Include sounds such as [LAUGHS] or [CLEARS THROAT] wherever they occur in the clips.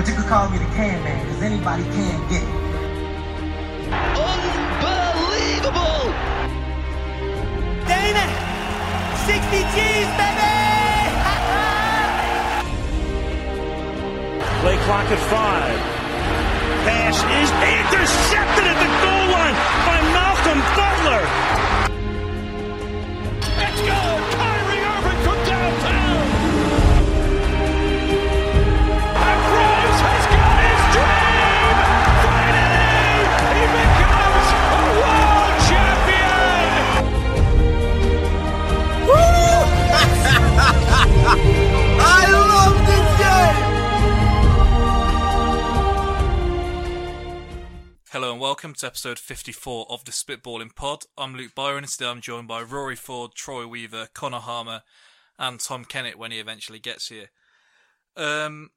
But you could call me the can man, cause anybody can get it. Unbelievable! Dana! 60 G's, baby! [LAUGHS] Play clock at five. Pass is intercepted at the goal line by Malcolm Butler. Welcome to episode 54 of the Spitballing Pod. I'm Luke Byron and today I'm joined by Rory Ford, Troy Weaver, Connor Harmer, and Tom Kennett when he eventually gets here. Um,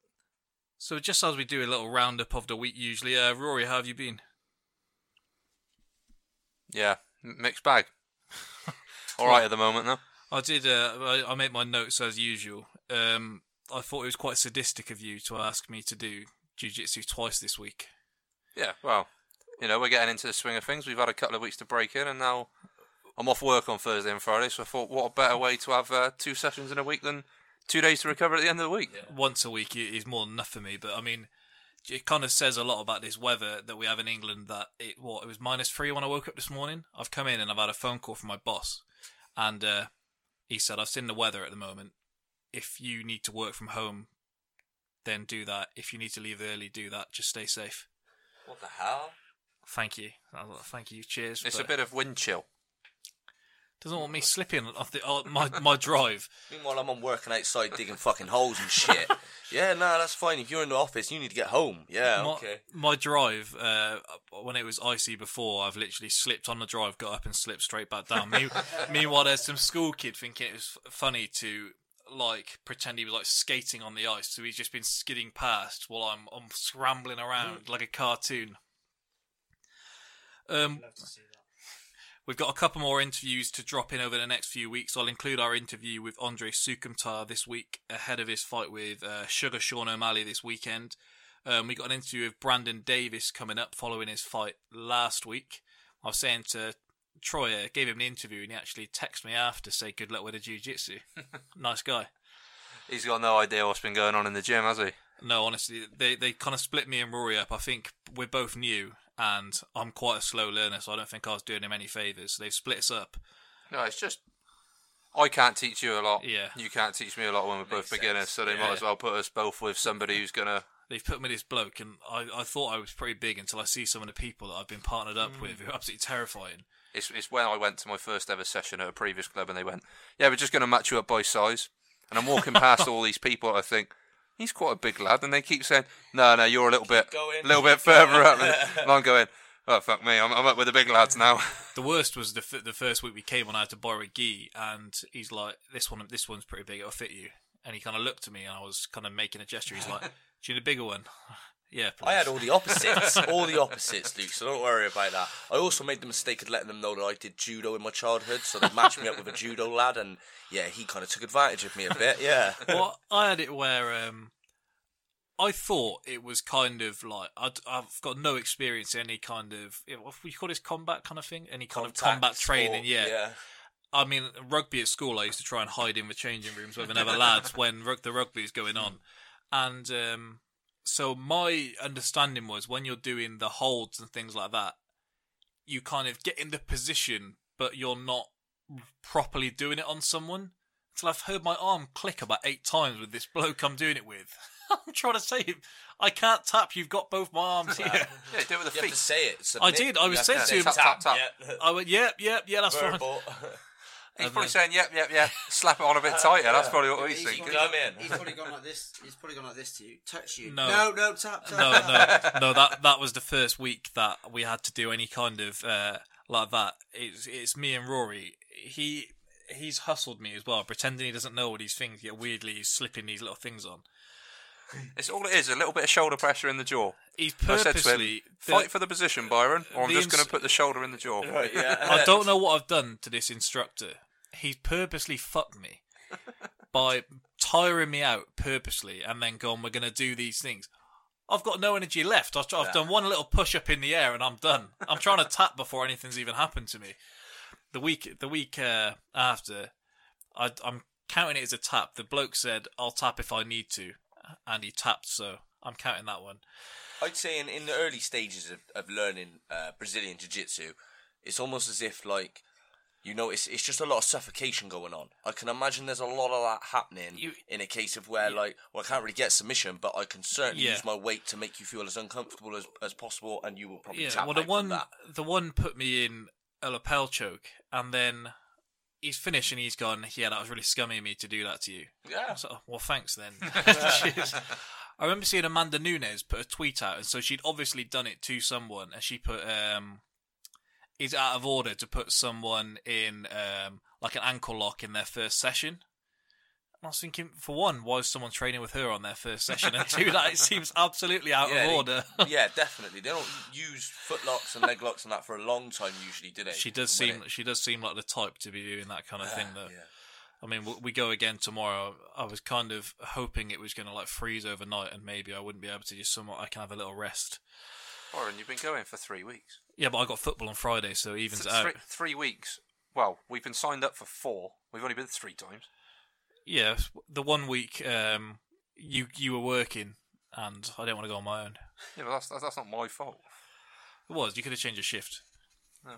so just as we do a little roundup of the week usually, uh, Rory, how have you been? Yeah, mixed bag. [LAUGHS] All right at the moment, though. I did. Uh, I, I made my notes as usual. Um, I thought it was quite sadistic of you to ask me to do jiu-jitsu twice this week. Yeah, well, you know, we're getting into the swing of things. We've had a couple of weeks to break in, and now I'm off work on Thursday and Friday. So I thought, what a better way to have uh, two sessions in a week than two days to recover at the end of the week. once a week is more than enough for me. But I mean, it kind of says a lot about this weather that we have in England. That it what it was minus three when I woke up this morning. I've come in and I've had a phone call from my boss, and uh, he said I've seen the weather at the moment. If you need to work from home, then do that. If you need to leave early, do that. Just stay safe. What the hell? Thank you. Thank you. Cheers. It's a bit of wind chill. doesn't want me slipping off the my my drive. [LAUGHS] Meanwhile, I'm on working outside digging fucking holes and shit. [LAUGHS] yeah, no, that's fine. If you're in the office, you need to get home. Yeah, my, okay. my drive, uh, when it was icy before, I've literally slipped on the drive, got up and slipped straight back down. Me- [LAUGHS] meanwhile, there's some school kid thinking it was f- funny to like pretend he was like skating on the ice, so he's just been skidding past while I'm I'm scrambling around like a cartoon. Um, We've got a couple more interviews to drop in over the next few weeks. I'll include our interview with Andre Soukhamthath this week ahead of his fight with uh, Sugar Sean O'Malley this weekend. Um, we got an interview with Brandon Davis coming up following his fight last week. I was saying to Troy, uh, gave him an interview and he actually texted me after to say good luck with the jiu-jitsu. [LAUGHS] nice guy. He's got no idea what's been going on in the gym, has he? No, honestly, they they kind of split me and Rory up. I think we're both new, and I'm quite a slow learner, so I don't think I was doing him any favors. They've split us up. No, it's just I can't teach you a lot. Yeah. You can't teach me a lot when we're both Makes beginners, sense. so they Yeah. might as well put us both with somebody who's gonna. They've put me this bloke, and I, I thought I was pretty big until I see some of the people that I've been partnered up with mm. who are absolutely terrifying. It's it's when I went to my first ever session at a previous club, and they went, "Yeah, we're just gonna match you up by size." And I'm walking past [LAUGHS] all these people, I think. He's quite a big lad, and they keep saying, "No, no, you're a little bit, going. a little bit further up." And I'm [LAUGHS] going, "Oh fuck me, I'm, I'm up with the big lads now." [LAUGHS] The worst was the f- the first week we came on. I had to borrow a gi, and he's like, "This one, this one's pretty big. It'll fit you." And he kind of looked at me, and I was kind of making a gesture. He's like, [LAUGHS] "Do you need a bigger one?" Yeah, please. I had all the opposites, [LAUGHS] all the opposites, Luke. So don't worry about that. I also made the mistake of letting them know that I did judo in my childhood, so they matched me up with a judo lad, and yeah, he kind of took advantage of me a bit. Yeah. well, I had it where um, I thought it was kind of like I'd, I've got no experience in any kind of what you call this combat kind of thing, any kind of combat training. sport, Yeah. yeah. I mean, rugby at school, I used to try and hide in the changing rooms with another lads when the rugby is going on, and um, so my understanding was when you're doing the holds and things like that, you kind of get in the position, but you're not properly doing it on someone. Until I've heard my arm click about eight times with this bloke I'm doing it with. [LAUGHS] I'm trying to say, I can't tap. You've got both my arms [LAUGHS] here. yeah, do it with the You have feet. to say it. I did, I was You have saying to to him- tap, Tap, tap, Yeah. I went, yep, yep, yeah, that's fine. [LAUGHS] Verbal. He's probably then- saying, "Yep, yep, yep." Slap it on a bit tighter. That's probably what he's He's thinking. come in. He's probably gone like this. He's probably gone like this to you. Touch you. No. no, no tap, tap. no, no, [LAUGHS] no. That that was the first week that we had to do any kind of uh, like that. It's it's me and Rory. He he's hustled me as well, pretending he doesn't know what these things. Yet weirdly, he's slipping these little things on. It's all it is. A little bit of shoulder pressure in the jaw. He's I said to him, purposely "Fight for the position, Byron, or I'm the just ins- going to put the shoulder in the jaw." [LAUGHS] Right, yeah. I don't know what I've done to this instructor. He's purposely fucked me by tiring me out purposely and then gone, we're going to do these things. I've got no energy left. I've, I've done one little push up in the air and I'm done. I'm trying to tap before anything's even happened to me. The week, the week uh, after, I, I'm counting it as a tap. The bloke said, "I'll tap if I need to," and he tapped. So I'm counting that one. I'd say in, in the early stages of, of learning uh, Brazilian Jiu Jitsu, it's almost as if like you know it's it's just a lot of suffocation going on. I can imagine there's a lot of that happening You- in a case of where like well I can't really get submission, but I can certainly Yeah. use my weight to make you feel as uncomfortable as, as possible, and you will probably tap. Yeah, tap well, the one, that. the one put me in a lapel choke, and then he's finished and he's gone. Yeah, that was really scummy of me to do that to you. Yeah. So, well, thanks then. [LAUGHS] I remember seeing Amanda Nunes put a tweet out, and so she'd obviously done it to someone, and she put, um, "Is out of order to put someone in um, like an ankle lock in their first session." I was thinking, for one, why is someone training with her on their first session? And two, that it seems [LAUGHS] absolutely out Yeah, of they- order. [LAUGHS] yeah, definitely. They don't use foot locks and leg locks and that for a long time usually, do they? she does seem it- she does seem like the type to be doing that kind of ah, thing. Though. yeah. I mean, we- we go again tomorrow. I was kind of hoping it was going to like freeze overnight, and maybe I wouldn't be able to just somewhat. I can have a little rest. Warren, you've been going for three weeks. Yeah, but I got football on Friday, so evens Th- out. three, three weeks. Well, we've been signed up for four. We've only been three times. Yeah, the one week um, you you were working, and I didn't want to go on my own. Yeah, but that's that's, that's not my fault. It was you could have changed your shift. No,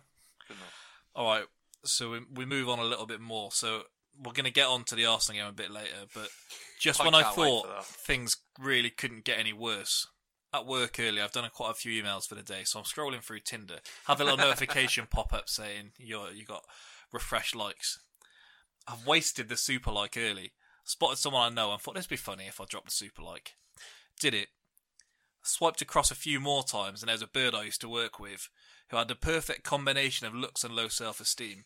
good enough. All right, so we, we move on a little bit more. So we're going to get on to the Arsenal game a bit later, but just I when I thought things really couldn't get any worse, at work earlier, I've done a, quite a few emails for the day, so I'm scrolling through Tinder, have a little [LAUGHS] notification pop up saying you're you got refresh likes. I've wasted the super like early. Spotted someone I know and thought this would be funny if I dropped the super like. Did it. Swiped across a few more times, and there's a bird I used to work with who had the perfect combination of looks and low self esteem.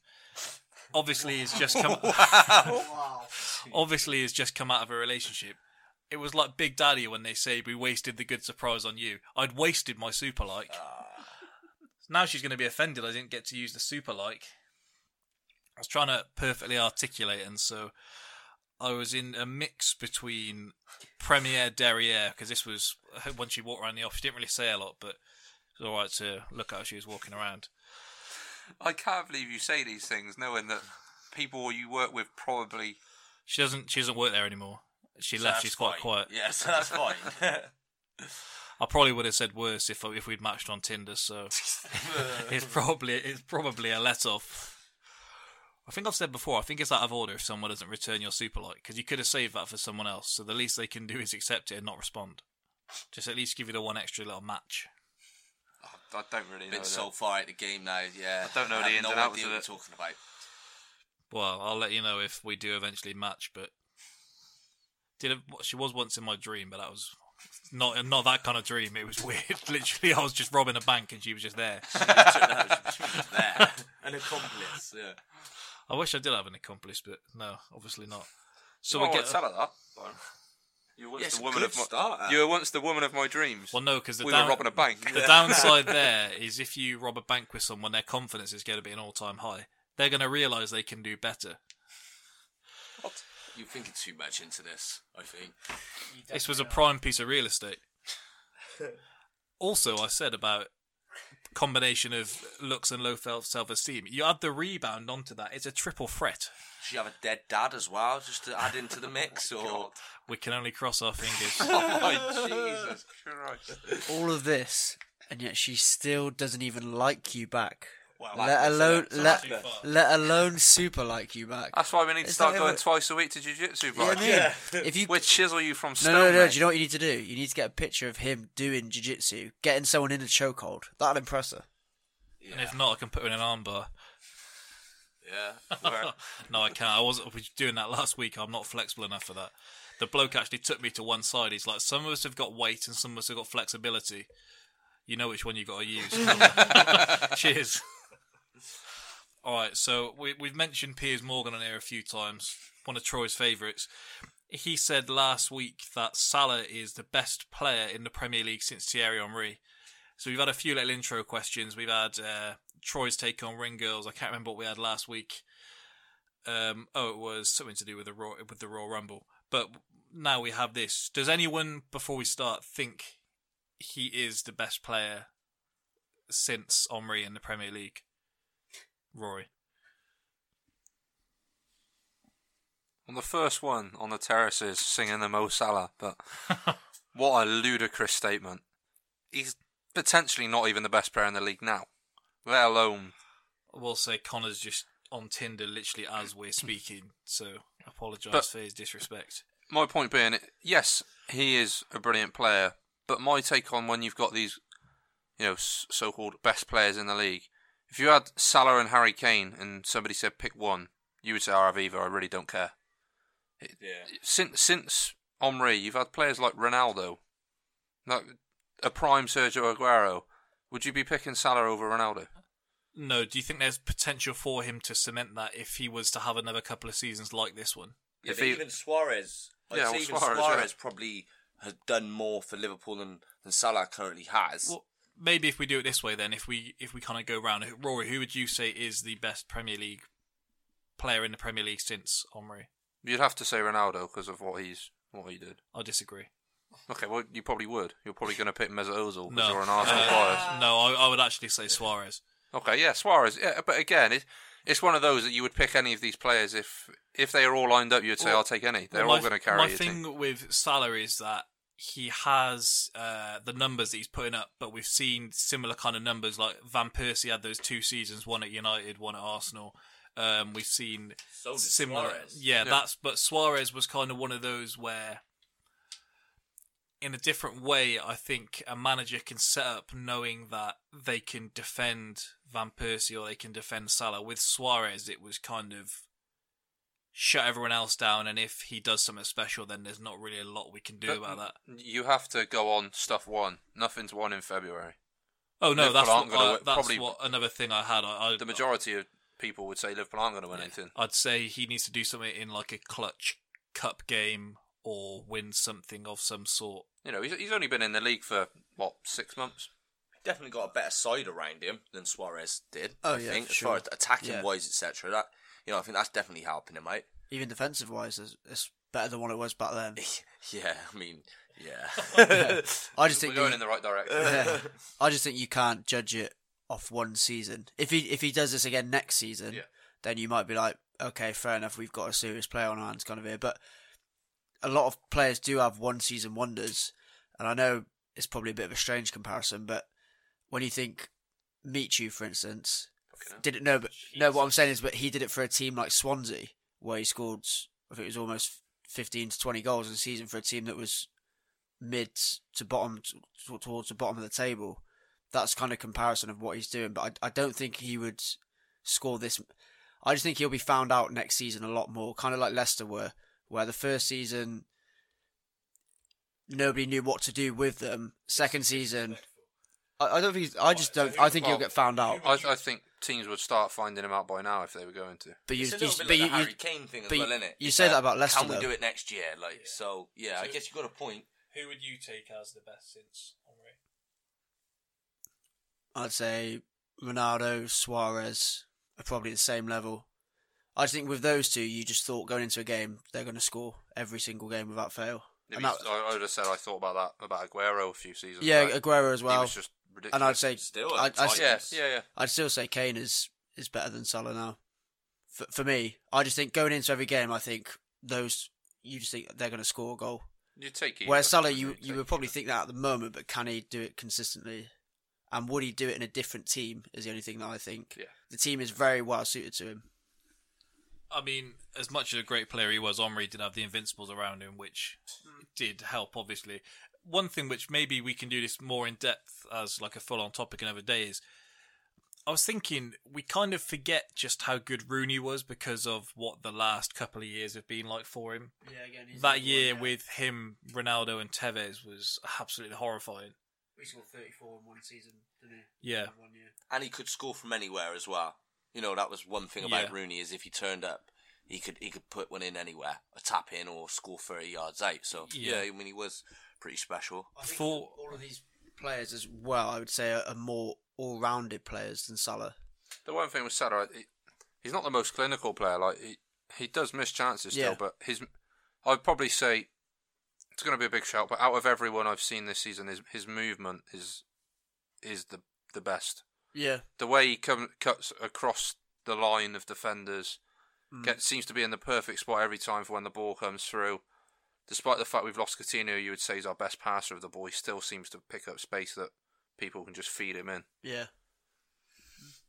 Obviously, he's just come. [LAUGHS] obviously, he's just come out of a relationship. It was like Big Daddy when they say we wasted the good surprise on you. I'd wasted my super like. Ah. Now she's going to be offended I didn't get to use the super like. I was trying to perfectly articulate, and so I was in a mix between Premiere Derriere because this was when she walked around the office. She didn't really say a lot, but it was all right to look at how she was walking around. I can't believe you say these things, knowing that people you work with probably. She doesn't. She doesn't work there anymore. She So left. She's quite fine. quiet. Yeah, so that's fine. [LAUGHS] [LAUGHS] I probably would have said worse if if we'd matched on Tinder. So [LAUGHS] it's probably it's probably a let off. I think I've said before. I think it's out of order if someone doesn't return your super like because you could have saved that for someone else. So the least they can do is accept it and not respond. Just at least give you the one extra little match. I don't really know. Been that. so far at the game now, yeah. I don't know I the have ins no and outs idea of what it. you're talking about. Well, I'll let you know if we do eventually match. But did it, she was once in my dream, but that was not not that kind of dream. It was [LAUGHS] weird. Literally, I was just robbing a bank and she was just there. [LAUGHS] there. [LAUGHS] An accomplice, yeah. I wish I did have an accomplice, but no, obviously not. So So we I get. get tell her that. but You were once Yeah, it's the woman of my. start. You were once the woman of my dreams. Well, no, because the we down- were robbing a bank. The downside there is if you rob a bank with someone, their confidence is going to be an all-time high. They're going to realise they can do better. What? You're thinking too much into this, I think. This was a prime piece of real estate. [LAUGHS] also, I said about combination of looks and low self-esteem. You add the rebound onto that; it's a triple threat. Should you have a dead dad as well, just to add into the mix, [LAUGHS] or We can only cross our fingers. [LAUGHS] oh my Jesus Christ! All of this, and yet she still doesn't even like you back. Well, let alone let, let alone super like you back. That's why we need to It's start not going even- twice a week to jiu-jitsu, You bro. know what I mean? [LAUGHS] If you We'd chisel you from no, stone. no, no, no. mate. Do you know what you need to do? You need to get a picture of him doing jiu-jitsu, getting someone in a chokehold. That'll impress her. And if not, I can put her in an armbar. yeah, [LAUGHS] Where- No, I can't. I wasn't doing that last week. I'm not flexible enough for that. The bloke actually took me to one side. He's like, some of us have got weight and some of us have got flexibility. You know which one you got to use. [LAUGHS] Cheers. All right, so we, we've mentioned Piers Morgan on here a few times. One of Troy's favourites. He said last week that Salah is the best player in the Premier League since Thierry Henry. So we've had a few little intro questions. We've had uh, Troy's take on ring girls. I can't remember what we had last week. Um, oh, it was something to do with the Royal, with the Royal Rumble. But now we have this. Does anyone, before we start, think he is the best player since Henry in the Premier League. Rory. On the first one on the terraces singing the Mo Salah, but [LAUGHS] what a ludicrous statement. He's potentially not even the best player in the league now, let alone. I will say Connor's just on Tinder literally as we're speaking, so apologise for his disrespect. My point being, yes, he is a brilliant player, but my take on when you've got these, you know, so-called best players in the league, if you had Salah and Harry Kane and somebody said pick one, you would say, "Oh, Aviva, I really don't care." It- Since since Henry, you've had players like Ronaldo, like a prime Sergio Aguero. Would you be picking Salah over Ronaldo? No, do you think there's potential for him to cement that if he was to have another couple of seasons like this one? Yeah, If he- even Suarez, I'd Yeah, say well, even Suarez, Suarez, yeah. probably has done more for Liverpool than, than Salah currently has. Well, maybe if we do it this way, then if we if we kind of go around, Rory, who would you say is the best Premier League player in the Premier League since Henry? You'd have to say Ronaldo because of what he's what he did. I disagree. Okay, well, you probably would. You're probably going to pick Mesut Ozil because No, you're an Arsenal Uh, bias. no, I, I would actually say Suarez. Okay, yeah, Suarez. Yeah, but again, it, it's one of those that you would pick any of these players if if they are all lined up. You'd say, Well, "I'll take any." They're Well, all going to carry My thing team. with Salah is that he has uh, the numbers that he's putting up, but we've seen similar kind of numbers. Like Van Persie had those two seasons, one at United, one at Arsenal. Um, we've seen So did similar. Suarez. Yeah, Yeah. that's but Suarez was kind of one of those where, in a different way, I think a manager can set up knowing that they can defend Van Persie or they can defend Salah. With Suarez, it was kind of shut everyone else down, and if he does something special, then there's not really a lot we can do But about that. You have to go on stuff one. Nothing's won in February. Oh no, Liverpool that's what, uh, gonna I- that's probably- what another thing I had. I, I, The majority of people would say Liverpool aren't going to win anything. I'd say he needs to do something in like a clutch cup game or win something of some sort. You know, he's, he's only been in the league for what six months. Definitely got a better side around him than Suarez did. Oh, I yeah, think, for as far as attacking Yeah. wise, etc. That you know, I think that's definitely helping him out. Even defensive wise, it's, it's better than what it was back then. [LAUGHS] Yeah, I mean, yeah. [LAUGHS] I just think We're going you- in the right direction. yeah. [LAUGHS] I just think you can't judge it off one season. If he if he does this again next season, Yeah. then you might be like, okay, fair enough, we've got a serious player on our hands, kind of here. But a lot of players do have one season wonders, and I know it's probably a bit of a strange comparison, but when you think Michu, for instance, didn't know, but no, what I'm saying is, but he did it for a team like Swansea, where he scored, I think it was almost 15 to 20 goals in a season for a team that was mid to bottom t- towards the bottom of the table. That's kind of comparison of what he's doing, but I, I don't think he would score this. I just think he'll be found out next season a lot more, kind of like Leicester were, where the first season nobody knew what to do with them. Second season, I, I don't think. He's, I just don't. I think he'll get found out. I, I think teams would start finding him out by now if they were going to. But you, it's a you, little bit but like you, the Harry Kane thing as well, isn't it? you It's say like, that about Leicester, Can we though. do it next year? Like, so yeah, I guess you've got a point. Who would you take as the best since Henri? I'd say Ronaldo, Suarez are probably the same level. I just think with those two, you just thought going into a game they're going to score every single game without fail. If And that- I, I would have said I thought about that about Aguero a few seasons. yeah, back. Aguero as He well. was just ridiculous. And I'd say Still, I'd, I'd, yeah, yeah, yeah. I'd still say Kane is is better than Salah now. For, for me, I just think going into every game, I think those you just think they're going to score a goal. You take either. Whereas Salah, you you would probably either. think that at the moment, but can he do it consistently? And would he do it in a different team? Is the only thing that I think. Yeah. The team is very well suited to him. I mean, as much as a great player he was, Henry did have the Invincibles around him, which hmm. did help, obviously. One thing which maybe we can do this more in depth as like a full on topic another day is I was thinking we kind of forget just how good Rooney was because of what the last couple of years have been like for him. Yeah, again, That year with him, Ronaldo, and Tevez was absolutely horrifying. he scored thirty four in one season, didn't he? Yeah. One year. and he could score from anywhere as well. You know, that was one thing about Yeah. Rooney is if he turned up, he could he could put one in anywhere, a tap in or score thirty yards out. So Yeah. yeah, I mean he was pretty special. I think For- all of these players as well, I would say, are, are more all-rounded players than Salah. The one thing with Salah, he, he's not the most clinical player. Like he, he does miss chances still, but his, I'd probably say, it's going to be a big shout. But out of everyone I've seen this season, his his movement is is the the best. Yeah. The way he come, cuts across the line of defenders, hmm. get, seems to be in the perfect spot every time for when the ball comes through. Despite the fact we've lost Coutinho, you would say he's our best passer of the ball. He still seems to pick up space that people can just feed him in. Yeah.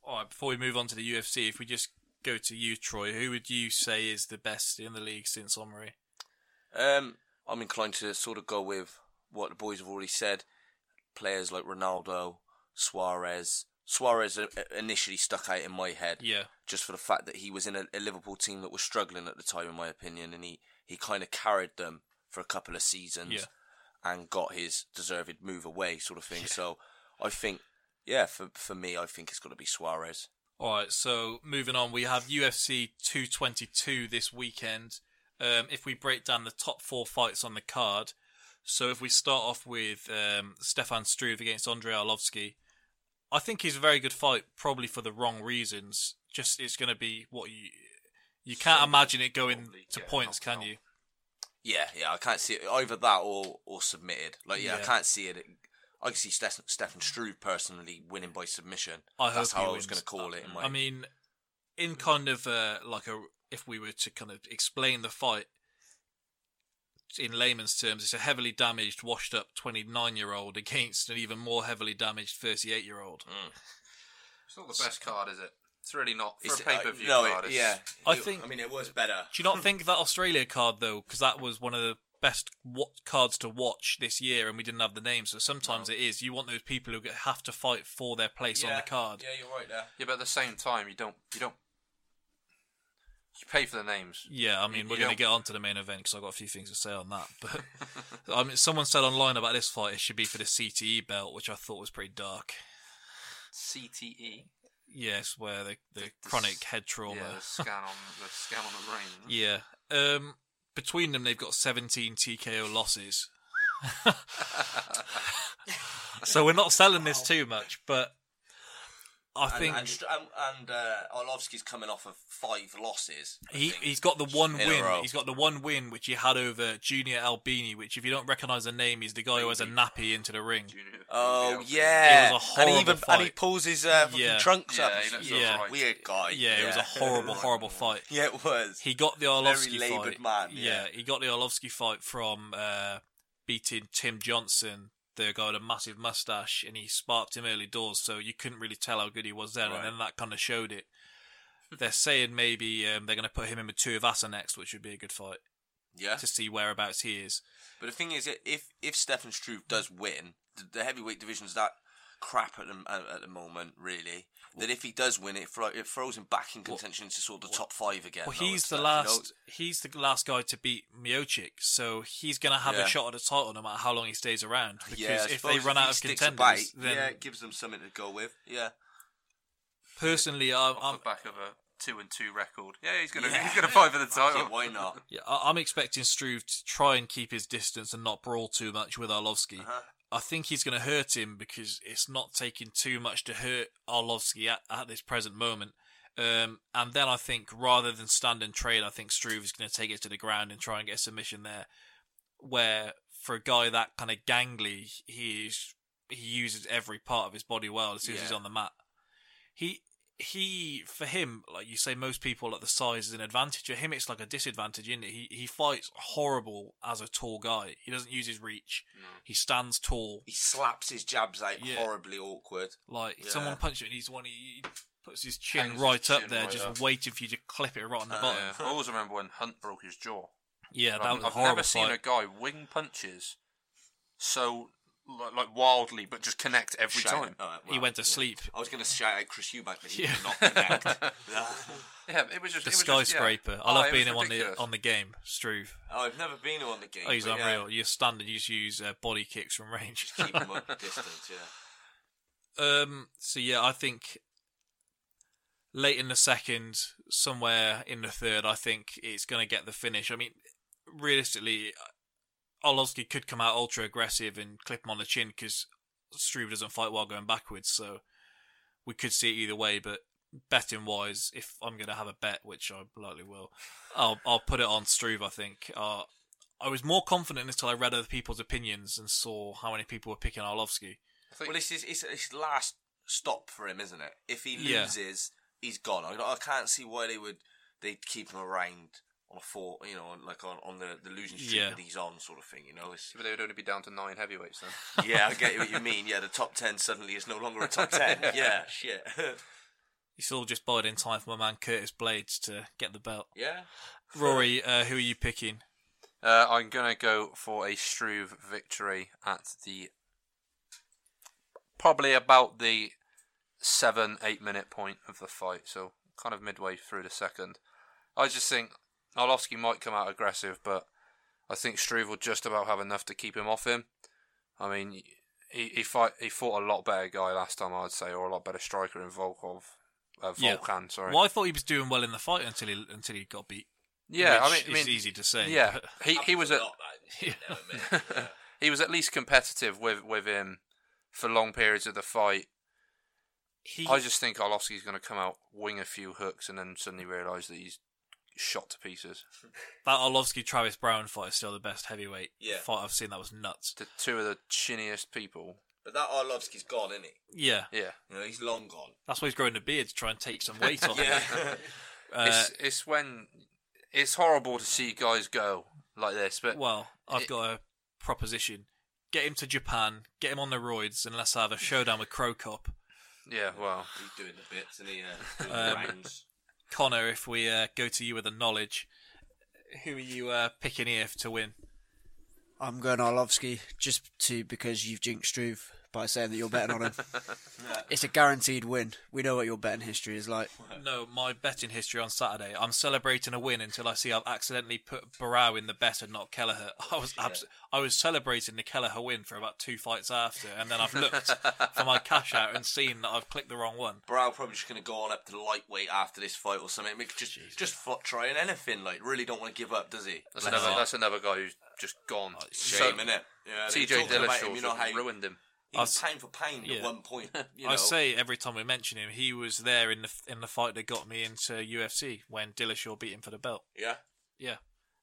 All right, before we move on to the UFC, if we just go to you, Troy, who would you say is the best in the league since Henry? Um, I'm inclined to sort of go with what the boys have already said. Players like Ronaldo, Suarez. Suarez uh, initially stuck out in my head. Yeah. Just for the fact that he was in a, a Liverpool team that was struggling at the time, in my opinion, and he, he kind of carried them for a couple of seasons Yeah. and got his deserved move away, sort of thing. So I think, yeah, for for me, I think it's got to be Suarez. All right, so moving on, we have UFC 222 this weekend. Um, if we break down the top four fights on the card, so if we start off with um, Stefan Struve against Andrei Arlovsky, I think he's a very good fight, probably for the wrong reasons. Just it's going to be what you you can't imagine it going to yeah, points, can you? Yeah, yeah, I can't see it either that or or submitted. Like, yeah, I can't see it. I can see Steph- Stefan Struve personally winning by submission. I That's how I was going to call it. In my, I mean, in kind of uh, like a, if we were to kind of explain the fight in layman's terms, it's a heavily damaged, washed up 29 year old [LAUGHS] against an even more heavily damaged 38 year old. It's not the best card, is it? It's really not for It's- a pay per view uh, no, card. it, yeah. I think- I mean, it was better. Do you not think that Australia card though, because that was one of the best wa- cards to watch this year, and we didn't have the names. So sometimes it is. You want those people who have to fight for their place on the card. Yeah, you're right there. Yeah, but at the same time, you don't you don't you pay for the names. Yeah, I mean, You we're going to get on to the main event because I've got a few things to say on that. But [LAUGHS] I mean, someone said online about this fight it should be for the CTE belt, which I thought was pretty dark. CTE. Yes, where the, the chronic head trauma. Yeah, the scan on the scan on the brain. [LAUGHS] Yeah. Um, between them, they've got 17 TKO losses. [LAUGHS] [LAUGHS] so we're not selling this too much, but I think and, Str- and, and uh, Arlovsky's coming off of five losses. I he think. he's got the one In win. He's got the one win which he had over Junior Albini, which if you don't recognise the name, he's the guy who has a nappy into the ring. Oh It yeah, was a and horrible he even and he pulls his uh, fucking Yeah. trunks Yeah, up. he looks Yeah. alright. weird guy. Yeah, it was a horrible, horrible [LAUGHS] fight. Yeah, it was. He got the Arlovsky Very fight. man, yeah. he got the Arlovsky fight from uh, beating Tim Johnson, the guy with a massive mustache, and he sparked him early doors, so you couldn't really tell how good he was then, Right. and then that kind of showed it. [LAUGHS] They're saying maybe um, they're going to put him in with two of Tuivasa next, which would be a good fight yeah, to see whereabouts he is. but the thing is, if if Stefan Struve does win, the, heavyweight division's that crap at the at the moment, really. That if he does win, it thro- it throws him back in contention to sort of the top five again. Well, he's the stuff, last. You know? He's the last guy to beat Miocic, so he's going to have Yeah. a shot at the title no matter how long he stays around. Because yeah, if they run he out of contenders, about, then yeah, it gives them something to go with. Yeah, personally, I'm, Off I'm the back of a two and two record. Yeah, he's gonna he's gonna fight for the [LAUGHS] title. why not? Yeah, I- I'm expecting Struve to try and keep his distance and not brawl too much with Arlovsky. Uh-huh. I think he's going to hurt him because it's not taking too much to hurt Arlovsky at, at this present moment. Um, and then I think rather than stand and trade, I think Struve is going to take it to the ground and try and get a submission there. Where for a guy that kind of gangly, he is, he uses every part of his body well as soon as he's on the mat. He he for him, like you say, most people at the size is an advantage. For him, it's like a disadvantage, isn't? He he fights horrible as a tall guy. He doesn't use his reach. He stands tall. He slaps his jabs out Yeah. horribly awkward. Like Yeah. someone punches him, and he's one. He puts his chin Hangs his right up chin there, right just up. waiting for you to clip it right on the Uh, bottom. Yeah, I always remember when Hunt broke his jaw. Yeah, that I've, was a I've never seen a guy wing punches so like, like wildly, but just connect every Shout- time. uh, He went to yeah. sleep. I was going to shout out Chris Eubank, but he Yeah. did not connect. [LAUGHS] [LAUGHS] Yeah, it was just The it was just- yeah. skyscraper. I Oh, love it being was him on the on the game, Struve. oh, I've never been on the game. Oh, he's but unreal. You stand and you just use uh, body kicks from range. Yeah, keep him [LAUGHS] at distance, yeah. Um. So yeah, I think late in the second, somewhere in the third, I think it's going to get the finish. I mean, realistically, Arlovsky could come out ultra aggressive and clip him on the chin because Struve doesn't fight while going backwards. So we could see it either way. But betting wise, if I'm going to have a bet, which I likely will, I'll I'll put it on Struve. I think. Uh, I was more confident until I read other people's opinions and saw how many people were picking Arlovsky. Think Well, this is it's his last stop for him, isn't it? If he Yeah. loses, he's gone. I, I can't see why they would they'd keep him around on a four, you know, like on, on the, the losing streak Yeah. that he's on, sort of thing. You know, it's, but they would only be down to nine heavyweights then. [LAUGHS] yeah, I get what you [LAUGHS] mean. Yeah, the top ten suddenly is no longer a top ten. [LAUGHS] Yeah, shit. He's all just bought in time for my man Curtis Blaydes to get the belt. yeah. Rory, uh, who are you picking? Uh, I'm gonna go for a Struve victory at the probably about the seven eight minute point of the fight, so kind of midway through the second. I just think Arlovsky might come out aggressive, but I think Struve will just about have enough to keep him off him. I mean, he he fight he fought a lot better guy last time, I'd say, or a lot better striker in Volkov. Uh, Yeah. Volkan, sorry. Well, I thought he was doing well in the fight until he until he got beat. Yeah, I mean, I is mean, easy to say. Yeah, he he was at Not that, you know, admit. he was at least competitive with with him for long periods of the fight. he, I just think Arlovsky's going to come out, wing a few hooks, and then suddenly realise that he's shot to pieces. [LAUGHS] that Arlovsky Travis Browne fight is still the best heavyweight Yeah. fight I've seen. That was nuts. The two of the chinniest people. But that Arlovsky's gone, isn't he? Yeah, Yeah, You know, he's long gone. that's why he's growing a beard to try and take some weight off. [LAUGHS] Yeah. [LAUGHS] Uh, it's it's when it's horrible to see guys go like this, but well, I've it- got a proposition. Get him to Japan, get him on the roids, and let's have a showdown with Cro Cop. yeah, well, he's doing the bits, and he uh, doing Um, the rounds. Connor, if we uh, go to you with the knowledge, who are you uh, picking here to win? I'm going Arlovsky just to because you've jinxed Struve by saying that you're betting on him. [LAUGHS] It's a guaranteed win. We know what your betting history is like. No, my betting history on Saturday. I'm celebrating a win until I see I've accidentally put Barão in the bet and not Kelleher. [LAUGHS] I was abs- I was celebrating the Kelleher win for about two fights after, and then I've looked for my cash out and seen that I've clicked the wrong one. Barão probably just going to go on up to lightweight after this fight or something. Make just just fought trying anything. Like really don't want to give up, does he? that's Bless another that's another guy who's just gone. shame, innit? Yeah, TJ were talking about Dillashaw's him, you know how ruined him. He was pound for pound Yeah. at one point. [LAUGHS] You know, I say every time we mention him, he was there in the in the fight that got me into UFC when Dillashaw beat him for the belt. yeah. Yeah,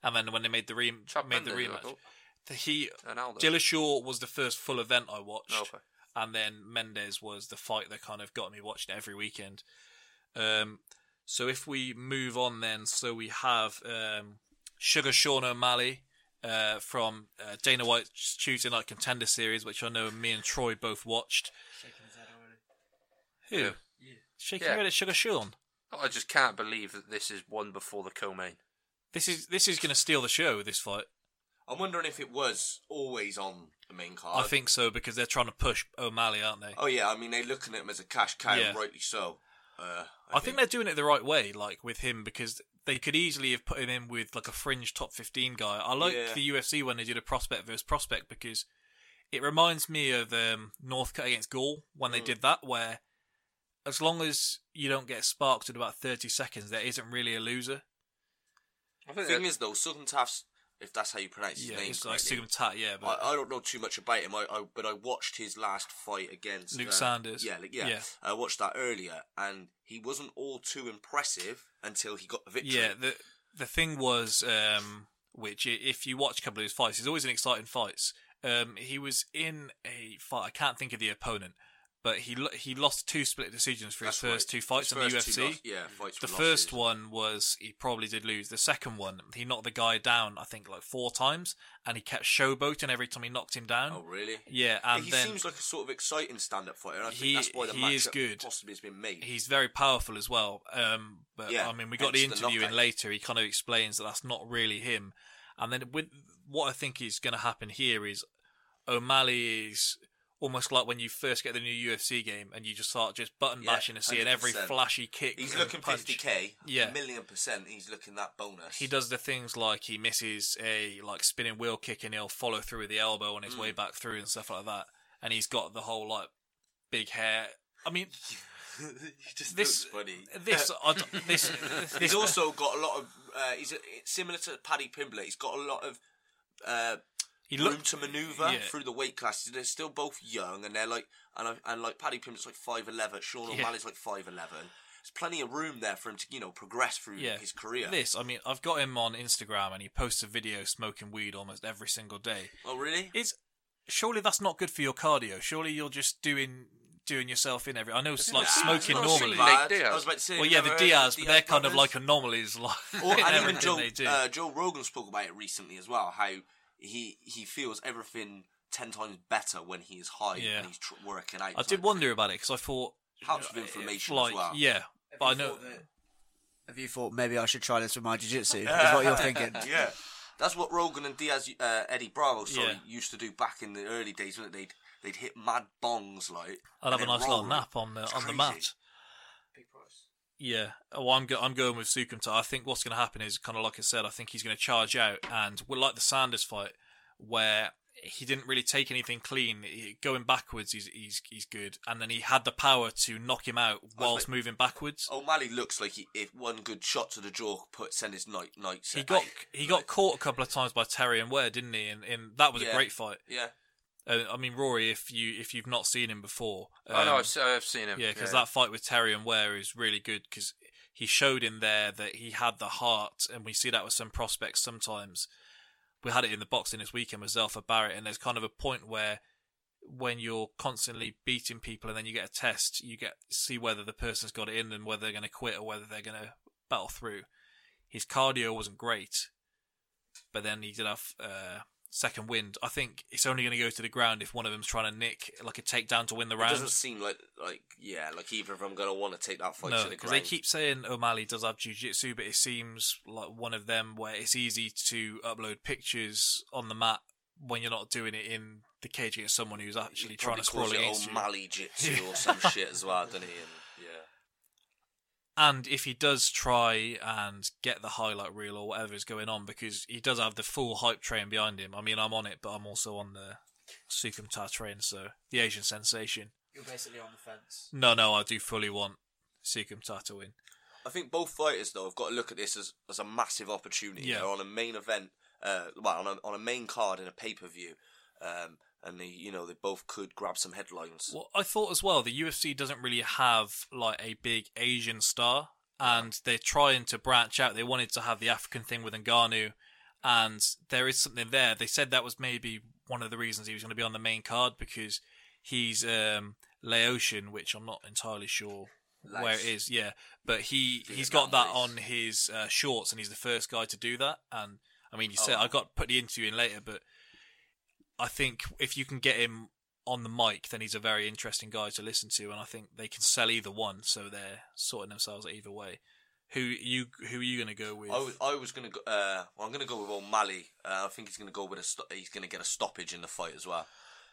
and then when they made the re- Chad made the rematch, the, he And Aldo. Dillashaw was the first full event I watched. Okay. and then Mendes was the fight that kind of got me watching every weekend. Um, so if we move on, then so we have um, Sugar Sean O'Malley uh, from uh, Dana White's Tuesday Night Contender Series, which I know me and Troy both watched. Who? Yeah. Shaking Yeah. your head at Sugar Sean. I just can't believe that this is one before the co-main. This is this is going to steal the show. This fight, I'm wondering if it was always on the main card. I think so, because they're trying to push O'Malley, aren't they? Oh yeah, I mean they're looking at him as a cash cow, Yeah. rightly so. Uh, I think they're doing it the right way, like with him, because they could easily have put him in with like a fringe top fifteen guy. I like Yeah. the UFC when they did a prospect versus prospect because it reminds me of um, Northcutt against Gall when Mm. they did that, where as long as you don't get sparked in about thirty seconds, there isn't really a loser. I think The thing that- is though, Soukhamthath's, if that's how you pronounce his Yeah, name, it's like correctly, yeah, but I, I don't know too much about him. I, I but I watched his last fight against Luke uh, Sanders. Yeah, like, yeah, Yeah. I watched that earlier, and he wasn't all too impressive until he got the victory. yeah, the the thing was, um, which if you watch a couple of his fights, he's always in exciting fights. Um, he was in a fight. I can't think of the opponent, but he lo- he lost two split decisions for That's his first right. two fights His in the first two UFC. loss- yeah, fights the were first losses. one was he probably did lose. The second one, he knocked the guy down. I think like four times, and he kept showboating every time he knocked him down. Oh really? Yeah, and he then seems like a sort of exciting stand-up fighter. And I think He- that's why the he is good. possibly has been made. he's very powerful as well. Um, but Yeah, I mean, we got the hence the interview in knockout. later. He kind of explains that that's not really him. And then with what I think is going to happen here is O'Malley is almost like when you first get the new UFC game and you just start just button Yeah, bashing and seeing every flashy kick. He's looking punch. 50k. Yeah. a million percent. He's looking that bonus. He does the things like he misses a like spinning wheel kick and he'll follow through with the elbow on his Mm. way back through and stuff like that. And he's got the whole like big hair. I mean, [LAUGHS] this funny. this [LAUGHS] d- this He's also got a lot of. Uh, he's a, similar to Paddy Pimblett. He's got a lot of uh, he room looked to manoeuvre yeah. through the weight classes. They're still both young, and they're like, and I- and like Paddy Pimblett's like five eleven. Sean Yeah. O'Malley's like five eleven. there's plenty of room there for him to you know progress through Yeah, his career. This, I mean, I've got him on Instagram, and he posts a video smoking weed almost every single day. Oh really? It's surely that's not good for your cardio. Surely you're just doing doing yourself in every. I know it's like Nah, smoking normally. too bad. Nate Diaz. I was about to say. Well, yeah, the ever heard Diaz, but they're kind of like anomalies, like Or, and [LAUGHS] even Joe, uh, Joe Rogan spoke about it recently as well. How he he feels everything ten times better when he is high Yeah. and he's tr- working out. I type did wonder about it because I thought Helps with uh, inflammation like, as well. Yeah, but I know. Have you thought maybe I should try this with my jiu-jitsu? Is what you're thinking? [LAUGHS] yeah. That's what Rogan and Diaz, uh, Eddie Bravo, sorry, Yeah. used to do back in the early days, when they'd they'd hit mad bongs like. I'd have a and then nice little nap on the It's on the mat. Yeah, well, I'm go- I'm going with Soukhamthath. I think what's going to happen is kind of like I said. I think he's going to charge out, and we're like the Sanders fight, where he didn't really take anything clean. He, going backwards, he's he's he's good, and then he had the power to knock him out whilst like- moving backwards. O'Malley looks like he, if one good shot to the jaw put send his night nights. He got he got caught a couple of times by Terrion Ware, didn't he? And, and that was a great fight. Yeah. Uh, I mean, Rory, if you if you've not seen him before, I know, um, I've, I've seen him. Yeah, because that fight with Terrion Ware is really good because he showed in there that he had the heart, and we see that with some prospects sometimes. We had it in the boxing this weekend with Zelfa Barrett, and there's kind of a point where when you're constantly beating people and then you get a test, you get see whether the person's got it in them, whether they're going to quit or whether they're going to battle through. His cardio wasn't great, but then he did have uh, second wind. I think it's only going to go to the ground if one of them's trying to nick like a takedown to win the It round. doesn't seem like like yeah, like either of them gonna want to take that fight No, to the because ground. they keep saying O'Malley does have jiu-jitsu, but it seems like one of them where it's easy to upload pictures on the mat when you're not doing it in the cage against someone who's actually trying to sprawl against you. O'Malley jitsu or some [LAUGHS] shit as well, doesn't he? And, yeah. And if he does try and get the highlight reel or whatever is going on, because he does have the full hype train behind him. I mean, I'm on it, but I'm also on the Soukhamthath train, so the Asian sensation. You're basically on the fence. No, no, I do fully want Soukhamthath to win. I think both fighters though have got to look at this as, as a massive opportunity. Yeah. They're on a main event, uh, well, on a, on a main card in a pay per view, um, and they, you know, they both could grab some headlines. Well, I thought as well the UFC doesn't really have like a big Asian star, and they're trying to branch out. They wanted to have the African thing with Ngannou, and there is something there. They said that was maybe one of the reasons he was going to be on the main card because he's um, Laotian, which I'm not entirely sure where it is. Yeah, but he he's got that on his uh, shorts, and he's the first guy to do that. And I mean, said Oh. I got put the interview in later, but I think if you can get him on the mic, then he's a very interesting guy to listen to, and I think they can sell either one, so they're sorting themselves either way. Who you who are you going to go with? I was, I was gonna go. Uh, well, I'm gonna go with O'Malley. Uh, I think he's gonna go with a. Sto- he's gonna get a stoppage in the fight as well.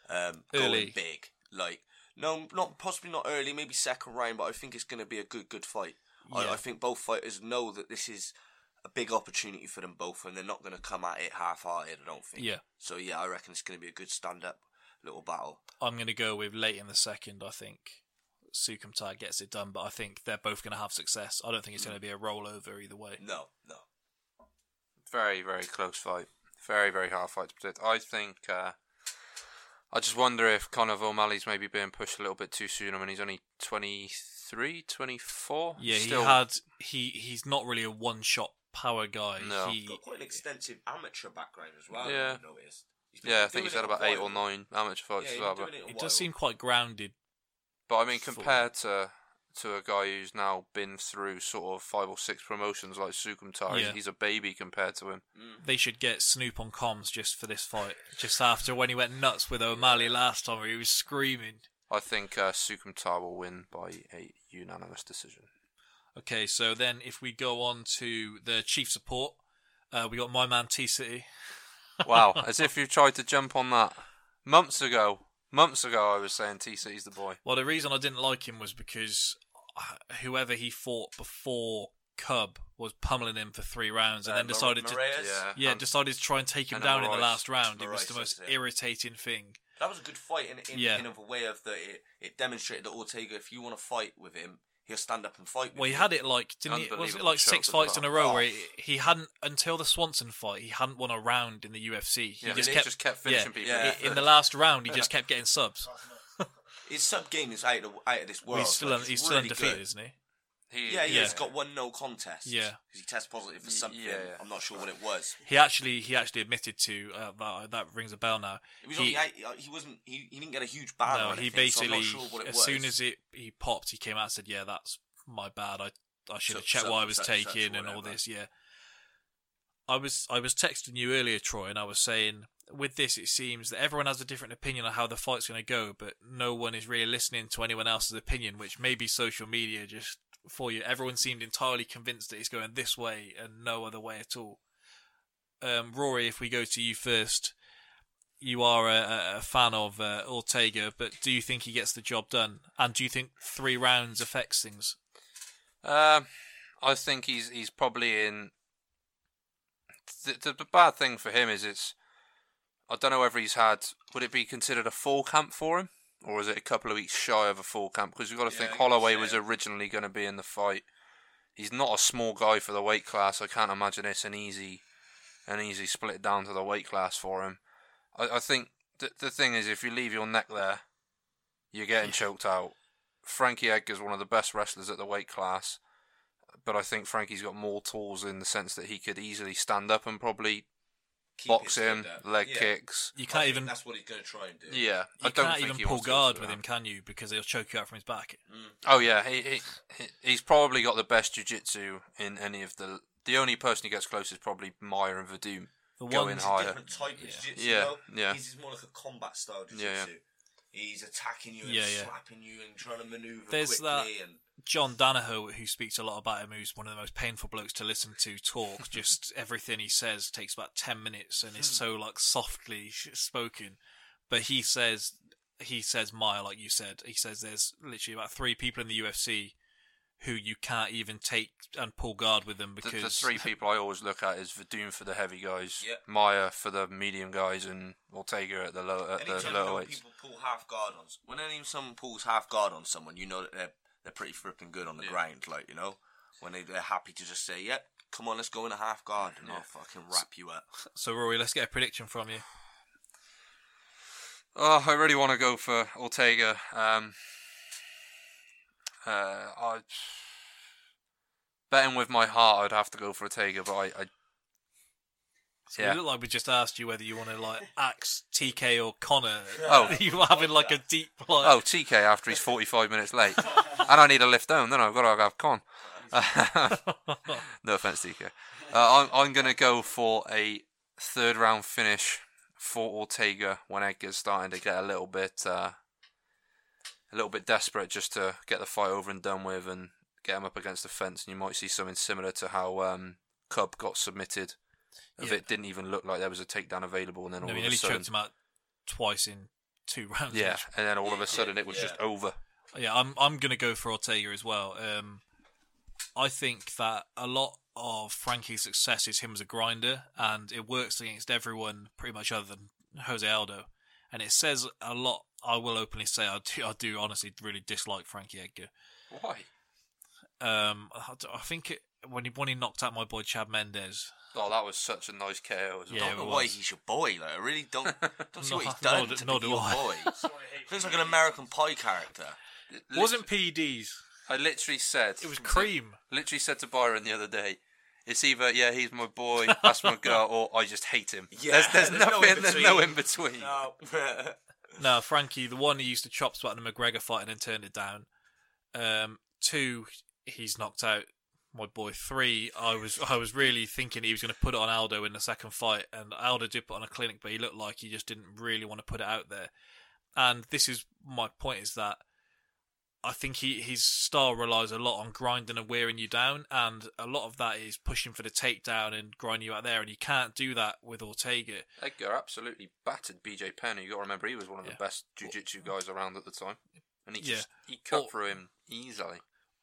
Um, going Early. big, like no, not possibly not early, maybe second round, but I think it's gonna be a good, good fight. I, I think both fighters know that this is a big opportunity for them both, and they're not gonna come at it half-hearted. I don't think. Yeah. So yeah, I reckon it's gonna be a good stand-up little battle. I'm going to go with late in the second. I think Soukhamthath gets it done, but I think they're both going to have success. I don't think it's going to be a rollover either way. No, no. Very, very close fight. Very, very hard fight to predict. I think. Uh, I just wonder if Conor O'Malley's maybe being pushed a little bit too soon. I mean, he's only 23, 24. Yeah, Still, he had he he's not really a one shot power guy. No. He, He's got quite an extensive amateur background as well. Yeah. I've noticed. He's been Yeah, I think he's had it a about eight or while. nine amateur fights Yeah, as well. been But, doing it a it while. does seem quite grounded. but I mean, Full. compared to to a guy who's now been through sort of five or six promotions like Soukhamthath, Yeah. he's a baby compared to him. They should get Snoop on comms just for this fight. Just after when he went nuts with O'Malley last time, where he was screaming. I think uh, Soukhamthath will win by a unanimous decision. Okay, so then if we go on to the chief support, uh, we got my man T City. [LAUGHS] Wow, as if you tried to jump on that months ago. Months ago, I was saying T City's the boy. Well, the reason I didn't like him was because uh, whoever he fought before Cub was pummeling him for three rounds, and Uh, then decided Mar- to Moraes? Yeah. yeah and- decided to try and take him and down in the last round. It was the most that's it. irritating thing. That was a good fight in in, Yeah. in a way of that it, it demonstrated that Ortega, if you want to fight with him, he'll stand up and fight. Well, he you. had it like didn't he? Was it like six fights in a row Oh. where he, he hadn't until the Swanson fight. He hadn't won a round in the UFC. He Yeah, just kept just kept finishing people yeah, in the the last round, he just kept getting subs. [LAUGHS] His sub game is out of out of this world. Well, he's still Like, un, he's still really undefeated, good. isn't he? He, Yeah, yeah, Yeah. he's got one no contest. Yeah. because he tested positive for something. yeah. I'm not sure what it was. He actually he actually admitted to uh, that, that rings a bell now. Was He- only uh, he wasn't he, he didn't get a huge ban. no, he anything, so I'm basically not sure as was. soon as it he popped, he came out and said, "Yeah, that's my bad. I I should have Such- checked what I was taking and all this." Yeah, I was I was texting you earlier, Troy, and I was saying with this, it seems that everyone has a different opinion on how the fight's going to go, but no one is really listening to anyone else's opinion, which maybe social media just for you. Everyone seemed entirely convinced that it's going this way and no other way at all. Um, Rory, if we go to you first, you are a, a- fan of uh, Ortega, but do you think he gets the job done? And do you think three rounds affects things? Um, I think he's he's probably in. The, the, the bad thing for him is it's. I don't know whether he's had. Would it be considered a full camp for him, or is it a couple of weeks shy of a full camp? Because you've got to Yeah, think Holloway was originally going to be in the fight. He's not a small guy for the weight class. I can't imagine it's an easy, an easy split down to the weight class for him. I, I think the the thing is, if you leave your neck there, you're getting [LAUGHS] choked out. Frankie Edgar's one of the best wrestlers at the weight class, but I think Frankie's got more tools in the sense that he could easily stand up and probably Keep box his head him, down. leg Yeah. kicks. You can't think even That's what he's going to try and do. Yeah, I you don't can't think even pull wants to go guard with him, can you? Because he'll choke you out from his back. Mm. Oh yeah, he, he he- he's probably got the best jiu-jitsu in any of the. The only person he gets close is probably Maia and Werdum. The Going ones- It's a higher. different type of jiu-jitsu. Yeah, though. yeah. He's more like a combat style jiu-jitsu. Yeah, yeah. He's attacking you and Yeah, yeah. slapping you and trying to maneuver There's that- quickly. And John Danaher, who speaks a lot about him, who's one of the most painful blokes to listen to talk. [LAUGHS] just everything he says takes about ten minutes, and it's hmm. so like softly spoken. But he says, he says, Maia, like you said, he says there's literally about three people in the UFC who you can't even take and pull guard with them because the three people I always look at is Werdum for the heavy guys. Maia for the medium guys, and Ortega at the low at the anytime lower weights. people pull half guard on, when any someone pulls half guard on someone, you know that they're they're pretty flipping good on the ground. Like you know, when they they're happy to just say, "Yep, come on, let's go in a half guard," and I'll fucking wrap you up. So Rory, let's get a prediction from you. Oh, I really want to go for Ortega. Um, uh, I betting with my heart, I'd have to go for Ortega, but I, I So Yeah. look like we just asked you whether you want to like axe TK or Connor. Oh. [LAUGHS] you were having like a deep like. oh TK after he's forty five minutes late, [LAUGHS] and I need a lift home. Then I've got to have con. [LAUGHS] no offense, TK. Uh, I'm I'm gonna go for a third round finish for Ortega when Edgar's starting to get a little bit uh, a little bit desperate just to get the fight over and done with and get him up against the fence. And you might see something similar to how um, Cub got submitted. If Yeah. it didn't even look like there was a takedown available, and then all no, he of a nearly sudden, choked him out twice in two [LAUGHS] rounds. yeah, which- and then all of a sudden it was just over. yeah. I'm I'm gonna go for Ortega as well. Um, I think that a lot of Frankie's success is him as a grinder, and it works against everyone pretty much other than Jose Aldo. And it says a lot. I will openly say I do. I do honestly really dislike Frankie Edgar. Why? Um, I, I think it, when he when he knocked out my boy Chad Mendes. Oh, that was such a nice KO as well. Yeah, I don't know why was. he's your boy. Like, I really don't [LAUGHS] don't see what he's done nor to nor be do your I. boy. [LAUGHS] Feels like an American Pie character. It Wasn't PEDs. I literally said It was [LAUGHS] cream. Literally said to Byron the other day. It's either yeah he's my boy, that's my girl, or I just hate him. Yeah, there's, there's, there's no nothing, in there's no between. in between. No. No, Frankie, the one he used to chop spot in the McGregor fight and then turned it down. Um, two, he's knocked out my boy. Three, I was I was really thinking he was going to put it on Aldo in the second fight, and Aldo did put on a clinic, but he looked like he just didn't really want to put it out there. And this is my point: is that I think he his style relies a lot on grinding and wearing you down, and a lot of that is pushing for the takedown and grinding you out there, and you can't do that with Ortega. Edgar absolutely battered BJ Penn. You got to remember he was one of Yeah. the best jiu-jitsu guys around at the time, and he Yeah. just he cut Or- through him easily.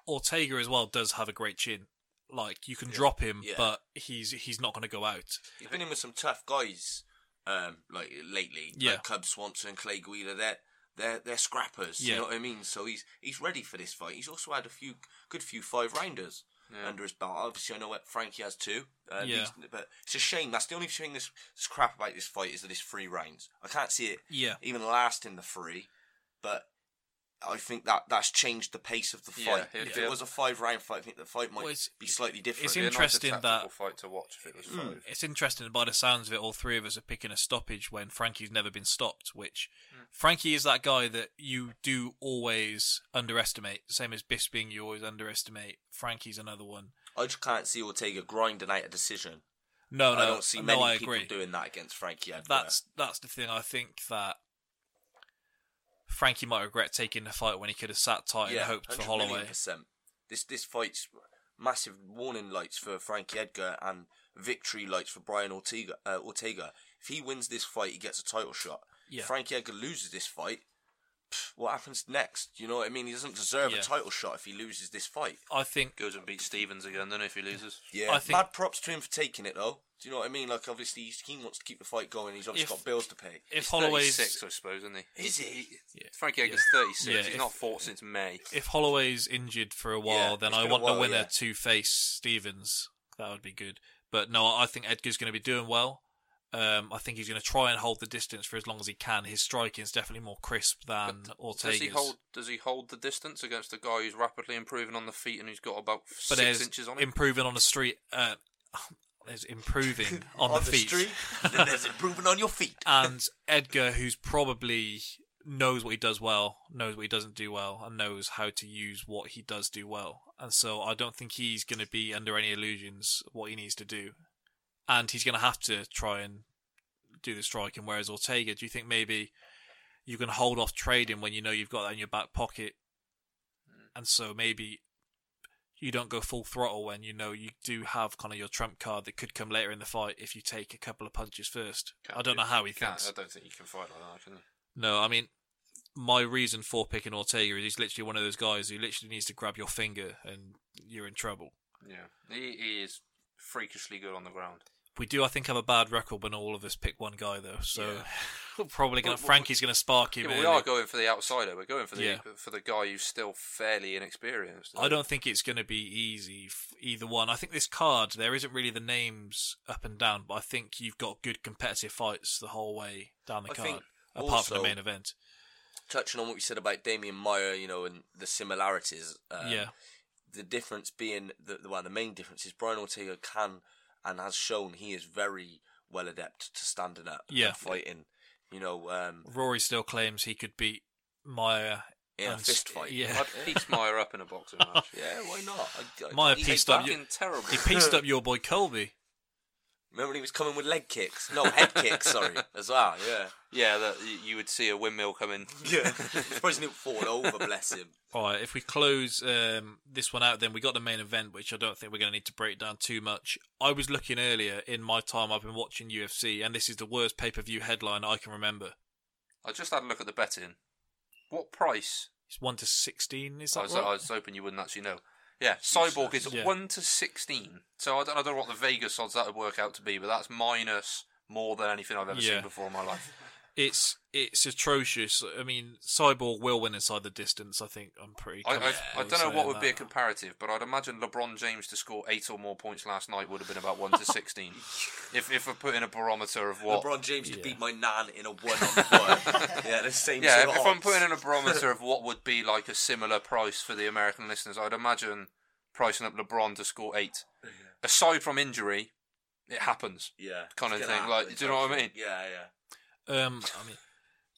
Ortega as well does have a great chin. Like you can drop him, Yeah. but he's he's not going to go out. He's been in with some tough guys, um, like lately. Yeah. Like Cub Swanson, Clay Guida. They're they're they're scrappers. Yeah. You know what I mean? So he's he's ready for this fight. He's also had a few good few five rounders under his belt. Obviously, I know what Frankie has too. Uh, Yeah. but it's a shame. That's the only thing that's, that's crap about this fight is that it's three rounds. I can't see it Yeah. even lasting the three. But I think that that's changed the pace of the fight. it'd if be it was a five round fight, I think the fight might Well, be slightly different. it's It'd a interesting that- fight to watch if it was five. It's interesting by the sounds of it, all three of us are picking a stoppage when Frankie's never been stopped. Which Hmm. Frankie is that guy that you do always underestimate. Same as Bisping, you always underestimate. Frankie's another one. I just can't see Ortega grinding out a decision. No, no, I don't see no, many I people agree. doing that against Frankie Edgar. That's that's the thing. I think that Frankie might regret taking the fight when he could have sat tight and hoped for Holloway. percent. This this fight's massive warning lights for Frankie Edgar and victory lights for Brian Ortega. Uh, Ortega. If he wins this fight, he gets a title shot. Yeah. If Frankie Edgar loses this fight, what happens next? You know what I mean? He doesn't deserve Yeah. a title shot if he loses this fight. I think Goes and beats Stephens again, then if he loses. Yeah, I think- mad props to him for taking it though. Do you know what I mean? Like obviously he's, he wants to keep the fight going. He's obviously If- got bills to pay. if He's Holloway's 36, I suppose, isn't he? Is he? Yeah. Frankie Edgar's 36. Yeah, He's if- not fought since May. if Holloway's injured for a while, Yeah, then I been a want the winner yeah. to face Stephens. That would be good. But no, I think Edgar's going to be doing well. Um, I think he's going to try and hold the distance for as long as he can. His striking is definitely more crisp than Ortega's. Does he hold? Does he hold the distance against a guy who's rapidly improving on the feet and who's got about but six inches on him? improving on the street. Uh, [LAUGHS] there's improving [LAUGHS] on, the, feet. street, [LAUGHS] then there's improving on your feet. and Edgar, who's probably knows what he does well, knows what he doesn't do well, and knows how to use what he does do well. And so I don't think he's going to be under any illusions what he needs to do. And he's going to have to try and do the striking. Whereas Ortega, do you think maybe you can hold off trading when you know you've got that in your back pocket? And so maybe you don't go full throttle when you know you do have kind of your trump card that could come later in the fight if you take a couple of punches first. Can't I don't do- know how he thinks. I don't think you can fight like that, can you? No, I mean, my reason for picking Ortega is he's literally one of those guys who literally needs to grab your finger and you're in trouble. Yeah, he, he is freakishly good on the ground. We do, I think, have a bad record when all of us pick one guy, though. So Yeah. we're [LAUGHS] probably going. Well, Frankie's going to spark him. Yeah, we are going for the outsider. We're going for the Yeah. for the guy who's still fairly inexperienced. I don't think it's going to be easy either one. I think this card there isn't really the names up and down, but I think you've got good competitive fights the whole way down the I card, apart from the main event. Touching on what you said about Demian Maia, you know, and the similarities. Um, yeah, the difference being the, the well, the main difference is Brian Ortega can and has shown he is very well adept to standing up Yeah. and fighting. You know, um, Rory still claims he could beat Maia in a fist fight. Yeah, I'd piece Maia up in a boxing [LAUGHS] match. yeah, why not? I, I, Maia he's pieced up that. you- Fucking terrible. he pieced [LAUGHS] up your boy Colby. Remember when he was coming with leg kicks? No, head kicks. Sorry, [LAUGHS] as well. Yeah, Yeah, that you would see a windmill coming. [LAUGHS] yeah. Surprised he didn't fall over. Bless him. All right, if we close um, this one out, then we got the main event, which I don't think we're going to need to break down too much. I was looking earlier in my time I've been watching UFC, and this is the worst pay per view headline I can remember. I just had a look at the betting. What price? It's one to sixteen. Is I that was, right? I was hoping you wouldn't actually know. Yeah, Cyborg is Yeah. 1 to 16. So I don't, I don't know what the Vegas odds that would work out to be, but that's minus more than anything I've ever Yeah. seen before in my life. It's it's atrocious. I mean, Cyborg will win inside the distance. I think I'm pretty. I, I, I don't know what would be a comparative, but I'd imagine LeBron James to score eight or more points last night would have been about 1 to 16. [LAUGHS] if, if I put in a barometer of what. LeBron James to Yeah. beat my nan in a one-on-one. [LAUGHS] yeah, the same. Yeah, if, if I'm putting in a barometer of [LAUGHS] what would be like a similar price for the American listeners, I'd imagine pricing up LeBron to score eight. Aside from injury, it happens. yeah, kind of thing, gonna like, happen, do you know what I mean? Yeah, yeah. Um, I mean,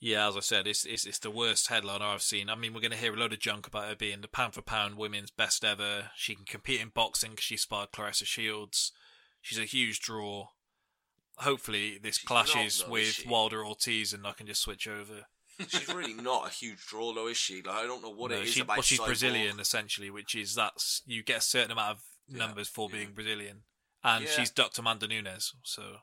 yeah, as I said, it's it's it's the worst headline I've seen. I mean, we're going to hear a load of junk about her being the pound for pound women's best ever. She can compete in boxing because she sparred Claressa Shields. She's a huge draw. Hopefully, this She's not, clashes though, with? Wilder Ortiz, and I can just switch over. She's really not a huge draw, though, is she? Like, I don't know what No, it is she, about well, she's Cyborg. Brazilian essentially, which is that's you get a certain amount of numbers for being Brazilian, and Yeah. she's ducked Amanda Nunes. So,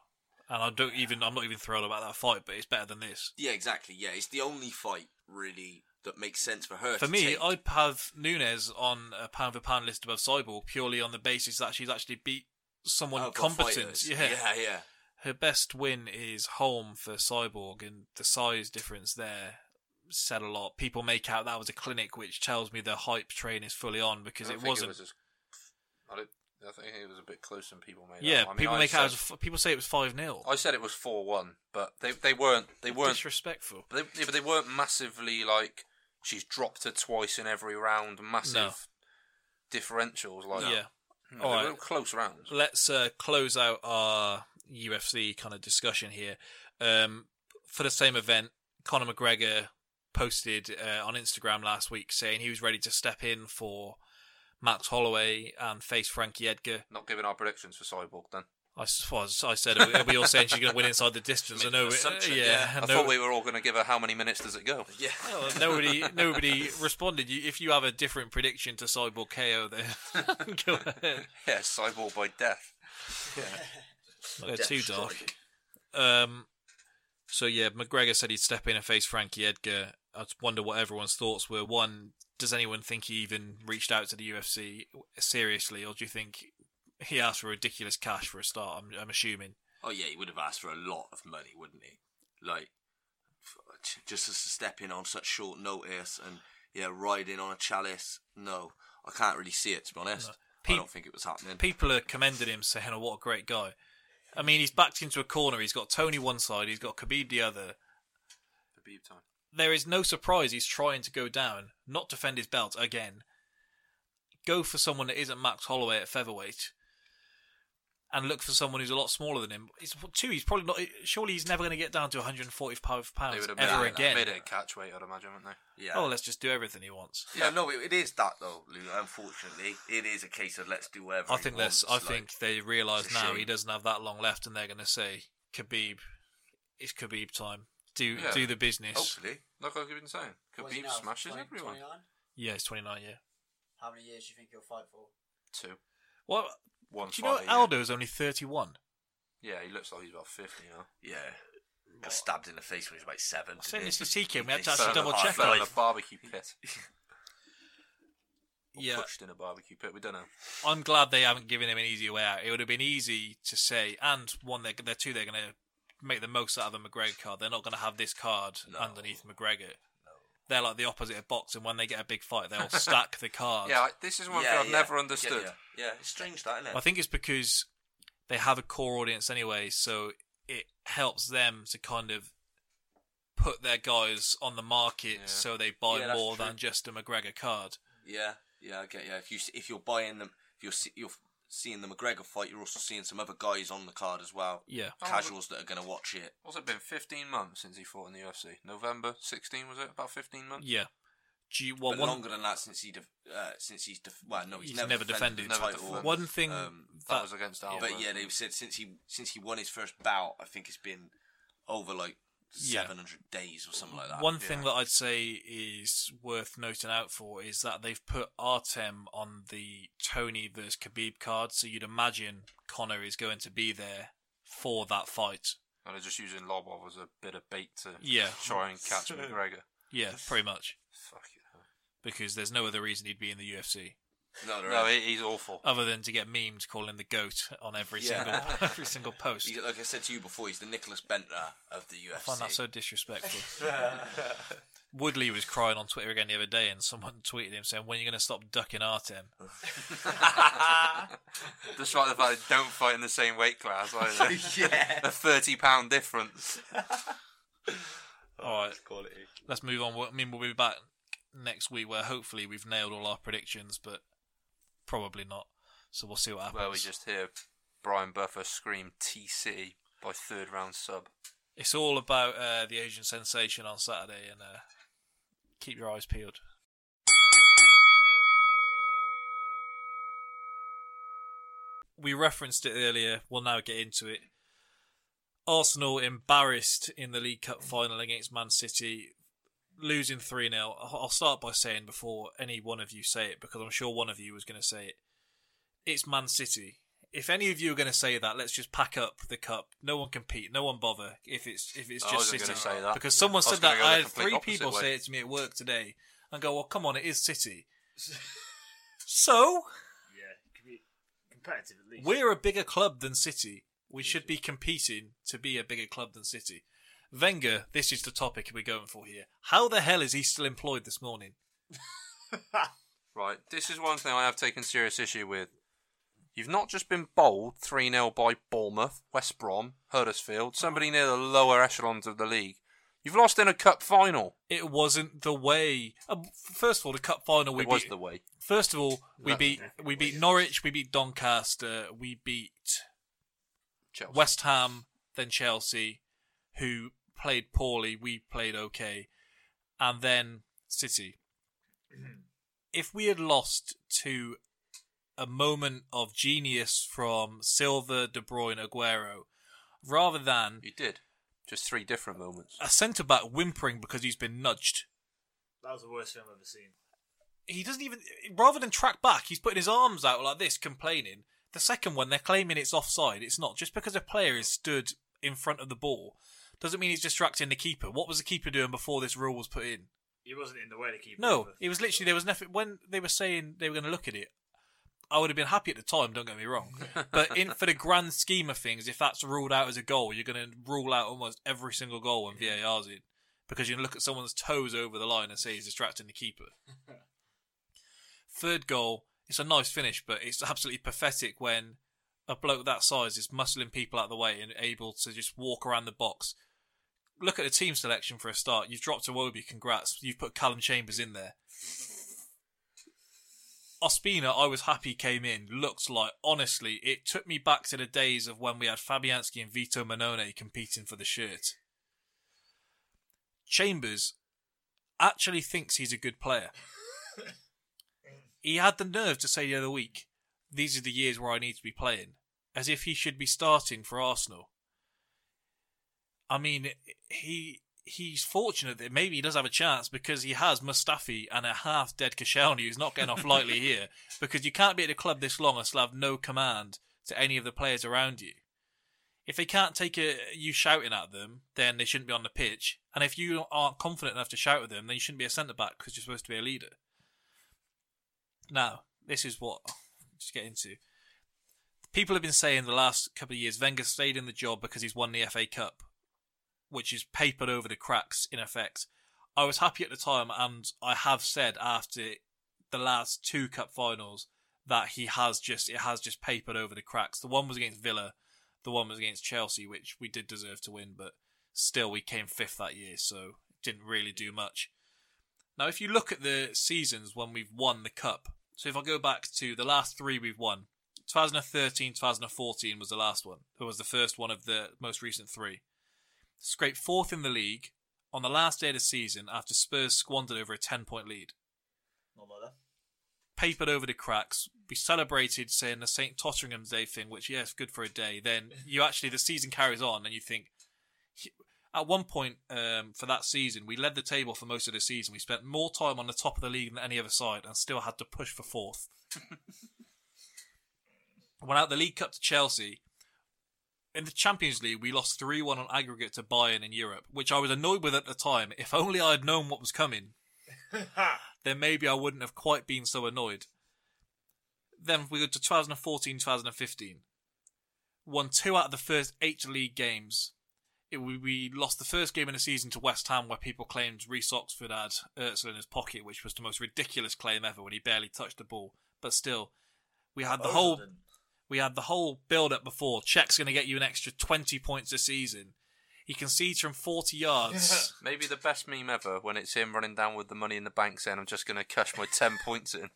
and I don't even I'm not even thrilled about that fight, but it's better than this. Yeah, exactly. Yeah, it's the only fight really that makes sense for her. For me, take. I'd have Nunes on a pound for pound list above Cyborg purely on the basis that she's actually beat someone oh, Other competent. Yeah. yeah, yeah. Her best win is home for Cyborg, and the size difference there said a lot. People make out that was a clinic, which tells me the hype train is fully on because it wasn't. was as, I, don't, I think it was a bit closer than people made yeah, out. I mean, people I make out. said- people say it was five 0 I said it was four one, but they they weren't they weren't Disrespectful. But they, yeah, but they weren't massively like she's dropped her twice in every round. Massive No. differentials like Yeah. that. No, All right. close rounds. Let's uh, close out our UFC kind of discussion here. Um, for the same event, Conor McGregor posted uh, on Instagram last week saying he was ready to step in for Max Holloway and face Frankie Edgar. Not giving our predictions for Cyborg then. I, s- well, as I said, are we all saying she's going to win inside the distance? [LAUGHS] I know, an assumption, yeah, yeah. I and thought we were all going to give her how many minutes does it go? [LAUGHS] Yeah. well, nobody, nobody responded. You, if you have a different prediction to Cyborg KO, then [LAUGHS] go ahead. Yeah, Cyborg by death. Not go Death too dark. Um, so yeah, McGregor said he'd step in and face Frankie Edgar. I just wonder what everyone's thoughts were. One, does anyone think he even reached out to the UFC seriously, or do you think he asked for ridiculous cash for a start? I'm, I'm assuming. Oh yeah, he would have asked for a lot of money, wouldn't he? Like just to step in on such short notice and yeah, ride in on a chalice. No, I can't really see it to be honest. Pe- I don't think it was happening. People are commending him, saying, "Oh, what a great guy." I mean, he's backed into a corner. He's got Tony one side. He's got Khabib the other. Khabib time. There is no surprise he's trying to go down, not defend his belt again. Go for someone that isn't Max Holloway at featherweight, and look for someone who's a lot smaller than him. He's two. He's probably not. Surely he's never going to get down to 145 They pounds would have ever again. made it a catch weight, I'd imagine, wouldn't they? yeah. Oh, let's just do everything he wants. yeah, no, it, it is that though, Lou. Unfortunately, it is a case of let's do whatever. I he think that's. I like- think they realise now shame. he doesn't have that long left, and they're going to say, "Khabib, it's Khabib time. Do Yeah. do the business." hopefully. Like I've been saying, Khabib smashes everyone. Yeah, it's 29. Yeah. How many years do you think he'll fight for? Two. Well, One do you know fight year. Aldo is only 31? Yeah, he looks like he's about 50 now. Yeah. Got stabbed in the face when he was about seven. I said didn't this he? to TK. We had to actually a double check Fell in a barbecue pit. [LAUGHS] Or Yeah. Pushed in a barbecue pit. We don't know. I'm glad they haven't given him an easy way out. It would have been easy to say, and one, they're, they're two, they're going to make the most out of a McGregor card. They're not going to have this card No. underneath McGregor. They're like the opposite of boxing. When they get a big fight, they'll stack the card. Yeah, this is one thing I've never understood. Yeah, yeah. Yeah, it's strange that, isn't it? I think it's because they have a core audience anyway, so it helps them to kind of put their guys on the market Yeah. so they buy Yeah, more true. than just a McGregor card. Yeah, yeah, I get yeah. If you if you're buying them, if you're see, you're seeing the McGregor fight, you're also seeing some other guys on the card as well. Yeah. Oh, Casuals that are going to watch it. What's it been? 15 months since he fought in the UFC. November 16 was it? About 15 months. Yeah. Do you, well, but one, longer than that since he def- uh, since he's def- well no he's, He's never, never defended, defended. the Never title. defended. one thing Um, That, that was against Alba. but yeah, they've said since he since he won his first bout, I think it's been over like Yeah. 700 days or something like that. One thing that I'd say is worth noting out for is that they've put Artem on the Tony versus Khabib card, so you'd imagine Conor is going to be there for that fight. And they're just using Lobov as a bit of bait to Yeah. try and catch [LAUGHS] McGregor. Yeah, pretty much. Fuck it. Because there's no other reason he'd be in the UFC no, there No, he, he's awful. other than to get memed calling the goat on every Yeah. single [LAUGHS] [LAUGHS] every single post. He's, like I said to you before, he's the Nicklas Bendtner of the UFC. I find that so disrespectful. [LAUGHS] Woodley was crying on Twitter again the other day, and someone tweeted him saying, "When are you going to stop ducking Artem?" Despite the fact they don't fight in the same weight class either. yeah. a 30 pound difference. All right, Quality. let's move on. I mean, we'll be back next week where hopefully we've nailed all our predictions, but probably not. So we'll see what happens. Where we just hear Brian Buffer scream TC by third round sub. It's all about uh, the Asian sensation on Saturday, and uh, keep your eyes peeled. We referenced it earlier. We'll now get into it. Arsenal embarrassed in the League Cup final against Man City, losing 3 0. I'll start by saying before any one of you say it, because I'm sure one of you was going to say it. It's Man City. If any of you are going to say that, let's just pack up the cup. No one compete. No one bother. If it's if it's I just wasn't City, say that. because someone I said that. I had three people way. say it to me at work today, and go, "Well, come on, it is City." [LAUGHS] so Yeah, competitive at least. we're a bigger club than City. We should be competing to be a bigger club than City. Wenger, this is the topic we're going for here. How the hell is he still employed this morning? [LAUGHS] Right, this is one thing I have taken serious issue with. You've not just been bowled 3 0 by Bournemouth, West Brom, Huddersfield, somebody near the lower echelons of the league. You've lost in a cup final. It wasn't the way. Um, first of all, the cup final we it was beat. the way. First of all, we That- beat we beat Norwich, we beat Doncaster, we beat Chelsea. West Ham, then Chelsea, who played poorly. We played okay, and then City. [CLEARS THROAT] If we had lost to a moment of genius from Silva, De Bruyne, Aguero, rather than You did. Just three different moments. a centre back whimpering because he's been nudged. That was the worst thing I've ever seen. He doesn't even rather than track back, he's putting his arms out like this, complaining. The second one, they're claiming it's offside. It's not. Just because a player is stood in front of the ball doesn't mean he's distracting the keeper. What was the keeper doing before this rule was put in? He wasn't in the way to keep. No, it was literally there was nothing when they were saying they were going to look at it. I would have been happy at the time. Don't get me wrong, [LAUGHS] but in for the grand scheme of things, if that's ruled out as a goal, you're going to rule out almost every single goal when VAR's in because you can look at someone's toes over the line and say he's distracting the keeper. [LAUGHS] Third goal, it's a nice finish, but it's absolutely pathetic when a bloke that size is muscling people out of the way and able to just walk around the box. Look at the team selection for a start. You've dropped Iwobi, congrats. You've put Calum Chambers in there. Ospina, I was happy came in. Looked like, honestly, it took me back to the days of when we had Fabianski and Vito Mannone competing for the shirt. Chambers actually thinks he's a good player. he had the nerve to say the other week, these are the years where I need to be playing, as if he should be starting for Arsenal. I mean, he he's fortunate that maybe he does have a chance because he has Mustafi and a half dead Koscielny who's not getting off lightly [LAUGHS] here because you can't be at the club this long and still have no command to any of the players around you. If they can't take a, you shouting at them, then they shouldn't be on the pitch. And if you aren't confident enough to shout at them, then you shouldn't be a centre back because you're supposed to be a leader. Now, this is what just get into. People have been saying the last couple of years Wenger stayed in the job because he's won the FA Cup, which is papered over the cracks in effect. I was happy at the time, and I have said after the last two cup finals that he has just it has just papered over the cracks. The one was against Villa, the one was against Chelsea, which we did deserve to win, but still we came fifth that year, so didn't really do much. Now, if you look at the seasons when we've won the cup, so if I go back to the last three we've won, 2013, 2014 was the last one. It was the first one of the most recent three. Scraped fourth in the league on the last day of the season after Spurs squandered over a 10 point lead. Not like that. Papered over the cracks. We celebrated saying the St. Totteringham's Day thing, which, yes, good for a day. Then you actually, the season carries on and you think, at one point um, for that season, we led the table for most of the season. We spent more time on the top of the league than any other side and still had to push for fourth. [LAUGHS] Went out the League Cup to Chelsea. In the Champions League, we lost 3 1 on aggregate to Bayern in Europe, which I was annoyed with at the time. If only I had known what was coming, [LAUGHS] then maybe I wouldn't have quite been so annoyed. Then we go to 2014 2015. Won two out of the first eight league games. It, we, we lost the first game in the season to West Ham, where people claimed Reece Oxford had Özil in his pocket, which was the most ridiculous claim ever when he barely touched the ball. But still, we had the whole. We had the whole build up before. Cech's going to get you an extra 20 points a season. He concedes from 40 yards. [LAUGHS] [LAUGHS] Maybe the best meme ever when it's him running down with the money in the bank saying, I'm just going to cash my 10 [LAUGHS] points in.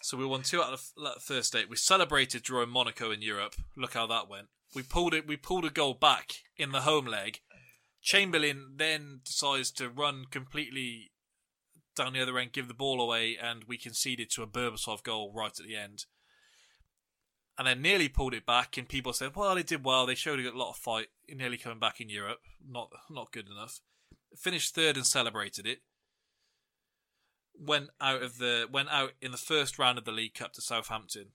so we won two out of the first eight. We celebrated drawing Monaco in Europe. Look how that went. We pulled it. We pulled a goal back in the home leg. Chamberlain then decides to run completely down the other end, give the ball away, and we conceded to a Berbatov goal right at the end. And then nearly pulled it back, and people said, "Well, they did well. They showed a lot of fight, nearly coming back in Europe. Not not good enough." Finished third and celebrated it. Went out of the went out in the first round of the League Cup to Southampton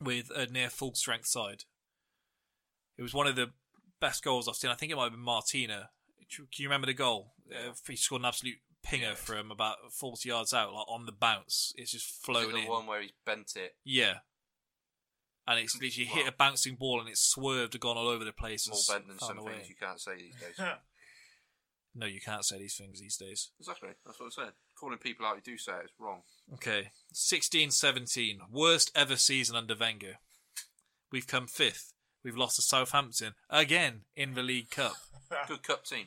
with a near full strength side. It was one of the best goals I've seen. I think it might have been Martina. Can you remember the goal? Uh, he scored an absolute pinger from about 40 yards out, like on the bounce. It's just Is it flown the in. one where he's bent it? Yeah. And it's literally hit a bouncing ball and it's swerved and gone all over the place. More bent than some a things you can't say these days. [LAUGHS] No, you can't say these things these days. exactly, that's what I'm saying. Calling people out who do say it is wrong. Okay. 16 17. Worst ever season under Wenger. We've come fifth We've lost to Southampton again in the League Cup. Good cup team.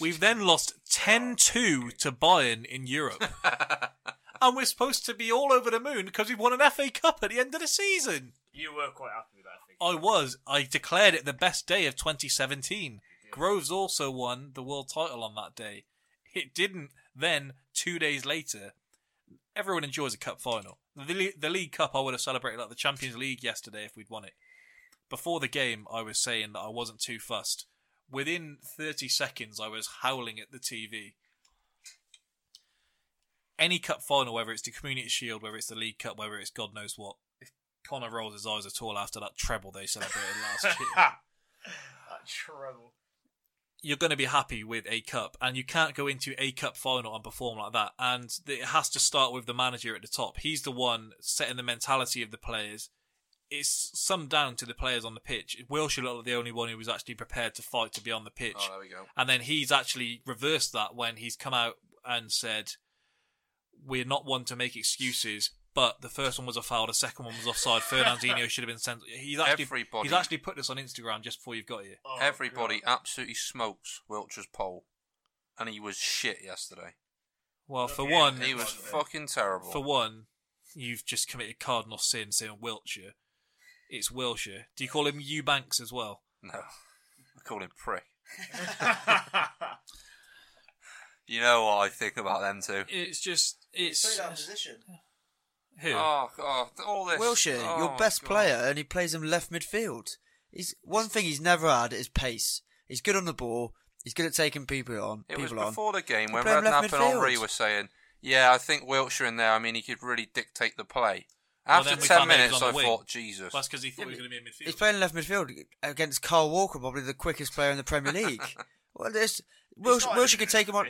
We've then lost 10-2 to Bayern in Europe. [LAUGHS] and we're supposed to be all over the moon because we've won an FA Cup at the end of the season. You were quite happy with that, I think. I was. I declared it the best day of 2017. Groves also won the world title on that day. It didn't. Then, two days later, everyone enjoys a cup final. The, the League Cup, I would have celebrated like the Champions League yesterday if we'd won it. Before the game, I was saying that I wasn't too fussed. Within 30 seconds, I was howling at the TV. Any cup final, whether it's the Community Shield, whether it's the League Cup, whether it's God knows what, if Connor rolls his eyes at all after that treble they celebrated last [LAUGHS] year, that treble. you're going to be happy with a cup, and you can't go into a cup final and perform like that. And it has to start with the manager at the top. He's the one setting the mentality of the players. It's summed down to the players on the pitch. Wilshere looked like the only one who was actually prepared to fight to be on the pitch. Oh, there we go. And then he's actually reversed that when he's come out and said, "We're not one to make excuses." But the first one was a foul. The second one was offside. [LAUGHS] Fernandinho should have been sent. He's actually Everybody- he's actually put this on Instagram just before you've got here. Oh, Everybody absolutely smokes Wiltshire's poll. And he was shit yesterday. Well, for Yeah, one, He was fucking terrible. For one, you've just committed cardinal sin saying Wiltshire. It's Wilshere. Do you call him Eubanks as well? No. I call him prick. [LAUGHS] You know what I think about them two. It's just it's position. who? Oh, God. All this. Wilshere, oh, your best God. player, and he plays him left midfield. He's one thing he's never had is pace. He's good on the ball. He's good at taking people on. It was people on. before the game when play him left Redknapp and Henry were saying, yeah, I think Wiltshire in there, I mean, he could really dictate the play. Well, After then we 10 found out he was minutes, I wing. thought, Jesus. That's because he thought he was going to be in midfield. He's playing left midfield against Kyle Walker, probably the quickest player in the Premier League. [LAUGHS] well, there's Wilshere, Wilshere could take him on.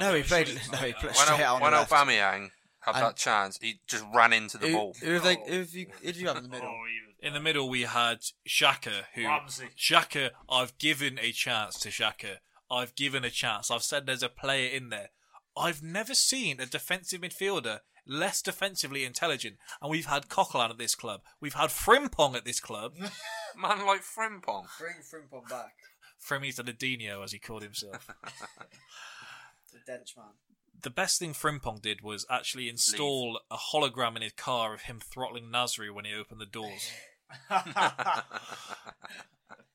No, he played. No, he played when straight out on when the left. Aubameyang had And- that chance, he just ran into the Who, ball. who have they? Oh. Who have you? Who did you have in the middle? Oh, he was in the middle, we had Xhaka, who Ramsey. Xhaka. I've given a chance to Xhaka. I've given a chance. I've said there's a player in there. I've never seen a defensive midfielder less defensively intelligent. And we've had Coquelin at this club. We've had Frimpong at this club. [LAUGHS] Man like Frimpong. Bring Frimpong back. Fremi's Ladino, as he called himself. [LAUGHS] The dench man. the best thing Frimpong did was actually install a hologram in his car of him throttling Nasri when he opened the doors. [LAUGHS]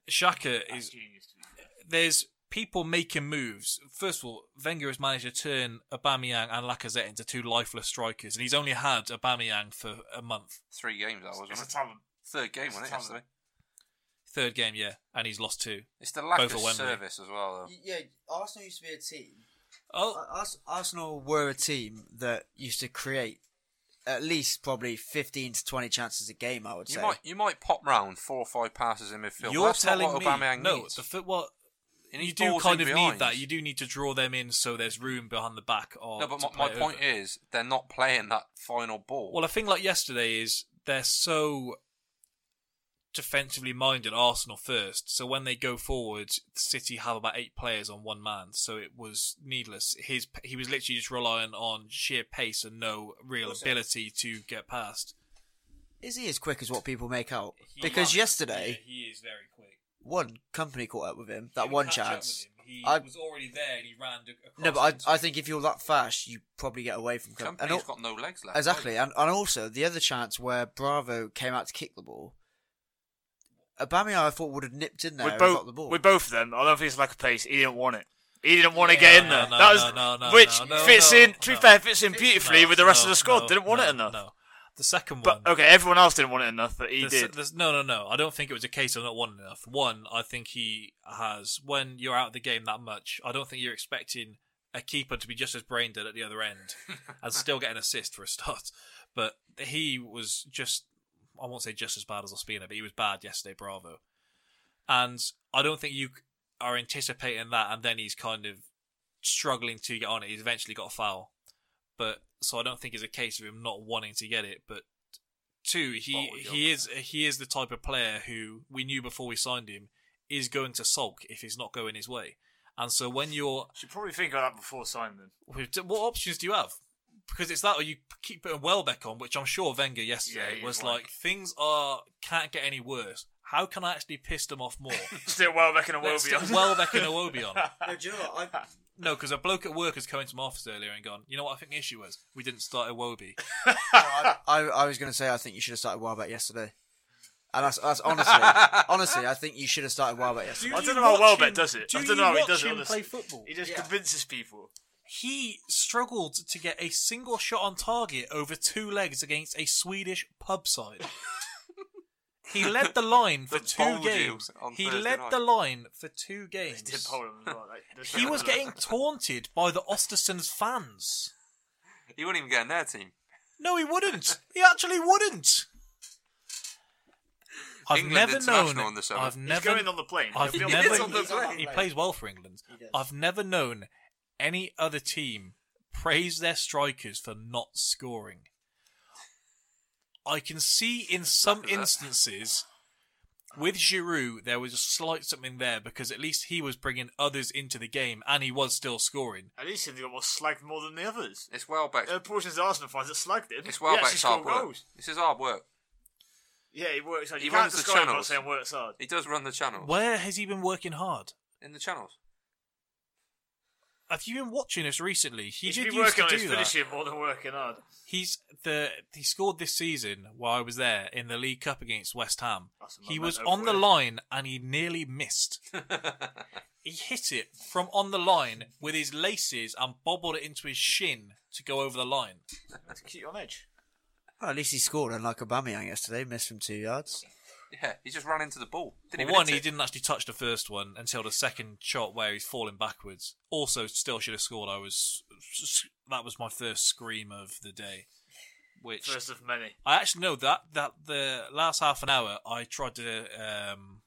Xhaka is genius. To be fair. there's people making moves. First of all, Wenger has managed to turn Aubameyang and Lacazette into two lifeless strikers, and he's only had Aubameyang for a month. Three games, that was, It's a talent. Third game, it's wasn't it, a yesterday? Third game, yeah, and he's lost two. It's the lack Both of at Wembley. service as well, though. Yeah, Arsenal used to be a team. Oh, Arsenal were a team that used to create at least probably 15 to 20 chances a game, I would You say. might you might pop round four or five passes in midfield. you're that's not telling what me Aubameyang no. needs. The foot what He needs you do kind of behind. need that. You do need to draw them in so there's room behind the back. Or No, but my, my point over. is they're not playing that final ball. Well, a thing like yesterday is they're so defensively minded, Arsenal first. So when they go forward, City have about eight players on one man. So it was needless. His he was literally just relying on sheer pace and no real ability to get past. Is he as quick as what people make out? He- Because yesterday, Yeah, he is very quick. One Kompany caught up with him. That Didn't one chance. He I- was already there and he ran ac- across. No, but I, I think if you're that fast, you probably get away from com- Kompany's and al- got no legs left. Exactly, and, and also the other chance where Bravo came out to kick the ball, Aubameyang I thought would have nipped in there With and both, got the ball. with both of them, I don't think it's like a pace. He didn't want it. He didn't want to get in no, there. no, that was no, no, no, which no, no, fits no, in. To no. be fair, fits in beautifully No, with the rest no, of the squad. no, didn't want no, it enough. No. The second But one. okay, everyone else didn't want it enough, but he did. no, no, no. I don't think it was a case of not wanting enough. One, I think he has. When you're out of the game that much, I don't think you're expecting a keeper to be just as brain dead at the other end [LAUGHS] and still get an assist for a start. But he was just. I won't say just as bad as Ospina, but he was bad yesterday. Bravo. And I don't think you are anticipating that, and then he's kind of struggling to get on it. He's eventually got a foul, but so I don't think it's a case of him not wanting to get it. But two, he Oh, he is he is the type of player who we knew before we signed him is going to sulk if it's not going his way. And so when you're, Should probably think of that before signing. what options do you have? Because it's that, or you keep putting Welbeck on, which I'm sure Wenger yesterday Yeah, was was like- like, things are can't get any worse. How can I actually piss them off more? [LAUGHS] Still Welbeck and a Let's Wobie. Welbeck and Iwobi on. [LAUGHS] No, do you know what? I, [LAUGHS] No, because a bloke at work has come into my office earlier and gone, you know what I think the issue was? We didn't start Iwobi. [LAUGHS] I, I was going to say I think you should have started Welbeck yesterday. And that's, that's honestly, [LAUGHS] honestly, I think you should have started Welbeck yesterday. I you don't know how watch Welbeck him- does it. do I don't you know how he watch does it. him honestly. play football? He just Yeah. convinces people. He struggled to get a single shot on target over two legs against a Swedish pub side. [LAUGHS] he led the line for That two games. He Thursday led night. the line for two He did games. bowl him as well. Like, [LAUGHS] He was getting taunted by the Ostersund's fans. [LAUGHS] He wouldn't even get in their team. No, he wouldn't. He actually wouldn't. I've England never known. in the. I've He's never. going on the plane. I've He'll never. on the on the plane. He plays well for England. I've never known any other team praise their strikers for not scoring. I can see in some instances with Giroud there was a slight something there because at least he was bringing others into the game and he was still scoring. At least he got more slagged more than the others. It's Welbeck's. There uh, are portions of Arsenal fans that slagged him. It's He actually Welbeck's hard work. goals. This is hard work. Yeah, he works hard. He You can't runs the describe him channels. saying works hard. He does run the channels. Where has he been working hard? In the channels. Have you been watching us recently? He He did should be used working to on do his that. finishing more than working hard. He's the he scored this season while I was there in the League Cup against West Ham. That's a He was memento on for the you. line and he nearly missed. [LAUGHS] he hit it from on the line with his laces and bobbled it into his shin to go over the line. To keep you on edge. Well, at least he scored, unlike Aubameyang yesterday, missed from two yards. Yeah, he just ran into the ball. Didn't For even one, he it. didn't actually touch the first one until the second shot where he's falling backwards. Also, still should have scored. I was that was my first scream of the day. Which First of many. I actually know that that the last half an hour I tried to um,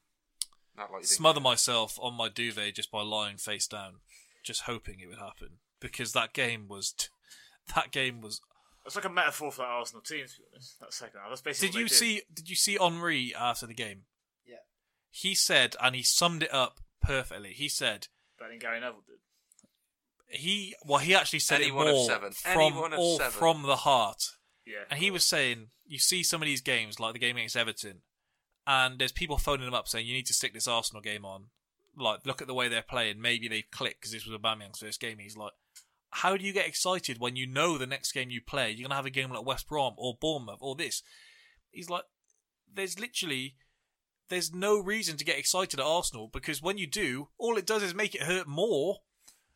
like you did. smother myself on my duvet just by lying face down, just hoping it would happen because that game was t- [LAUGHS] that game was. It's like a metaphor for that Arsenal team, to be honest. That second half. That's basically Did what you they see? Did you see Henry after the game? Yeah. He said, and he summed it up perfectly. He said Better than Gary Neville did. he well he actually said Any it one of more seven. from one of all seven. from the heart. Yeah. And he was saying, you see some of these games, like the game against Everton, and there's people phoning them up saying, you need to stick this Arsenal game on. Like, look at the way they're playing. Maybe they click because this was Aubameyang's first game. He's like, how do you get excited when you know the next game you play, you're going to have a game like West Brom or Bournemouth or this? He's like, there's literally, there's no reason to get excited at Arsenal because when you do, all it does is make it hurt more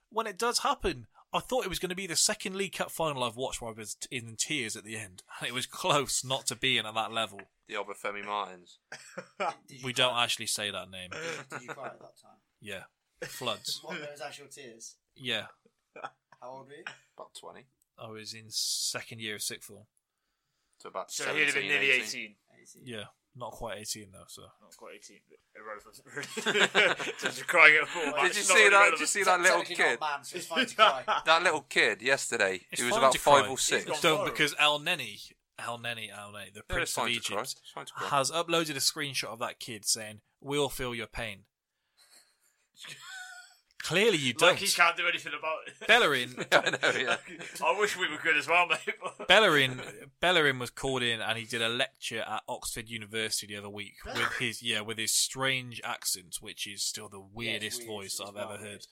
when it does happen. I thought it was going to be the second League Cup final I've watched where I was in tears at the end, and [LAUGHS] it was close not to being at that level. The Obafemi Martins. [LAUGHS] We don't actually say that name. Did you cry at that time? Yeah, floods. What, those actual tears? Yeah, How old were you? About 20. I was in second year of sixth form. So about So 17, he'd have been nearly 18. 18. Yeah, not quite eighteen though. So Not quite 18, but irrelevant. really. Since you're crying at a full match, Did you not see really that? Did you see that little Technically kid? not a man, so it's fine to [LAUGHS] cry. That little kid yesterday. It's he was fine about to five cry. or six. He's don't viral. because Elneny, Al Neni, Elneny, the Yeah, Prince of fine to cry. Egypt, It's fine to cry. has uploaded a screenshot of that kid saying, "We all feel your pain." [LAUGHS] Clearly, you don't. Like he can't do anything about it. Bellerin, [LAUGHS] I know, yeah. I wish we were good as well, mate. but- [LAUGHS] Bellerin, Bellerin was called in and he did a lecture at Oxford University the other week [GASPS] with his yeah with his strange accent, which is still the weirdest weird. voice It's I've ever weird. heard.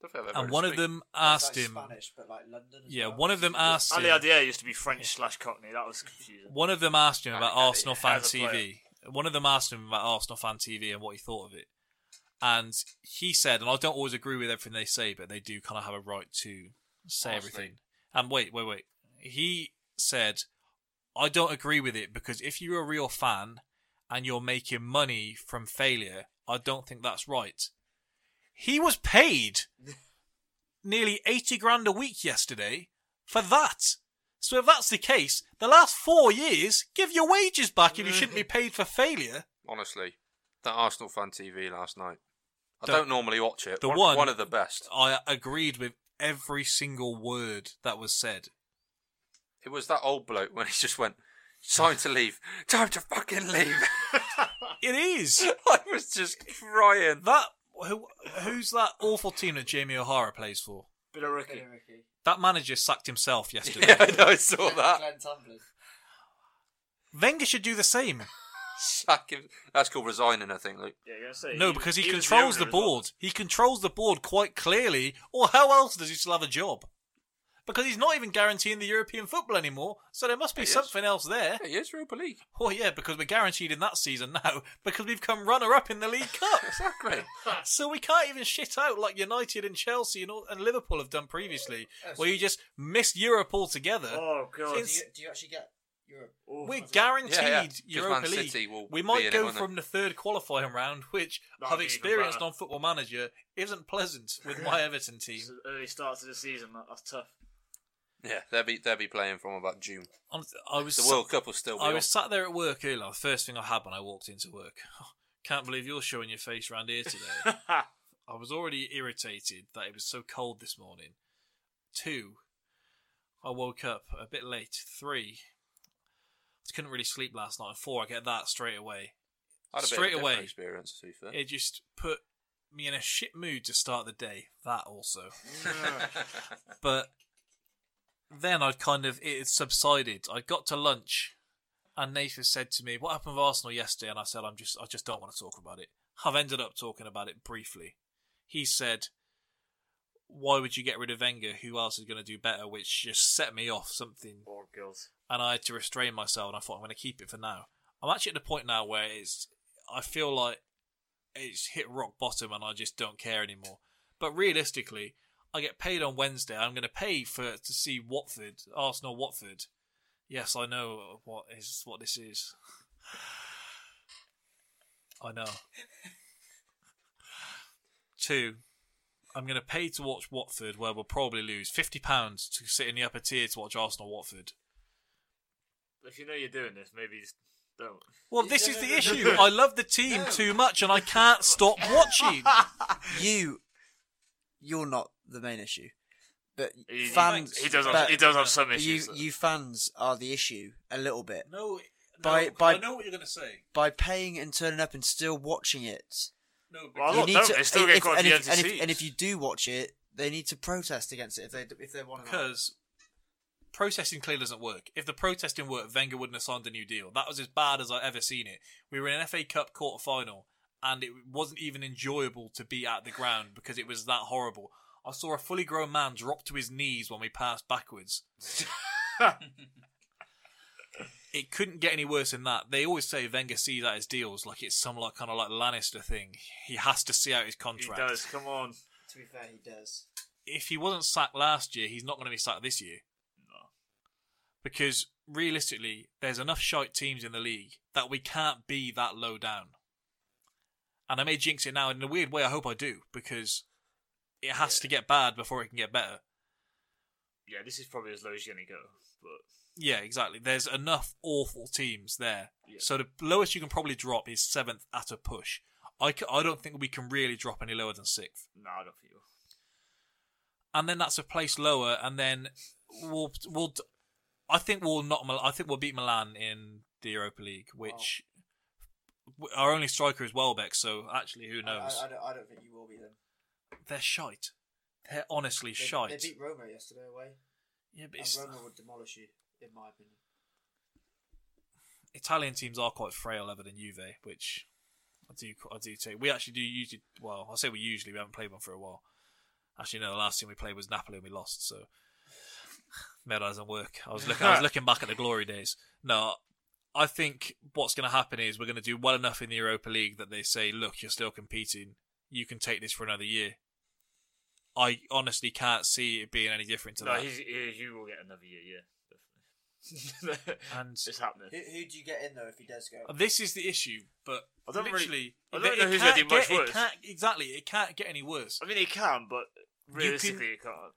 Don't think I've ever And one of speak. them asked him, Spanish, but like London. as yeah, well. one of them asked Ali him, idea used to be French slash Cockney. That was confusing. one of them asked him about Arsenal fan as a player. TV. One of them asked him about Arsenal fan TV and what he thought of it. And he said, and I don't always agree with everything they say, but they do kind of have a right to say Honestly. everything. And wait, wait, wait. He said, I don't agree with it because if you're a real fan and you're making money from failure, I don't think that's right. He was paid nearly 80 grand a week yesterday for that. So if that's the case, the last four years, give your wages back if you shouldn't be [LAUGHS] paid for failure. Honestly, that Arsenal fan TV last night. I The- don't normally watch it. the one, one- one of the best. I agreed with every single word that was said. It was that old bloke when he just went, "Time to leave. Time to fucking leave." [LAUGHS] It is I was just crying. that who, who's that awful team that Jamie O'Hara plays for? Billericay. That manager sacked himself yesterday. [LAUGHS] Yeah, I know. I saw that. Glenn Tamplin. Wenger should do the same. Sack him. That's called resigning, I think. Luke. Yeah, you're gonna say No, he- because he, he was controls the owner as well. board. He controls the board quite clearly. Or how else does he still have a job? Because he's not even guaranteeing the European football anymore. So there must be He is. something else there. Yeah, he is Europa League. Oh yeah, because we're guaranteed in that season now [LAUGHS] because we've come runner up in the League Cup. [LAUGHS] Exactly. [LAUGHS] so we can't even shit out like United and Chelsea and, all, and Liverpool have done previously, where you just missed Europe altogether. Oh god. It's- do you actually get Europe? Oh, We're guaranteed Yeah, yeah. 'Cause Europa Man League. City will we might in it, go won't from the third qualifying round, which That'd I've experienced better. on Football Manager, isn't pleasant with my [LAUGHS] Everton team. It's early start to the season. That's tough. Yeah, they'll be they'll be playing from about June. I was The sa- World Cup will still be I on. was sat there at work earlier. The first thing I had when I walked into work. [LAUGHS] Can't believe you're showing your face around here today. [LAUGHS] I was already irritated that it was so cold this morning. Two, I woke up a bit late. Three, I couldn't really sleep last night. And four, I get that straight away. I had straight of a different away. experience, to be fair. It just put me in a shit mood to start the day. That also. [LAUGHS] but then I'd kind of it had subsided. I got to lunch, and Nathan said to me, "What happened with Arsenal yesterday?" And I said, "I'm just, I just don't want to talk about it." I've ended up talking about it briefly. He said, "Why would you get rid of Wenger? Who else is going to do better?" Which just set me off something, Poor girls. And I had to restrain myself. And I thought I'm going to keep it for now. I'm actually at the point now where it's, I feel like it's hit rock bottom, and I just don't care anymore. But realistically, I get paid on Wednesday. I'm going to pay for to see Watford, Arsenal, Watford. Yes, I know what is what this is. [SIGHS] I know. [LAUGHS] Two, I'm going to pay to watch Watford, where we'll probably lose fifty pounds to sit in the upper tier to watch Arsenal, Watford. If you know you're doing this, maybe just don't. Well, this is the issue. I love the team too much, and I can't stop watching. [LAUGHS] You, you're not the main issue, but He, fans. he, he does. Have, but- he does have some but you, issues. you fans are the issue a little bit No, By- no, by- I know what you're going to say. by paying and turning up and still watching it. No, Well, a you lot need don't. to, They still if- get quite a and, few if, and, if, empty and if you do watch it, they need to protest against it if they if they want to. because protesting clearly doesn't work. If the protesting worked, Wenger wouldn't have signed a new deal. That was as bad as I've ever seen it. We were in an FA Cup quarter final, and it wasn't even enjoyable to be at the ground because it was that horrible. I saw a fully grown man drop to his knees when we passed backwards. [LAUGHS] it couldn't get any worse than that. They always say Wenger sees out his deals like it's some like kind of like Lannister thing. He has to see out his contract. he does. Come on. To be fair, he does. if he wasn't sacked last year, he's not going to be sacked this year. Because realistically, there's enough shite teams in the league that we can't be that low down. And I may jinx it now, and in a weird way, I hope I do, because it has to get bad before it can get better. Yeah, this is probably as low as you're gonna go. But Yeah, exactly. There's enough awful teams there. Yeah. So the lowest you can probably drop is seventh at a push. I, c- I don't think we can really drop any lower than sixth. no, I don't think you. and then that's a place lower, and then we'll we'll. I think we'll not. I think we'll beat Milan in the Europa League, which w our only striker is Welbeck. So actually, who knows? I, I, don't, I don't think you will be them. They're shite. They're honestly They, shite. they beat Roma yesterday away, yeah, but Roma would demolish you, in my opinion. Italian teams are quite frail, other than Juve, which I do I do take. We actually do usually. Well, I say we usually. We haven't played one for a while. Actually, no. The last team we played was Napoli, and we lost. So that doesn't work. I was looking. I was looking back at the glory days. No, I think what's going to happen is we're going to do well enough in the Europa League that they say, "Look, you're still competing. You can take this for another year." I honestly can't see it being any different to No, that. he's, he, he will get another year. Yeah. [LAUGHS] And it's happening. Who, who do you get in though if he does go? Uh, this is the issue, but I don't really- I don't know it who's gonna do much get- worse. It can't, exactly, it can't get any worse. I mean, he can, but realistically, can- he can't.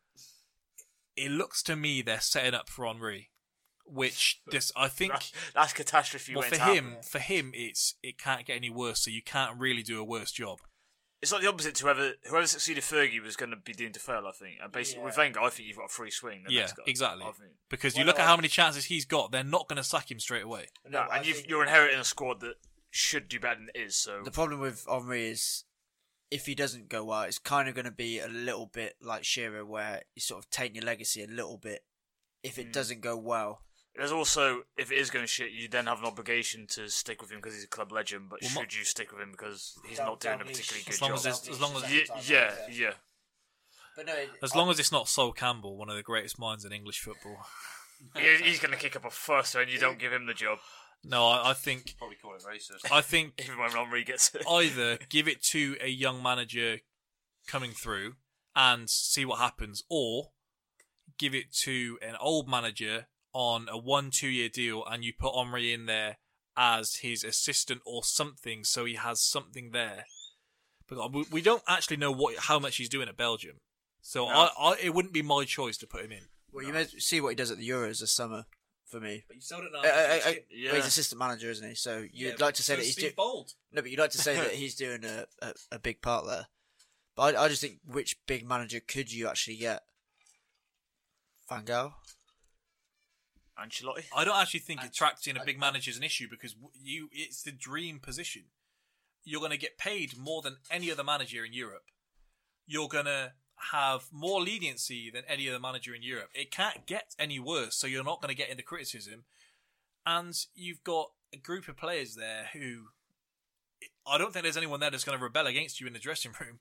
It looks to me they're setting up for Henry, which [LAUGHS] this I think. That's, that's catastrophe. Well, for him, happen. for him, it's it can't get any worse. So you can't really do a worse job. It's like the opposite to whoever whoever succeeded Fergie was going to be doomed to fail. I think, and basically with Wenger, I think you've got a free swing. The yeah, next guy, exactly. I think. Because you look no, at how many chances he's got, they're not going to sack him straight away. No, but I and you've, think- you're inheriting a squad that should do better than it is. So The problem with Henry is if he doesn't go well, it's kind of going to be a little bit like Shearer, where you sort of taint your legacy a little bit if it hmm. doesn't go well. There's also, if it is going to shit, you then have an obligation to stick with him because he's a club legend. But Well, should my- you stick with him because he's Down- not doing a down leash. particularly good As long job? as it's- as long as- Ye- yeah, yeah. But no, it- As long as it's not Sol Campbell, one of the greatest minds in English football. He- he's going to kick up a fuss when you don't give him the job. No, I, I think Probably call it racist. I think Even when Henry gets it. either give it to a young manager coming through and see what happens, or give it to an old manager on a one two year deal and you put Henry in there as his assistant or something, so he has something there. But we- we don't actually know what how much he's doing at Belgium, so I, I, it wouldn't be my choice to put him in. well, you may see what he does at the Euros this summer for me. But you still don't know. Uh, uh, uh, Yeah. well, he's assistant manager, isn't he? So you'd like to say that he's doing. bold. No, but you'd like to say that [LAUGHS] he's doing a, a, a big part there. But I, I just think which big manager could you actually get? Van Gaal? Ancelotti. I don't actually think attracting a big manager is an issue because you it's the dream position. You're going to get paid more than any other manager in Europe. You're going to have more leniency than any other manager in Europe. It can't get any worse, so you're not going to get into criticism. And you've got a group of players there who I don't think there's anyone there that's going to rebel against you in the dressing room.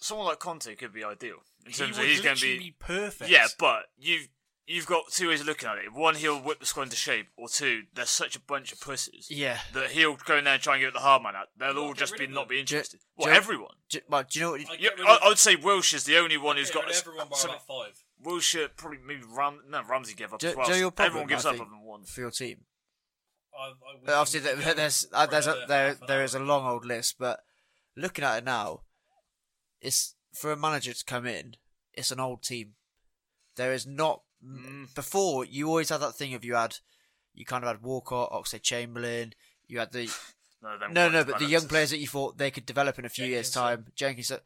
Someone like Conte could be ideal in He terms would of he's going to be. be perfect. Yeah, but you've you've got two ways of looking at it. One, he'll whip the squad into shape, or two, there's such a bunch of pussies Yeah. that he'll go in there and try and get the hard man out. They'll You've all just be not them. be interested. Jo- well, Jo- everyone. Do, but do you know what? I Yeah, get rid I, of- I would say Wilshere's the only one who's got rid of a- everyone by some- about five. Wilshire probably maybe Ram, no Ramsey gave up Joe, as well. Joe, your problem, everyone gives I up think, other than one. for your team. I, I would- Obviously, there, there's uh, there's a, there half an there hour. a long old list, but looking at it now, it's for a manager to come in. It's an old team. There is not Mm. before. You always had that thing of you had, you kind of had Walcott, Oxlade Chamberlain. You had the [SIGHS] No, no, no, but the young players that you thought they could develop in a few years' time, Jenkins, uh,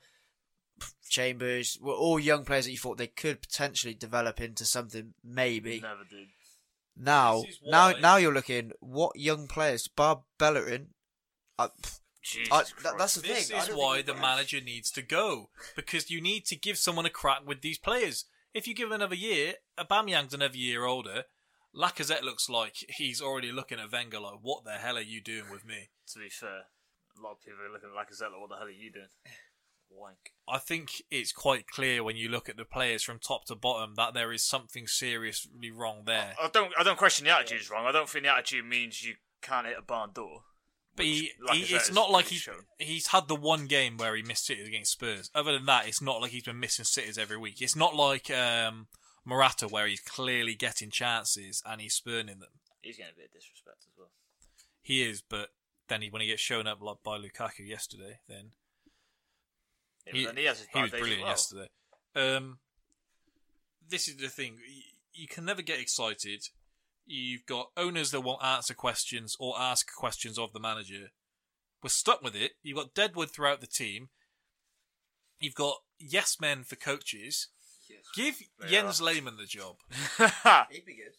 Chambers, were all young players that you thought they could potentially develop into something. Maybe never did. now, now, now you're looking what young players, Bar Bellerin. Uh, Jesus I, Christ. that, that's the This thing. I is why the manager needs to go because you need to give someone a crack with these players. If you give him another year, Aubameyang's another year older. Lacazette looks like he's already looking at Wenger like, "What the hell are you doing with me?" to be fair, a lot of people are looking at Lacazette like, what the hell are you doing? Wank. I think it's quite clear when you look at the players from top to bottom that there is something seriously wrong there. I don't. I don't question the attitude's wrong. I don't think the attitude means you can't hit a barn door. But he, which he, it's not like really he shown. he's had the one game where he missed sitters against Spurs. Other than that, it's not like he's been missing sitters every week. It's not like um, Morata where he's clearly getting chances and he's spurning them. He's getting a bit of disrespect as well. He is, but then he, when he gets shown up like by Lukaku yesterday, then Yeah, he, then he has his he bad was days brilliant well. yesterday. Um, this is the thing: you, you can never get excited. You've got owners that won't answer questions or ask questions of the manager. We're stuck with it. You've got Deadwood throughout the team. You've got yes men for coaches. Give Jens Lehmann the job. [LAUGHS] He'd be good.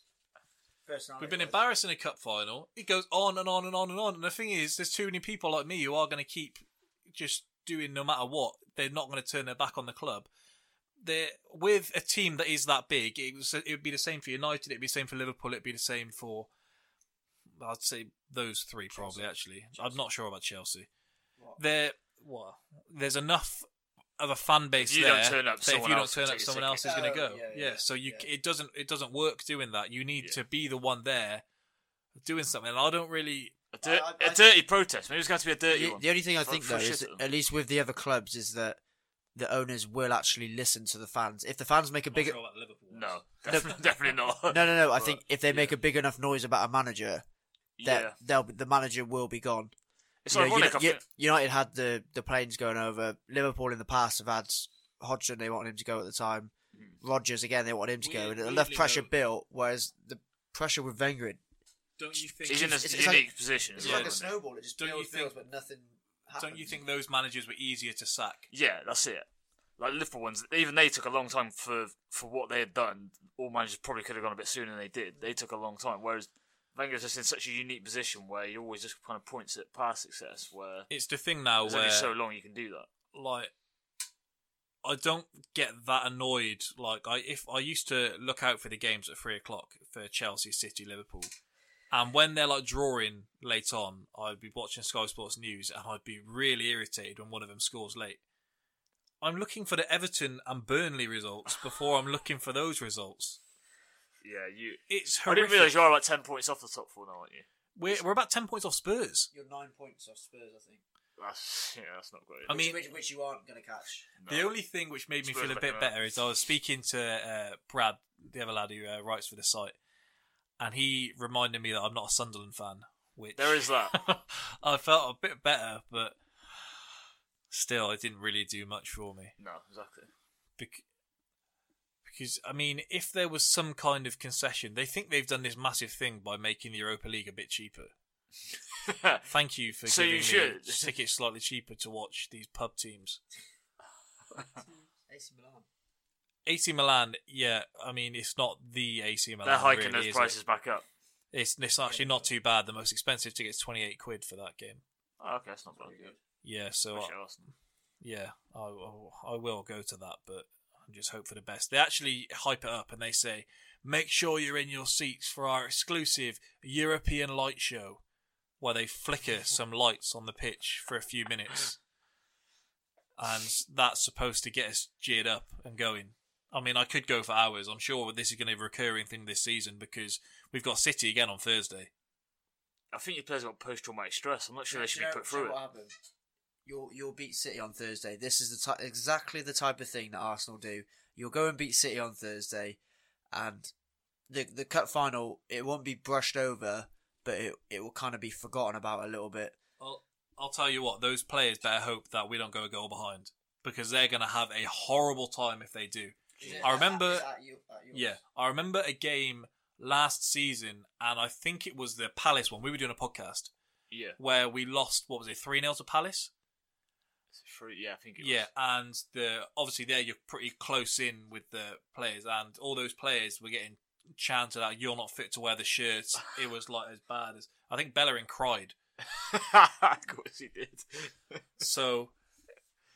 We've been wise. embarrassed in a cup final. It goes on and on and on and on. And the thing is, there's too many people like me who are going to keep just doing no matter what. They're not going to turn their back on the club. They're with a team that is that big. It was. It would be the same for United. It'd be the same for Liverpool. It'd be the same for. I'd say those three probably. Actually, I'm not sure about Chelsea. There, what? There's enough of a fan base If you there don't turn up, that if someone you don't else turn up, someone else is going to Oh, go. yeah, Yeah, yeah, so you yeah. it doesn't it doesn't work doing that. You need Yeah. to be the one there doing something. And I don't really. A, dir- I- a I- dirty protest. Maybe it's going to be a dirty The, one. the only thing I think though is, at least with the other clubs, is that the owners will actually listen to the fans. If the fans make a bigger, No, definitely, definitely not. [LAUGHS] no, no, no. I But, think if they make a big enough noise about a manager, that yeah, they'll the manager will be gone. it's You know, ironic. Uni- I Uni- United had the the planes going over. Liverpool in the past have had Hodgson. They wanted him to go at the time. Mm. Rodgers again. They wanted him to go. Weird- And enough weirdly pressure though- built. Whereas the pressure with Wenger, Don't you think? he's in a it's- it's unique like- position. it's as like a snowball. It just Don't you builds, think- builds, but nothing. Don't you think those managers were easier to sack? Yeah, that's it. Like Liverpool ones, even they took a long time for for what they had done. All managers probably could have gone a bit sooner than they did. They took a long time. Whereas Wenger's just in such a unique position where he always just kind of points at past success. Where It's the thing now where only so long you can do that. like I don't get that annoyed. Like I, if I used to look out for the games at three o'clock for Chelsea, City, Liverpool, and when they're like drawing late on, I'd be watching Sky Sports News, and I'd be really irritated when one of them scores late. I'm looking for the Everton and Burnley results before I'm looking for those results. Yeah, you. It's horrific. I didn't realise you are about ten points off the top four now, aren't you? We're we're about ten points off Spurs. You're nine points off Spurs, I think. That's yeah, that's not great. I mean, which, which you aren't going to catch. The only thing which made me Spurs feel a bit better is I was speaking to uh, Brad, the other lad who uh, writes for the site, and he reminded me that I'm not a Sunderland fan. Which There is that. [LAUGHS] I felt a bit better, but still, it didn't really do much for me. no, exactly. Bec- because I mean, if there was some kind of concession, they think they've done this massive thing by making the Europa League a bit cheaper. [LAUGHS] Thank you for So giving you me should. tickets slightly cheaper to watch these pub teams. [LAUGHS] AC Milan. AC Milan, yeah, I mean it's not the AC Milan. They're hiking really, those prices It? back up. It's it's actually not too bad. The most expensive ticket's twenty eight quid for that game. Oh, okay, that's not bad. Yeah, so I- I yeah, I, I I will go to that, but I just hope for the best. They actually hype it up and they say, make sure you're in your seats for our exclusive European light show, where they flicker [LAUGHS] some lights on the pitch for a few minutes, and that's supposed to get us geared up and going. I mean, I could go for hours. I'm sure this is going to be a recurring thing this season because we've got City again on Thursday. I think your players got post traumatic stress. I'm not sure they should Do you be put through know it. What happened? You'll you'll beat City on Thursday. This is the ty- exactly the type of thing that Arsenal do. You'll go and beat City on Thursday, and the the cup final it won't be brushed over, but it it will kind of be forgotten about a little bit. Well, I'll tell you what; those players better hope that we don't go a goal behind because they're going to have a horrible time if they do. I remember, yeah, I remember a game last season, and I think it was the Palace one. We were doing a podcast Yeah, where we lost. What was it? Three 0 to Palace. Free, yeah, I think it Yeah, was. and the obviously there you're pretty close in with the players, and all those players were getting chanted out. You're not fit to wear the shirts. It was like as bad as I think Bellerin cried. [LAUGHS] of course he did. So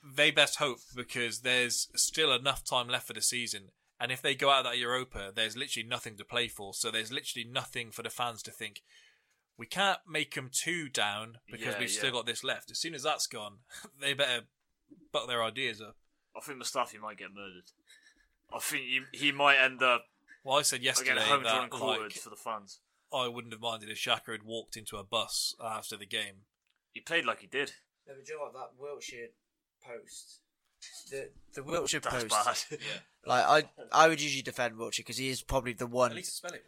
they best hope because there's still enough time left for the season. And if they go out of that Europa, there's literally nothing to play for. So there's literally nothing for the fans to think. We can't make them too down because Yeah, we've yeah. still got this left. As soon as that's gone, [LAUGHS] they better buck their ideas up. I think Mustafi might get murdered. I think he, he might end up Well, I said yesterday again home drawn that like, for the fans. I wouldn't have minded if Xhaka had walked into a bus after the game. He played like he did. No, but do you know what that Wilshere post? The the Wilshere That's post. bad. [LAUGHS] Like I I would usually defend Wilshere because he is probably the one At least spell it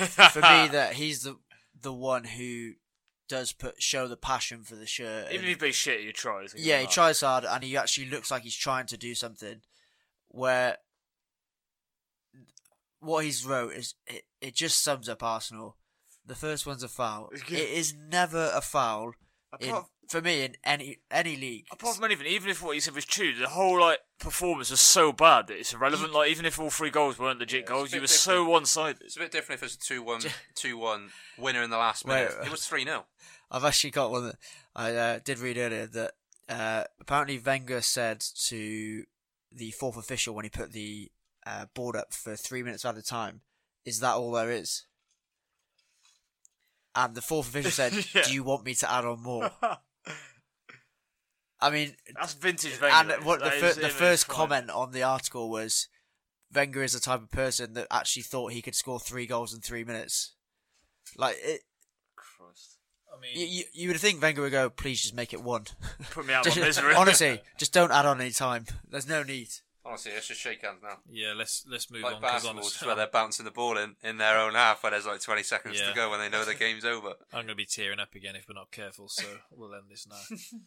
right. [LAUGHS] for me [LAUGHS] that he's the the one who does put show the passion for the shirt. Even and- if he plays shit, you try. so give yeah, he that. tries hard and he actually looks like he's trying to do something. Where what he's wrote is it, it just sums up Arsenal. The first one's a foul. it is never a foul in, for me in any any league. Apart from anything, even if what he said was true, the whole like performance was so bad that it's irrelevant. Like even if all three goals weren't legit goals, you were so one sided. It's a bit different if it's a 2 1 [LAUGHS] 2 1 winner in the last minute. uh, it was 3 0. I've actually got one that I uh, did read earlier that uh, apparently Wenger said to the fourth official when he put the uh, board up for three minutes at a time, "Is that all there is?" And the fourth official said, [LAUGHS] Yeah. "Do you want me to add on more?" [LAUGHS] I mean, That's vintage Wenger. and what the, fir- the first comment on the article was, Wenger is the type of person that actually thought he could score three goals in three minutes. Like it, Christ. I mean, you, you, you would think Wenger would go, please just make it one. Put me out of [LAUGHS] misery. honestly, just don't add on any time. There's no need. Honestly, let's just shake hands now. yeah, let's let's move Like on because basketball, just honestly, where they're [LAUGHS] bouncing the ball in, in their own half where there's like 20 seconds Yeah. to go when they know the game's over. [LAUGHS] I'm going to be tearing up again if we're not careful. So we'll end this now. [LAUGHS]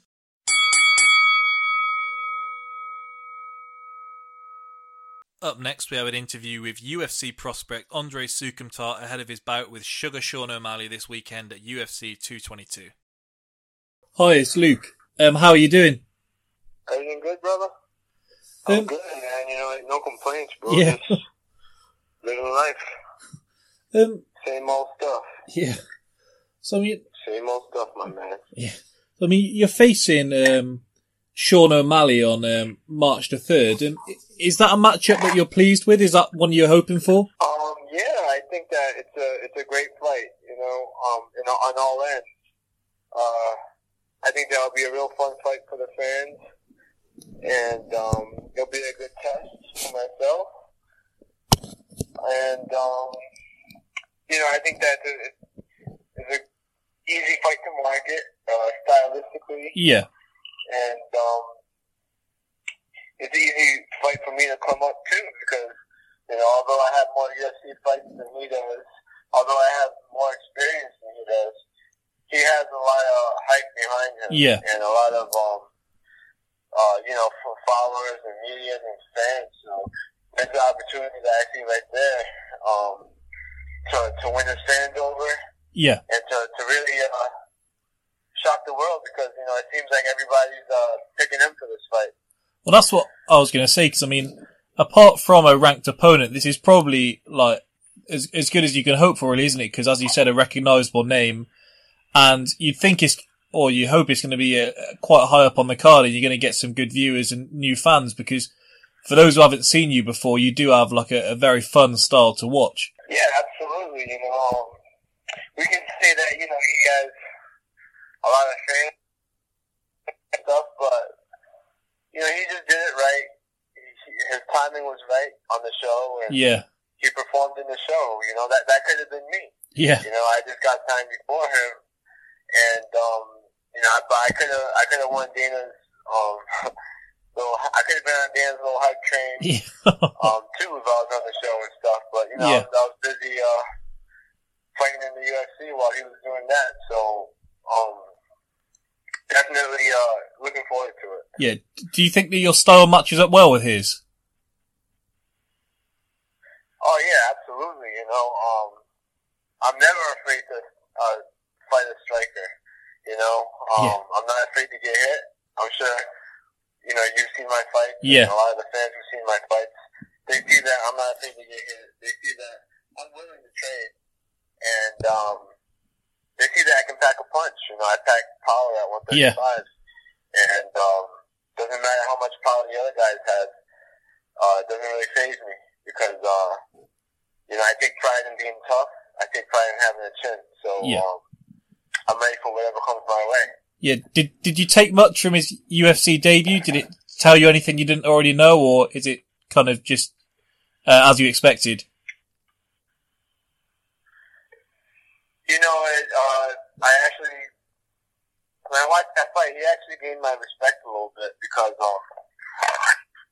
Up next, we have an interview with UFC prospect Andre Soukhamthath ahead of his bout with Sugar Sean O'Malley this weekend at UFC 222. Hi, it's Luke. Um, how are you doing? Everything good, brother? I'm Um, good, man. You know, no complaints, bro. Yeah. Just living life. Um, Same old stuff. yeah. So I mean, Same old stuff, my man. yeah. I mean, you're facing um, Sean O'Malley on um, March the third. And is that a matchup that you're pleased with? Is that one you're hoping for? Um, yeah, I think that it's a it's a great fight. You know, um, know, on all ends. Uh, I think that'll be a real fun fight for the fans, and um, it'll be a good test for myself. And um, you know, I think that it's, an easy fight to market uh, stylistically, Yeah. and um, it's an easy fight for me to come up to because you know, although I have more UFC fights than he does, although I have more experience than he does, he has a lot of hype behind him, Yeah. and a lot of um, uh, you know, for followers and media and fans. So that's the opportunity that I see right there, um, to to win his fans over Yeah. and to, to really uh, shock the world because you know it seems like everybody's uh, picking him for this fight. Well, that's what I was going to say because I mean, apart from a ranked opponent, this is probably like as as good as you can hope for, really, isn't it? Because as you said, a recognisable name, and you'd think it's or you hope it's going to be uh quite high up on the card, and you're going to get some good viewers and new fans because. For those who haven't seen you before, you do have like a, a very fun style to watch. Yeah, absolutely. You know, um, we can say that you know he has a lot of and stuff, but you know he just did it right. His timing was right on the show, and Yeah, he performed in the show. You know that that could have been me. yeah, You know, I just got time before him, and um, you know, I, but I could have, I could have won Dana's, um, [LAUGHS] little, I could have been on Dana's little hype train, [LAUGHS] um, [LAUGHS] too, if I was on the show and stuff. But you know, I, was, I was busy uh, fighting in the UFC while he was doing that. So, um, definitely uh, looking forward to it. yeah. Do you think that your style matches up well with his? Oh yeah, absolutely. You know, um, I'm never afraid to uh, fight a striker. You know, um, Yeah. I'm not afraid to get hit. I'm sure. You know, you've seen my fights. Yeah. and A lot of the fans who've seen my fights, they see that I'm not afraid to get hit. They see that I'm willing to trade, and um, they see that I can pack a punch. You know, I pack power at 135, Yeah. and um, doesn't matter how much power the other guys have. Uh, it doesn't really phase me because uh, you know I take pride in being tough. I take pride in having a chin. So Yeah. um, I'm ready for whatever comes my way. Yeah. Did Did you take much from his UFC debut? Did it tell you anything you didn't already know, or is it kind of just uh, as you expected? You know, it, uh, I actually, when I watched that fight, he actually gained my respect a little bit because, um,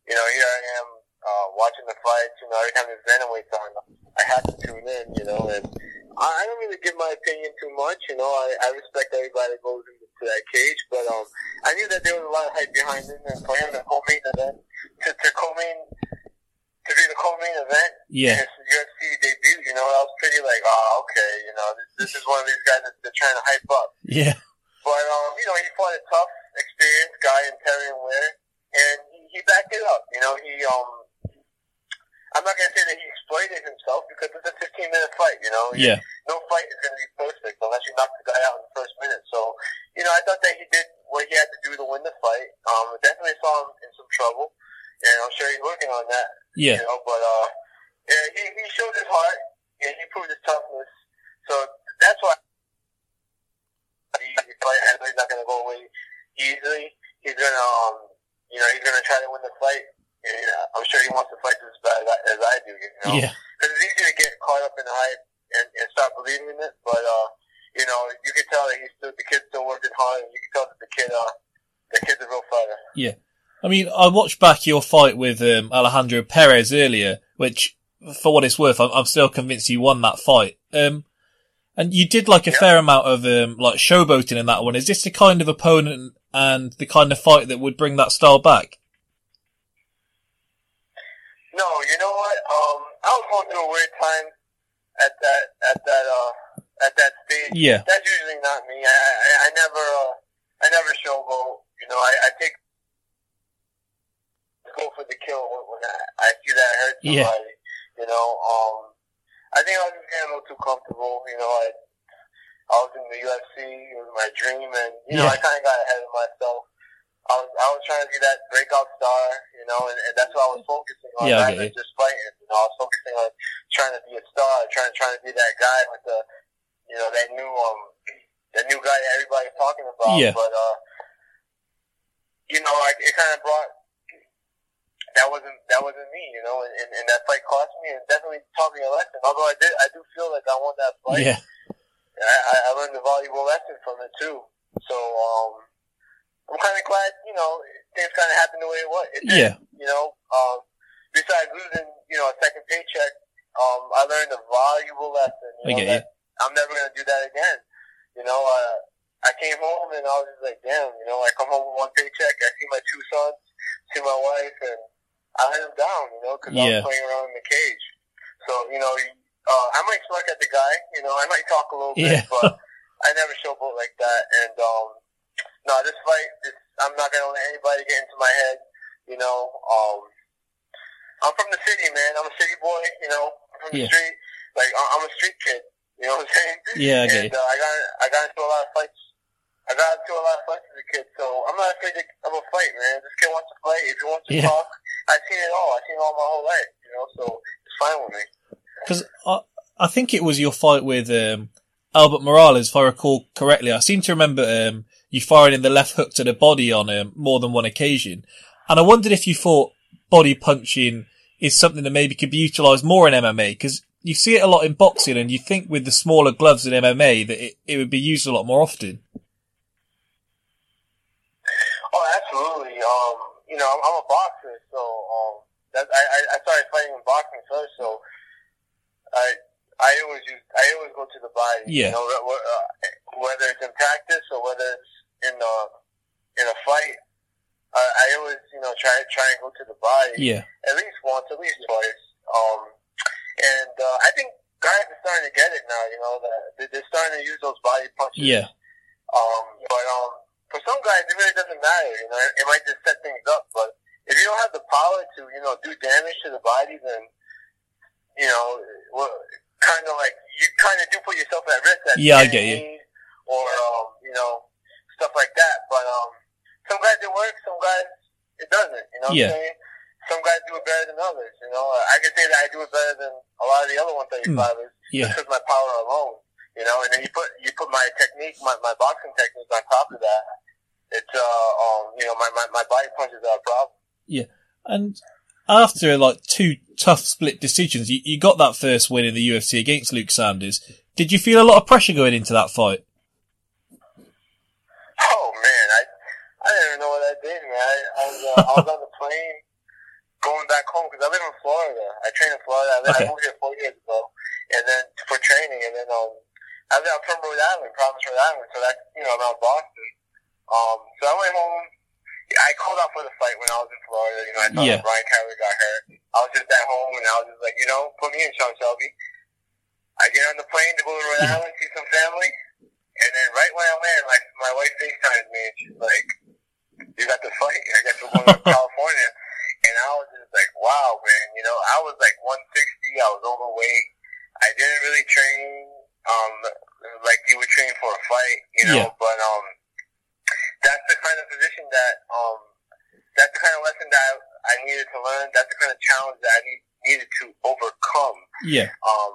you know, here I am uh, watching the fights. You know, every time there's bantamweights on, I have to tune in. You know, and I, I don't really give my opinion too much. You know, I, I respect everybody that goes into that cage, but um, I knew that there was a lot of hype behind him, and for him to co-main event, to, to co-main, to be the co-main event, Yeah. in his UFC debut, you know, I was pretty like, oh, okay, you know, this, this is one of these guys that they're trying to hype up. Yeah. But, um, you know, he fought a tough, experienced guy in Terrion Ware, and he, he backed it up. You know, he, um, I'm not going to say that he exploited himself because it's a 15 minute fight, you know? Yeah. No fight is to be perfect unless you knock the guy out in the first minute. So, you know, I thought that he did what he had to do to win the fight. Um, definitely saw him in some trouble, and I'm sure he's working on that. Yeah. You know, but uh, yeah, he, he showed his heart and he proved his toughness. So that's why he, he fight. He's not to go away easily. He's to, um, you know, he's going to try to win the fight. Uh, I'm sure he wants to fight as bad as I, do. You know, Yeah. because it's easy to get caught up in the hype and, and start believing in it. But uh, you know, you can tell that he's still the kid's still working hard, and you can tell that the kid, uh, the kid's a real fighter. Yeah. I mean, I watched back your fight with um, Alejandro Perez earlier, which, for what it's worth, I'm, I'm still convinced you won that fight. Um, and you did like a fair amount of um, like showboating in that one. Is this the kind of opponent and the kind of fight that would bring that style back? No, you know what? Um, I was going through a weird time at that at that uh at that stage. Yeah. That's usually not me. I I, I never uh, I never showboat. You know, I, I take go for the kill when, I, I see that hurt Yeah. You know, um, I think I was just getting a little too comfortable. You know, I I was in the UFC. It was my dream, and you know, I kind of got ahead of myself. I was I was trying to be that breakout star, you know, and, and that's what I was focusing on. Yeah, I rather get than just fighting. You know, I was focusing on trying to be a star, trying trying to be that guy with the, you know, that new um, that new guy that everybody's talking about. Yeah. But uh, you know, like it kind of brought. That wasn't that wasn't me, you know, and, and, and that fight cost me and definitely taught me a lesson. Although I did, I do feel like I won that fight. Yeah. I I learned a valuable lesson from it too. So um, I'm kind of glad, you know, things kind of happened the way it was. It did, Yeah. You know, um, besides losing, you know, a second paycheck, um, I learned a valuable lesson. I You know, you. that I'm never gonna do that again. You know, uh, I came home and I was just like, damn. You know, I come home with one paycheck, I see my two sons, see my wife, and I let them down. You know, because I Yeah. was playing around in the cage. So you know, uh, I might smirk at the guy. You know, I might talk a little Yeah. bit, but [LAUGHS] I never showboat like that. And um, no, this fight, this, I'm not gonna let anybody get into my head. You know, um, I'm from the city, man. I'm a city boy. You know, I'm from Yeah. the street. Like I'm a street kid. You know what I'm saying? Yeah, I get And uh, I got I got into a lot of fights. I got into a lot of fights as a kid, so I'm not afraid of a fight, man. This kid wants to fight. If he wants to Yeah. talk, I've seen it all. I've seen it all my whole life. You know, so it's fine with me. Because I, I think it was your fight with um, Albert Morales, if I recall correctly. I seem to remember um, you firing in the left hook to the body on um, more than one occasion. And I wondered if you thought body punching is something that maybe could be utilised more in MMA, because you see it a lot in boxing, and you think with the smaller gloves in MMA that it, it would be used a lot more often. Oh, absolutely. Um, you know, I'm, I'm a boxer, so um, that, I, I started fighting in boxing first, so I I always use I always go to the body. Yeah. You know, uh, whether it's in practice or whether it's in a in a fight, I, I always you know try try and go to the body. Yeah. At least once, at least twice. Um, and uh, I think guys are starting to get it now. You know that they- they're starting to use those body punches. Yeah. Um, but um, for some guys, it really doesn't matter. You know, it might just set things up. But if you don't have the power to, you know, do damage to the body, then you know, well, kind of like you kind of do put yourself at risk. At Yeah, I get you. Or um, you know, stuff like that. But um, some guys it works, some guys it doesn't. You know what Yeah. I'm saying? Some guys do it better than others. You know, I can say that I do it better than a lot of the other 135ers Yeah. just with my power alone. You know, and then you put you put my technique, my, my boxing technique on top of that. It's uh um you know my my, my body punches are a problem. Yeah. And after like two tough split decisions, you, you got that first win in the UFC against Luke Sanders. Did you feel a lot of pressure going into that fight? Oh man, I I didn't even know what I did, man. I, I was uh, I was on the plane going back home because I live in Florida. I train in Florida. I, Okay. I moved here four years ago, and then for training, and then um I live I'm from Rhode Island, Providence, Rhode Island, so that's you know around Boston. Um, so I went home. I called out for the fight when I was in Florida. You know, I thought Yeah. Brian Kelly got hurt. I was just at home, and I was just like, you know, put me in, Sean Shelby. I get on the plane to go to Rhode Island, see some family, and then right when I land, like my wife FaceTimes me, and she's like, "You got the fight? I guess we're going to [LAUGHS] California." And I was just like, "Wow, man! You know, I was like 160. I was overweight. I didn't really train um like you would train for a fight, you know. Yeah. But um, that's the kind of position that um, that's the kind of lesson that I needed to learn. That's the kind of challenge that I need, needed to overcome Yeah. um,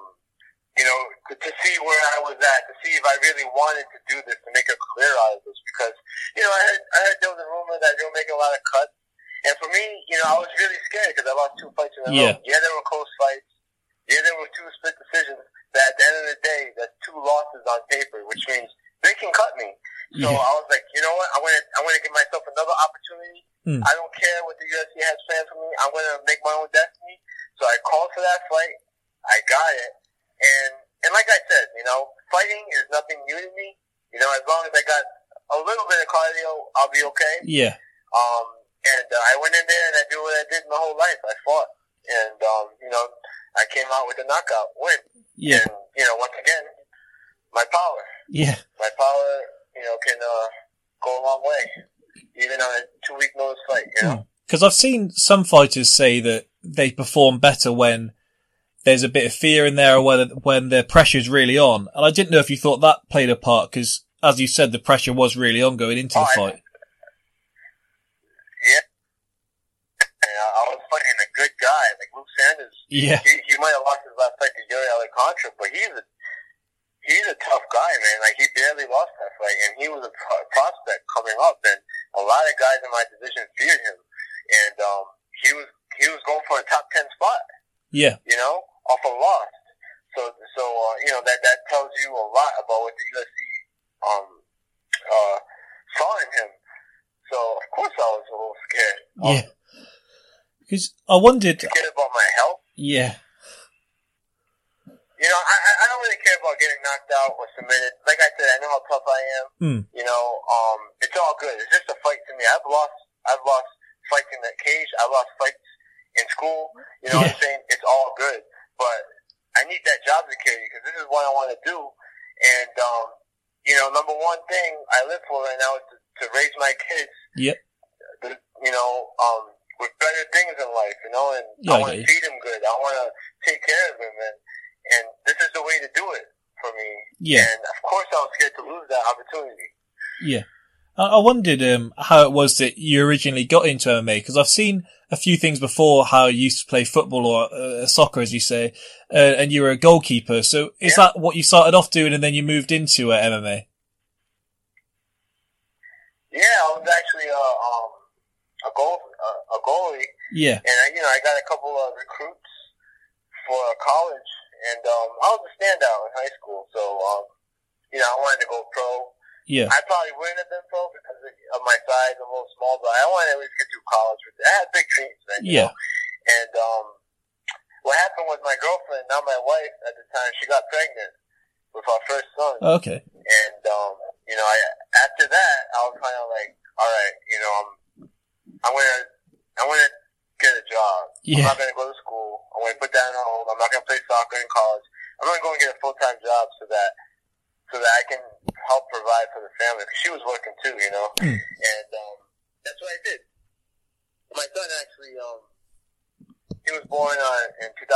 you know, to, to see where I was at, to see if I really wanted to do this, to make a career out of this. Because, you know, I heard, I heard there was a rumor that they were making a lot of cuts. And for me, you know, I was really scared because I lost two fights in a Yeah. row. Yeah, there were close fights. Yeah, there were two split decisions. But at the end of the day, that's two losses on paper, which means they can cut me. So Yeah. I was like, you know what? I want to, I want to give myself another opportunity. Hmm. I don't care what the UFC has planned for me. I'm going to make my own destiny. So I called for that fight. I got it. And, and like I said, you know, fighting is nothing new to me. You know, as long as I got a little bit of cardio, I'll be okay. Yeah. Um, and uh, I went in there and I did what I did my whole life. I fought. And, um, you know, I came out with a knockout win. Yeah. And, you know, once again, my power. Yeah. My power, you know, can uh, go a long way. Even on a two week notice fight, you know? Because I've seen some fighters say that they perform better when there's a bit of fear in there whether when the pressure's really on. And I didn't know if you thought that played a part because, as you said, the pressure was really on going into the fight. Yeah. I was fucking a good guy, like Luke Sanders. Yeah, he, he might have lost his last fight to Yuri Alcantara, but he's a he's a tough guy, man. Like he barely lost that fight, and he was a pro- prospect coming up, and a lot of guys in my division feared him, and um, he was he was going for a top ten spot. Yeah, you know, off a loss. So so uh, you know that that tells you a lot about what the UFC um uh saw in him. So of course I was a little scared. Yeah. Because I wondered. Scared about my health. Yeah. You know, I I- I don't really care about getting knocked out or submitted. Like I said, I know how tough I am. Hmm. You know, um, it's all good. It's just a fight to me. I've lost, I've lost fights in the cage. I've lost fights in school. You know what I'm saying? It's all good. But I need that job security because this is what I want to do. And, um, you know, number one thing I live for right now is to, to raise my kids, Yep. you know, um, with better things in life, you know, and Yeah, I want to feed them good. I want to take care of them. And, and this is the way to do it for me. Yeah. And of course I was scared to lose that opportunity. Yeah. I I wondered um, how it was that you originally got into MMA because I've seen a few things before how you used to play football or uh, soccer, as you say, uh, and you were a goalkeeper. So is that what you started off doing and then you moved into uh, MMA? Yeah, I was actually a um a goal a, a goalie, Yeah. and you know I got a couple of recruits for college, and um I was a standout in high school, so um you know I wanted to go pro. Yeah. I probably wouldn't have been pro because of my size, I'm a little small, but I wanted to at least get through college. With it. I had big dreams, man. Yeah. know? And um, what happened was my girlfriend, now my wife at the time, she got pregnant with our first son. Okay. And um, you know, I after that, I was kind of like, all right, you know, I'm, I'm gonna, I'm gonna get a job. Yeah. I'm not gonna go to school. I'm gonna put that on hold. I'm not gonna play soccer in college. I'm gonna go and get a full time job so that, so that I can help provide for the family. Because she was working too, you know. Hmm. And um, that's what I did. My son actually, um, he was born uh, in 2007,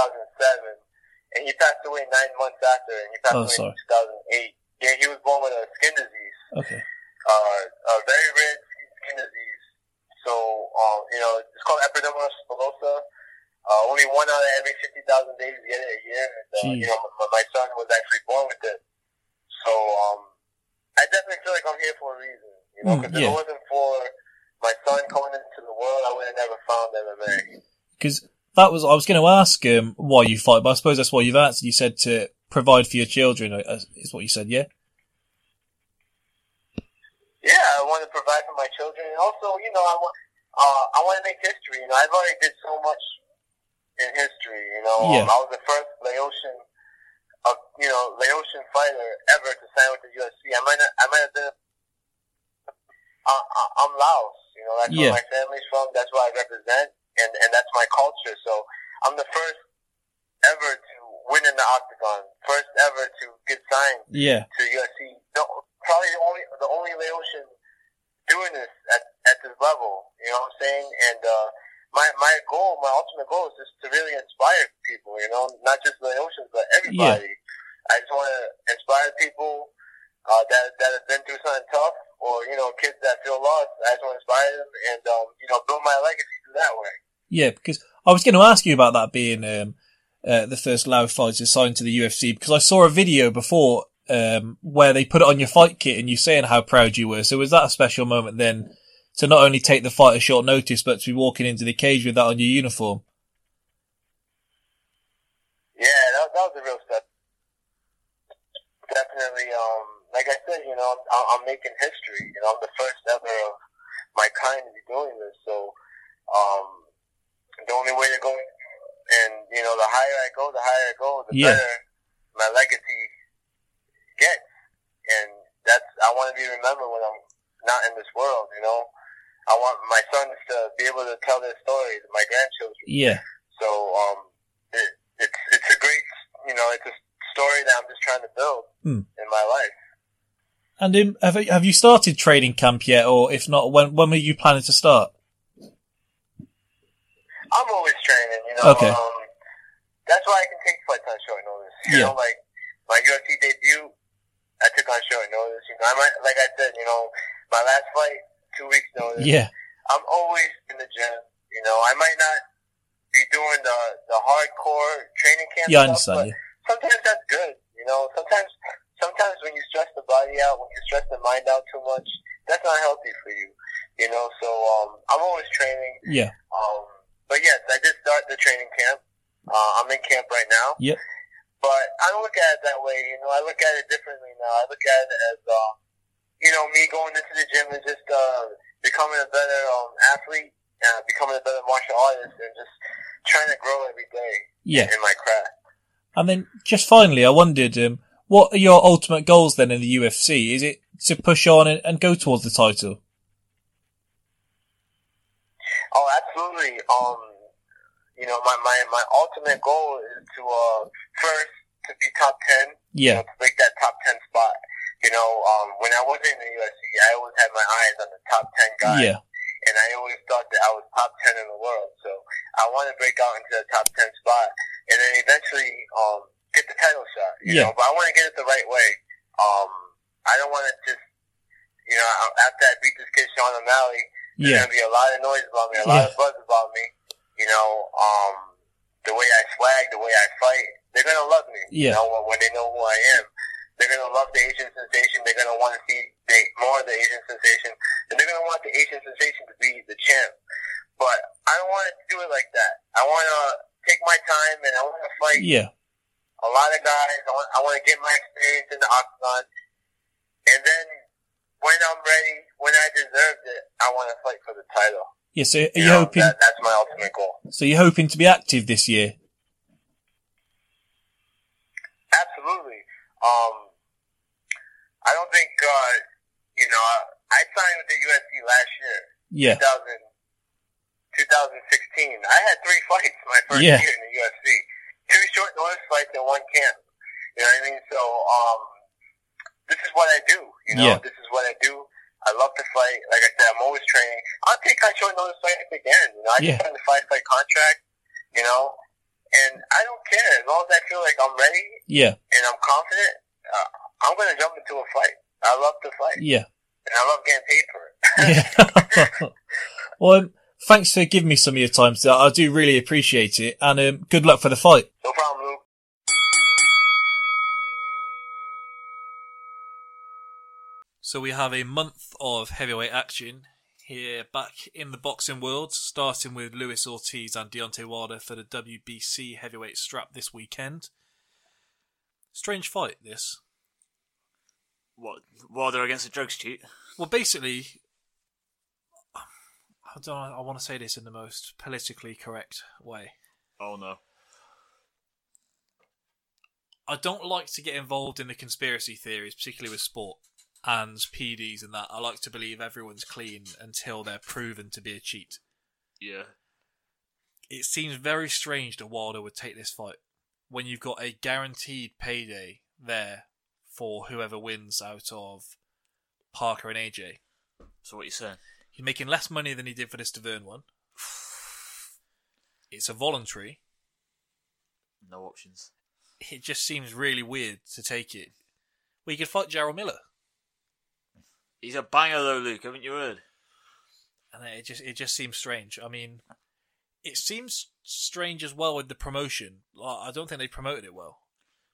and he passed away nine months after, and he passed Oh, away sorry. in 2008. Yeah, he was born with a skin disease, Okay. uh, a very rare skin disease. So, um, you know, it's called epidermal spinosa. Uh, only one out of every 50,000 days get it a year. And, uh, you know, my, my son was actually born with it. So, um, I definitely feel like I'm here for a reason. You know, Mm, because yeah. if it wasn't for my son coming into the world, I would have never found MMA. Because that was, I was going to ask um, why you fight, but I suppose that's why you've answered. You said to provide for your children, uh, is what you said, yeah? Yeah, I want to provide for my children, and also, you know, I want, uh, I want to make history. You know, I've already did so much in history. You know, Yeah. um, I was the first Laotian, uh, you know, Laotian fighter ever to sign with the UFC. I might, not, I might have been. Uh, I- I'm Laos. You know, that's Yeah. where my family's from. That's what I represent, and and that's my culture. So I'm the first ever to win in the octagon. First ever to get signed Yeah. to UFC. No, probably the only the only Laotian doing this at at this level. You know what I'm saying? And uh, my my goal, my ultimate goal, is just to really inspire people. You know, not just Laotians, but everybody. I just want to inspire people uh, that that have been through something tough, or you know, kids that feel lost. I just want to inspire them and um, you know, build my legacy through that way. Yeah, because I was going to ask you about that being um, uh, the first Lao fighter signed to the UFC because I saw a video before um, where they put it on your fight kit and you saying how proud you were. So was that a special moment then to not only take the fight at short notice but to be walking into the cage with that on your uniform? Yeah, that, that was a real step. Definitely, um, like I said, you know, I'm, I'm making history. You know, I'm the first ever of my kind to be doing this. So, um, the only way to go, and you know, the higher I go, the higher I go, the Yeah. better my legacy gets. And that's I want to be remembered when I'm not in this world. You know, I want my sons to be able to tell their stories, my grandchildren. Yeah. So um, it, it's it's a great you know it's a story that I'm just trying to build Hmm. in my life. And um, have you- have you started training camp yet, or if not, when when were you planning to start? I'm always training, you know. Okay. Um, that's why I can take fights on short notice. You Yeah. know, like my UFC debut, I took on short notice. You know, I might, like I said, you know, my last fight, two weeks notice. Yeah. I'm always in the gym. You know, I might not be doing the the hardcore training camp. Yeah, I stuff, understand. but Sometimes that's good. You know, sometimes sometimes when you stress the body out, when you stress the mind out too much, that's not healthy for you. You know, so um, I'm always training. Yeah. Um, but yes, I did start the training camp. Uh, I'm in camp right now. Yep. But I don't look at it that way. You know, I look at it differently now. I look at it as, uh, you know, me going into the gym and just uh, becoming a better um, athlete, uh, becoming a better martial artist, and just trying to grow every day Yeah. in my craft. And then just finally, I wondered, um, what are your ultimate goals then in the UFC? Is it to push on and, and go towards the title? Oh, absolutely. Um, you know, my, my, my ultimate goal is to uh, first to be top ten. Yeah. to break that top ten spot. You know, um, when I was in the UFC, I always had my eyes on the top ten guys. Yeah. And I always thought that I was top ten in the world. So I want to break out into the top ten spot, and then eventually um, get the title shot. You Yeah. know, but I want to get it the right way. Um, I don't want to just, you know, after I beat this kid Sean O'Malley, there's Yeah. gonna be a lot of noise about me, a lot Yeah. of buzz about me. You know, um, the way I swag, the way I fight, they're gonna love me. Yeah. You know, when they know who I am, they're gonna love the Asian sensation. They're gonna want to see the, more of the Asian sensation, and they're gonna want the Asian sensation to be the champ. But I don't want to do it like that. I want to take my time and I want to fight Yeah. a lot of guys. I want, I want to get my experience in the octagon, and then when I'm ready, when I deserve it, I want to fight for the title. Yeah. So are you, You know, hoping? that, that's my ultimate goal. So you're hoping to be active this year? Absolutely. Um, I don't think, uh, you know, I signed with the UFC last year, Yeah. 2000, 2016. I had three [LAUGHS] fights my first Yeah. year in the UFC. Two short notice fights in one camp. You know what I mean? So, um, this is what I do. You know, Yeah. this is what I do. I love to fight. Like I said, I'm always training. I'll take on short notice fights again. You know, I Yeah. just signed a five fight contract. You know, and I don't care as long as I feel like I'm ready Yeah. and I'm confident. Uh, I'm gonna jump into a fight. I love to fight, Yeah. and I love getting paid for it. [LAUGHS] Yeah. [LAUGHS] well, um, thanks for giving me some of your time. So I do really appreciate it, and um, good luck for the fight. No problem, Luke. So we have a month of heavyweight action here back in the boxing world, starting with Luis Ortiz and Deontay Wilder for the WBC heavyweight strap this weekend. Strange fight, this. What? Wilder against a drugs cheat? Well, basically, I don't. I want to say this in the most politically correct way. Oh no. I don't like to get involved in the conspiracy theories, particularly with sport and PDs and that. I like to believe everyone's clean until they're proven to be a cheat. Yeah. It seems very strange that Wilder would take this fight when you've got a guaranteed payday there for whoever wins out of Parker and AJ. So what you saying? He's making less money than he did for this Stiverne one. [SIGHS] It's a voluntary. No options. It just seems really weird to take it. Well, you could fight Jarrell Miller. He's a banger though, Luke. Haven't you heard? and it just it just seems strange. I mean, it seems strange as well with the promotion. I don't think they promoted it well.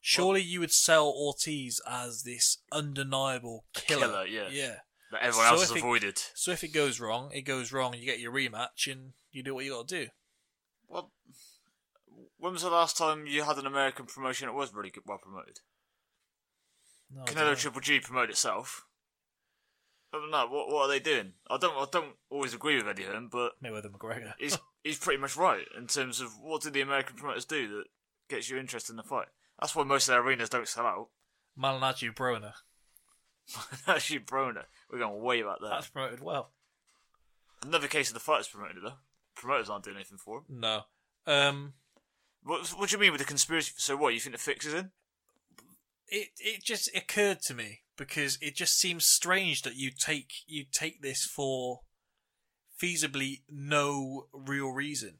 Surely you would sell Ortiz as this undeniable killer. Killer, yeah. yeah. That everyone else has it- avoided. so if it goes wrong, it goes wrong. You get your rematch, and you do what you got to do. Well, when was the last time you had an American promotion that was really good, well promoted? No, I Canelo don't. Triple G promote itself. Other than that, what what are they doing? I don't I don't always agree with Eddie Hearn, but Mayweather McGregor. he's he's pretty much right in terms of what do the American promoters do that gets you interested in the fight. That's why most of their arenas don't sell out. Malignaggi Broner. [LAUGHS] Actually, Broner, we're going way back there. That's promoted well. Another case of the fighters promoted though. Promoters aren't doing anything for him. No. Um, What what do you mean with the conspiracy? So what? You think the fix is in? it it just occurred to me because it just seems strange that you take you take this for feasibly no real reason.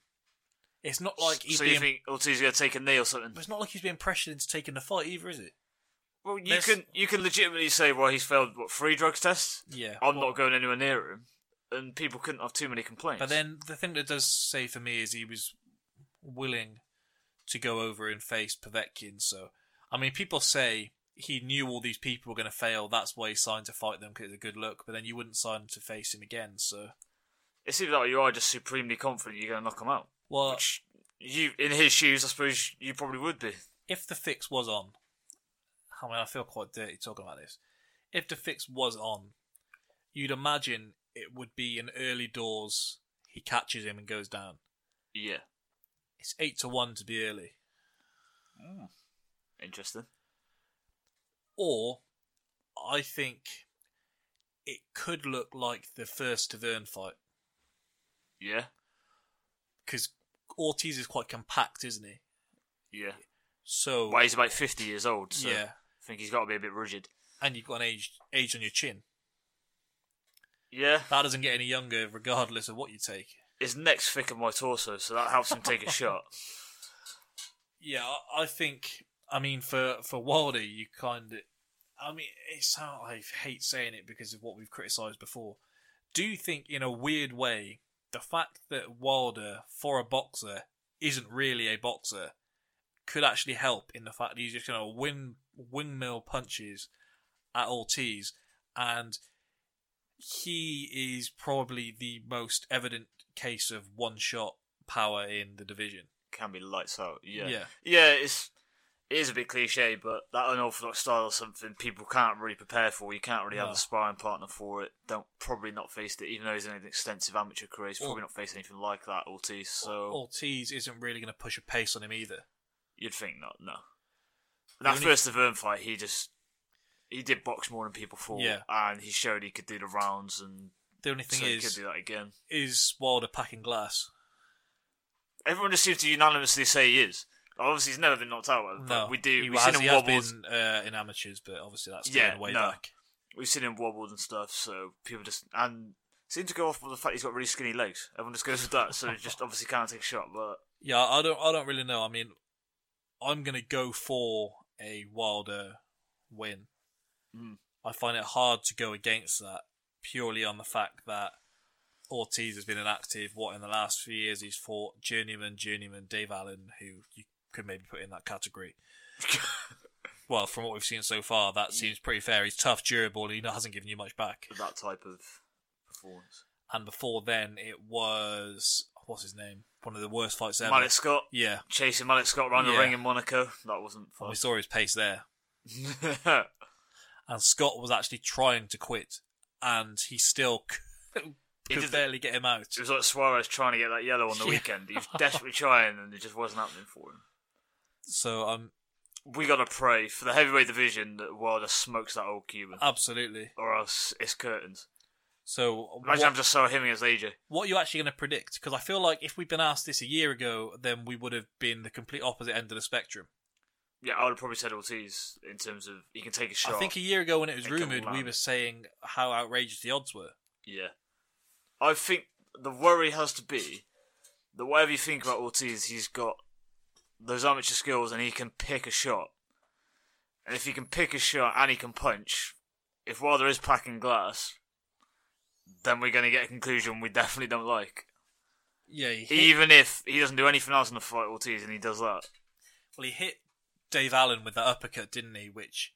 It's not like he's so being. you think Ortiz going to take a knee or something? But It's not like he's being pressured into taking the fight either, is it? Well, you There's- can you can legitimately say, well, he's failed what three drugs tests. Yeah. I'm not going anywhere near him, and people couldn't have too many complaints. But then the thing that does say for me is he was willing to go over and face Povetkin. So, I mean, people say he knew all these people were going to fail. That's why he signed to fight them because it's a good look. But then you wouldn't sign to face him again. So, It seems like you are just supremely confident you're going to knock him out. Well, Which you, in his shoes, I suppose you probably would be. if the fix was on, I mean, I feel quite dirty talking about this. If the fix was on, you'd imagine it would be an early doors. He catches him and goes down. Yeah. It's eight to one to be early. Hmm. Interesting. Or I think it could look like the first Stiverne fight Yeah. because Ortiz is quite compact, isn't he? Yeah. So Well, he's about 50 years old, so Yeah. I think he's got to be a bit rigid. and you've got an age age on your chin. Yeah. That doesn't get any younger, regardless of what you take. His neck's thick on my torso, so that helps him take a [LAUGHS] shot. Yeah, I- think. I mean, for for Wilder, you kind of. I mean, it sound, I hate saying it because of what we've criticised before. Do you think, in a weird way, the fact that Wilder, for a boxer, isn't really a boxer, could actually help in the fact that he's just going to win windmill punches at all Ortiz, and he is probably the most evident case of one shot power in the division. Can be lights out. Yeah. Yeah. Yeah, it's it is a bit cliche, but that unorthodox style is something people can't really prepare for. You can't really have a sparring partner for it. Don't probably not faced it, even though he's had an extensive amateur career. He's probably not faced anything like that, Ortiz. So Ortiz isn't really going to push a pace on him either. you'd think not. No. That only- first Stiverne fight, he just he did box more than people thought, Yeah. and he showed he could do the rounds, and The only thing so he could do that again. is Wilder packing glass? Everyone just seems to unanimously say he is. Obviously, he's never been knocked out, but No, we do. He We've has, seen him has been uh, in amateurs, but obviously that's Yeah, way no. back. We've seen him wobbled and stuff, so people just and seem to go off with the fact he's got really skinny legs. Everyone just goes with that, so he just [LAUGHS] obviously can't take a shot. But Yeah, I don't. I don't really know. I mean, I'm going to go for a Wilder win. Mm. I find it hard to go against that purely on the fact that Ortiz has been inactive. What in the last few years he's fought journeyman, journeyman Dave Allen, who you could maybe put in that category. [LAUGHS] well, from what we've seen so far, that seems pretty fair. He's tough, durable, and he hasn't given you much back. that type of performance, And before then, it was what's his name? One of the worst fights ever. Malik Scott Yeah, chasing Malik Scott around the Yeah. ring in Monaco, that wasn't and fun. we saw his pace there. [LAUGHS] And Scott was actually trying to quit, and he still could, [LAUGHS] He could barely get him out. it was like Suarez trying to get that yellow on the Yeah. weekend. He was desperately trying, and it just wasn't happening for him. So um, We gotta pray for the heavyweight division that Wilder smokes that old Cuban, absolutely. or else it's curtains. So Imagine what, I'm just so him against AJ. what are you actually going to predict? Because I feel like if we'd been asked this a year ago, then we would have been the complete opposite end of the spectrum. Yeah, I would have probably said Ortiz in terms of he can take a shot. I think a year ago when it was rumored, we were saying how outrageous the odds were. Yeah. I think the worry has to be that whatever you think about Ortiz, he's got those amateur skills and he can pick a shot. And if he can pick a shot and he can punch, if Wilder is packing glass, then we're going to get a conclusion we definitely don't like. Yeah, he hit, Even if he doesn't do anything else in the fight, Ortiz, and he does that. well, he hit Dave Allen with that uppercut, didn't he? Which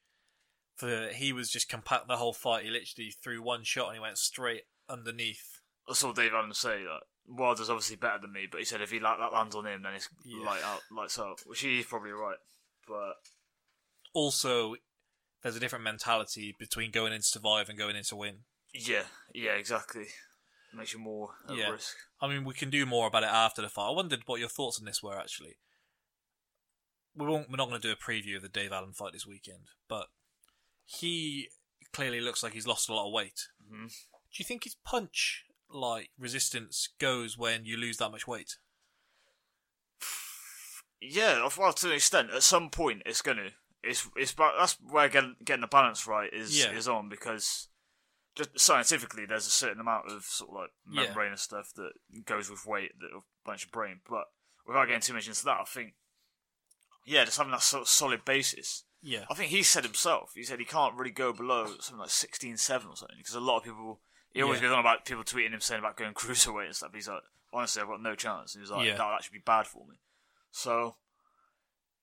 for he was just compact the whole fight. He literally threw one shot and he went straight underneath. I saw Dave Allen say that Wilder's obviously better than me, but he said if he like that lands on him, then it's Yeah. light out, lights out. Which he's probably right, but Also, there's a different mentality between going in to survive and going in to win. yeah, yeah, exactly. Makes you more at Yeah. risk. I mean, we can do more about it after the fight. I wondered what your thoughts on this were actually. We won't. We're not going to do a preview of the Dave Allen fight this weekend, but he clearly looks like he's lost a lot of weight. Mhm. Do you think his punch like resistance goes when you lose that much weight? Yeah, well, to an extent, at some point, it's gonna. It's it's but that's where getting, getting the balance right is Yeah. is on because just scientifically, there's a certain amount of sort of like Yeah. membrane and stuff that goes with weight that will bunch of brain. But without getting too much into that, I think yeah, just having that sort of solid basis. Yeah, I think he said himself. He said he can't really go below something like 16-7 or something because a lot of people. He always Yeah. goes on about people tweeting him saying about going cruiserweight and stuff. He's like, honestly, I've got no chance. He was like, Yeah. that would actually be bad for me. So,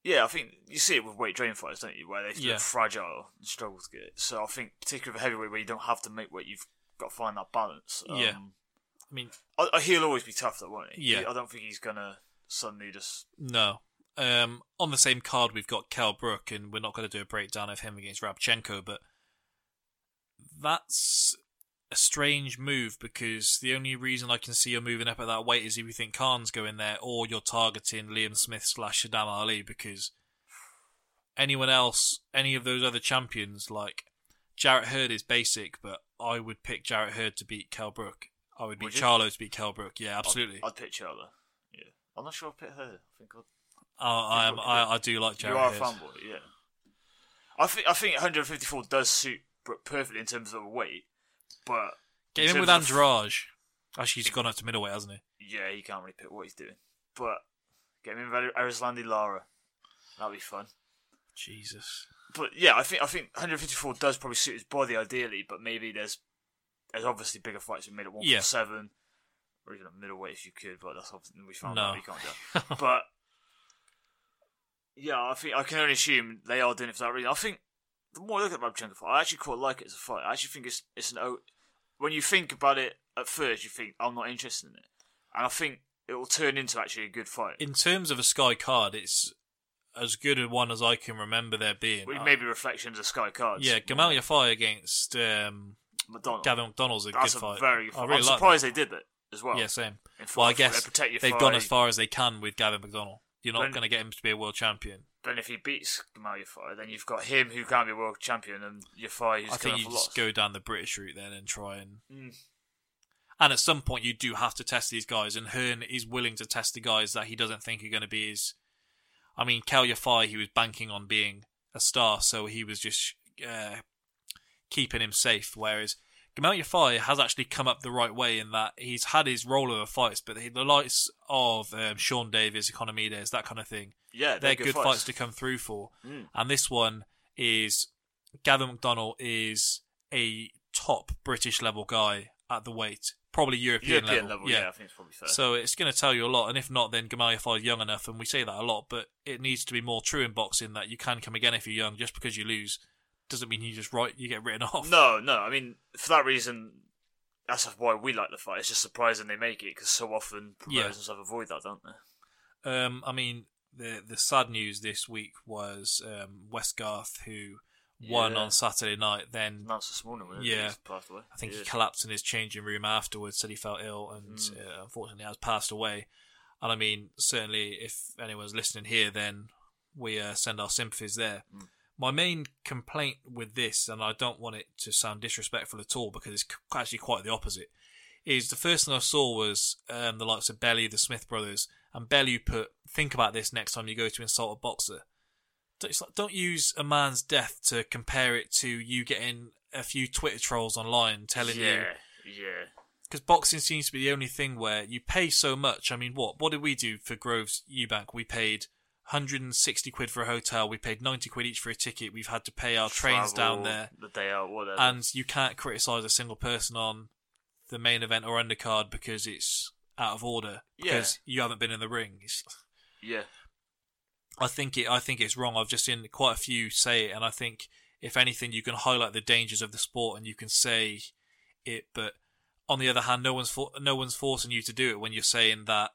yeah, I think you see it with weight training fighters, don't you? Where they're Yeah. fragile and struggle to get it. So I think, particularly with heavyweight, where you don't have to make weight, you've got to find that balance. Um, Yeah. I mean, I, I, he'll always be tough, though, won't he? Yeah. I don't think he's gonna suddenly just. No. Um, on the same card, we've got Kel Brook, and we're not going to do a breakdown of him against Rabchenko, but that's a strange move because the only reason I can see you're moving up at that weight is if you think Khan's going there, or you're targeting Liam Smith slash Sadam Ali because anyone else, any of those other champions, like Jarrett Hurd is basic, but I would pick Jarrett Hurd to beat Kel Brook. I would beat you? Charlo to beat Kel Brook. Yeah, absolutely. I'd, I'd pick Charlo. Yeah. I'm not sure I'd pick her. I think I'd. Uh, I am. I, I do like Jarrett. You are a fanboy, yeah. I think I think 154 does suit Brook perfectly in terms of weight, but Get him with Andrade. Actually, he's gone up to middleweight, hasn't he? Yeah, he can't really pick what he's doing, but get him in with Erislandy Lara. That'd be fun. Jesus. But yeah, I think I think 154 does probably suit his body ideally, but maybe there's there's obviously bigger fights we made at 147 or even a middleweight if you could, but that's obviously we found No. out you can't do. [LAUGHS] but yeah, I think I can only assume they are doing it for that reason. I think the more I look at the Rabchenko fight, I actually quite like it as a fight. I actually think it's it's an o- when you think about it at first, you think I'm not interested in it, and I think it will turn into actually a good fight. In terms of a Sky card, it's as good a one as I can remember there being. With Uh, maybe reflections of Sky Cards. yeah, Gamal Yafai against um, McDonnell. Gavin McDonnell's a That's good a fight. very good I fight. really I'm like surprised that. they did it as well. Yeah, same. In Well, I guess they they've gone as far as they can with Gavin McDonnell. You're not going to get him to be a world champion. Then if he beats Gamal Yafai, then you've got him who can't be world champion and Yafai who's I think you just go down the British route then and try and. Mm. And at some point, you do have to test these guys, and Hearn is willing to test the guys that he doesn't think are going to be his. I mean, Kal Yafai, he was banking on being a star, so he was just uh, keeping him safe. Whereas Gamal Yafai has actually come up the right way in that he's had his rollover fights, but the, the likes of um, Sean Davis, Economides, that kind of thing, Yeah, they're, good, good fights. fights. to come through for. Mm. And this one is Gavin McDonnell is a top British level guy at the weight, probably European, European level, yeah, I think it's probably fair. So it's going to tell you a lot, and if not, then Gamal Yafai young enough, and we say that a lot, but it needs to be more true in boxing that you can come again if you're young. Just because you lose doesn't mean you just right you get written [LAUGHS] off. No, no. I mean, for that reason, that's why we like the fight. It's just surprising they make it because so often promoters Yeah. and stuff avoid that, don't they? Um, I mean, the the sad news this week was um, Westgarth who won Yeah. on Saturday night. Then Announced this morning, wasn't yeah, He's passed away. I think he collapsed in his changing room afterwards. Said he felt ill and Mm. uh, unfortunately has passed away. And I mean, certainly, if anyone's listening here, then we uh, send our sympathies there. Mm. My main complaint with this, and I don't want it to sound disrespectful at all, because it's actually quite the opposite, is the first thing I saw was um, the likes of Bellew, the Smith brothers, and Bellew put, think about this next time you go to insult a boxer. It's like, don't use a man's death to compare it to you getting a few Twitter trolls online telling you yeah, yeah. because boxing seems to be the only thing where you pay so much. I mean, what what did we do for Groves Eubank? We paid 160 quid for a hotel. We paid 90 quid each for a ticket. We've had to pay our trains down there, The day out, whatever. and you can't criticize a single person on the main event or undercard because it's out of order Yeah. because you haven't been in the ring. It's, yeah. I think it. I think it's wrong. I've just seen quite a few say it, and I think if anything, you can highlight the dangers of the sport and you can say it. But on the other hand, no one's for, no one's forcing you to do it when you're saying that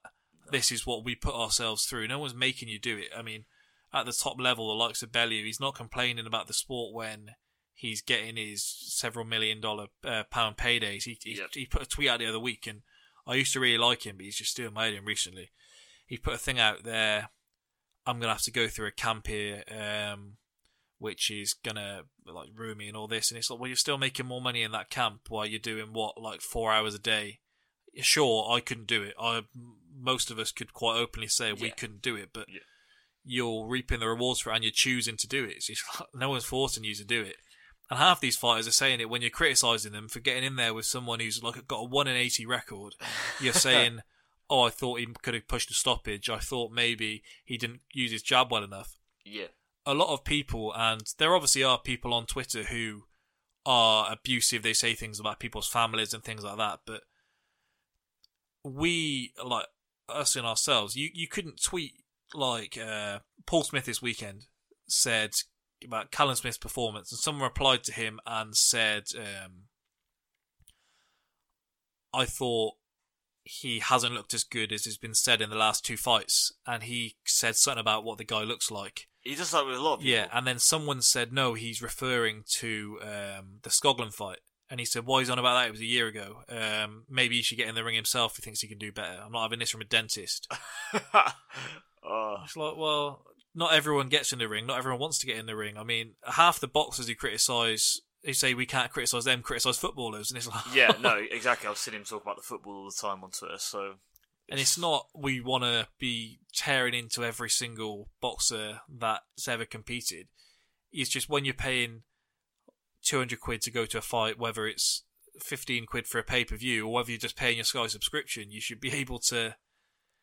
this is what we put ourselves through. No one's making you do it. I mean, at the top level, the likes of Bellew, he's not complaining about the sport when he's getting his several million dollar uh, pound paydays. He he, Yep. he put a tweet out the other week, and I used to really like him, but he's just doing my head recently. He put a thing out there. I'm gonna have to go through a camp here, um, which is gonna like ruin me and all this. And it's like, well, you're still making more money in that camp while you're doing what, like four hours a day. Sure, I couldn't do it. I most of us could quite openly say we couldn't do it, but Yeah. you're reaping the rewards for it and you're choosing to do it. It's just, [LAUGHS] no one's forcing you to do it. And half these fighters are saying it when you're criticising them for getting in there with someone who's like got a one in eighty record. You're [LAUGHS] saying, "Oh, I thought he could have pushed a stoppage. I thought maybe he didn't use his jab well enough." Yeah. A lot of people, and there obviously are people on Twitter who are abusive. They say things about people's families and things like that. But we, like us in ourselves, you you couldn't tweet like uh, Paul Smith this weekend said about Callum Smith's performance, and someone replied to him and said, um, "I thought he hasn't looked as good as has been said in the last two fights," and he said something about what the guy looks like. He does that with a lot of people. Yeah, and then someone said no, he's referring to um, the Skoglund fight. And he said, "Why he's on about that? It was a year ago. Um, maybe he should get in the ring himself. He thinks he can do better. I'm not having this from a dentist." [LAUGHS] Oh, It's like, well, not everyone gets in the ring. Not everyone wants to get in the ring. I mean, half the boxers who criticise, who say we can't criticise them, criticise footballers, and it's like, yeah, no, [LAUGHS] exactly. I've seen him talk about the football all the time on Twitter. So And it's not we want to be tearing into every single boxer that's ever competed. It's just when you're paying 200 quid to go to a fight, whether it's 15 quid for a pay per view or whether you're just paying your Sky subscription, you should be [LAUGHS] able to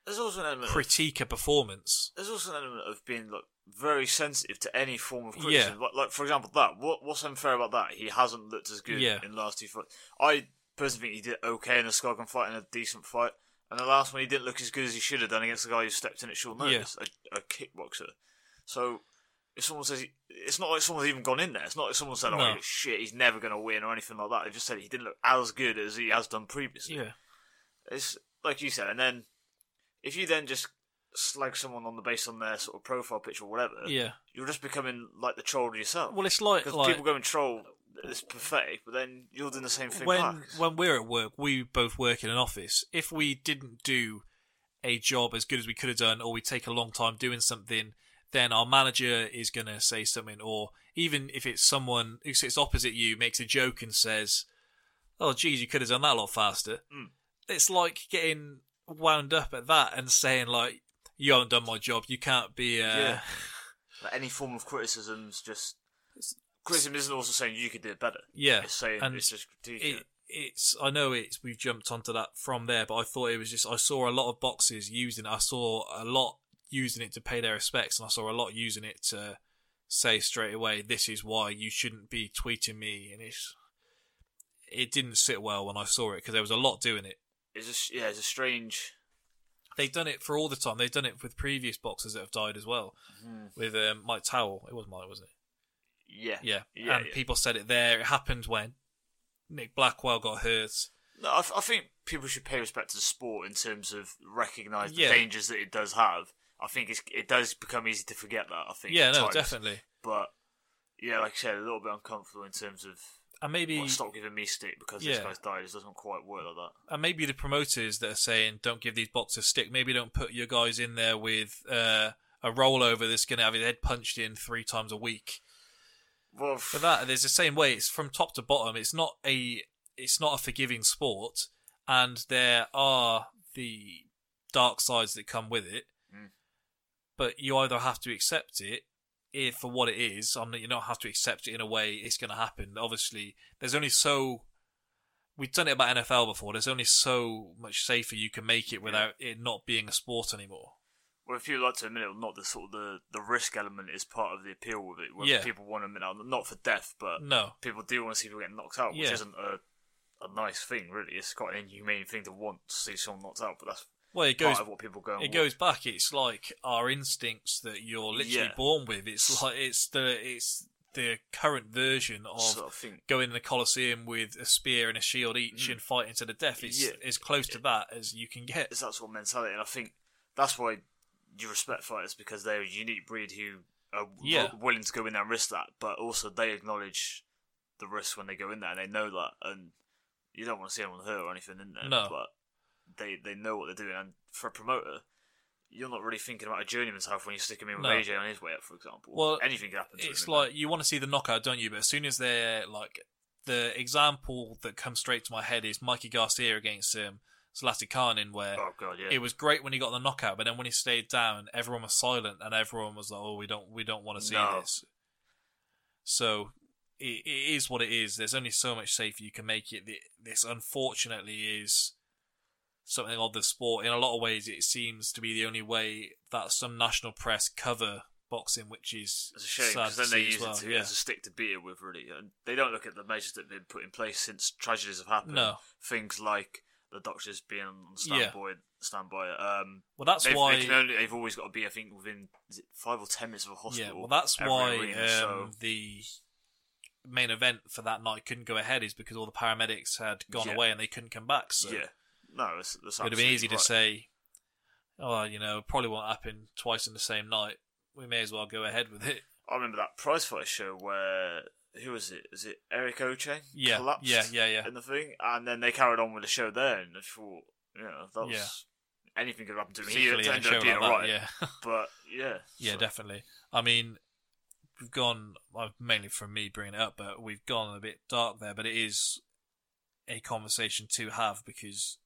there's also an element. Of, critique a performance. there's also an element of being like very sensitive to any form of Yeah. criticism. Like, like for example, that what what's unfair about that? He hasn't looked as good Yeah. in the last two fights. I personally think he did okay in the Skoglund fight and a decent fight. And the last one, he didn't look as good as he should have done against the guy who stepped in at short notice, a, a kickboxer. So if someone says he, it's not like someone's even gone in there. It's not like someone said, "Oh No. shit, he's never going to win" or anything like that. They just said he didn't look as good as he has done previously. Yeah. It's like you said, and then if you then just slag someone on the base on their sort of profile picture or whatever, Yeah. you're just becoming like the troll yourself. Well, it's like, because like people go and troll. It's pathetic, but then you're doing the same thing when back. when we're at work, we both work in an office. If we didn't do a job as good as we could have done, or we take a long time doing something, then our manager is going to say something, or even if it's someone who sits opposite you makes a joke and says, "Oh, geez, you could have done that a lot faster." Mm. It's like getting wound up at that and saying like, "You haven't done my job. You can't be." Uh, Yeah. [LAUGHS] Like any form of criticism's just criticism isn't also saying you could do it better. Yeah, it's saying and it's just critiquing. it, it's I know it's we've jumped onto that from there, but I thought it was just I saw a lot of boxes using. I saw a lot using it to pay their respects, and I saw a lot using it to say straight away, "This is why you shouldn't be tweeting me." And it's it didn't sit well when I saw it because there was a lot doing it. It's just yeah, it's a strange. They've done it for all the time. They've done it with previous boxers that have died as well. Mhm. With um, Mike Towell, it was Mike, wasn't it? Yeah, Yeah, yeah. and yeah. people said it there. It happened when Nick Blackwell got hurt. No, I, I think people should pay respect to the sport in terms of recognise the Yeah. dangers that it does have. I think it's, it does become easy to forget that. I think. Yeah, no, times. definitely. But yeah, like I said, a little bit uncomfortable in terms of And maybe well, stop giving me stick because this guy's died. It doesn't quite work like that. and maybe the promoters that are saying don't give these boxers stick, maybe don't put your guys in there with uh, a rollover that's going to have his head punched in three times a week. Well, For that, there's the same way. It's from top to bottom. It's not a it's not a forgiving sport, and there are the dark sides that come with it. Mm. But you either have to accept it if for what it is. Mean, you don't have to accept it in a way it's going to happen. Obviously, there's only so we've done it about NFL before. There's only so much safer you can make it without it not being a sport anymore. Well, if you like to admit it or not, the sort of the, the risk element is part of the appeal with it. Whether Yeah. people want to admit it, not for death, but No. people do want to see people get knocked out, which Yeah. isn't a a nice thing, really. It's quite an inhumane thing to want to see someone knocked out, but that's Well, it goes. of what people go. It goes back. It's like our instincts that you're literally Yeah. born with. It's like it's the it's the current version of So I think- going in the Colosseum with a spear and a shield each Mm. and fighting to the death. It's Yeah. as close to that as you can get. It's that sort of mentality, and I think that's why you respect fighters because they're a unique breed who are Yeah. willing to go in there and risk that, but also they acknowledge the risk when they go in there, and they know that, and you don't want to see anyone hurt or anything in there, No. but they they know what they're doing, and for a promoter. You're not really thinking about a journeyman's health when you stick him in with No. AJ on his way up, for example. Well, anything could happen to It's him. like you want to see the knockout, don't you? But as soon as they're like the example that comes straight to my head is Mikey Garcia against um, Zlaticanin, where Oh, God, yeah. it was great when he got the knockout, but then when he stayed down, everyone was silent and everyone was like, "Oh, we don't, we don't want to see No. this." So it, it is what it is. There's only so much safer you can make it. This, unfortunately, is something of the sport. In a lot of ways, it seems to be the only way that some national press cover boxing, which is It's a shame because then they use well. it to, yeah. as a stick to beat it with, really. And they don't look at the measures that have been put in place since tragedies have happened. No. Things like the doctors being on Yeah. standby. Standby. Um, Well, that's they've, why- they can only, they've always got to be. I think within five or ten minutes of a hospital. Yeah, well, that's why arena, um, so- the main event for that night couldn't go ahead, is because all the paramedics had gone Yeah. away and they couldn't come back. So yeah, no, it's, it's it would have been easy to say, "Oh, you know, probably won't happen twice in the same night. We may as well go ahead with it." I remember that prize fight show where who was it? Is it Eric Oche? Yeah, collapsed yeah, yeah, yeah. In the thing, and then they carried on with the show there, and I thought, you know, that was Yeah. anything could happen to me. It ended up being like alright, yeah. [LAUGHS] but yeah, Yeah, so- definitely. I mean, we've gone well, mainly from me bringing it up, but we've gone a bit dark there. But it is a conversation to have because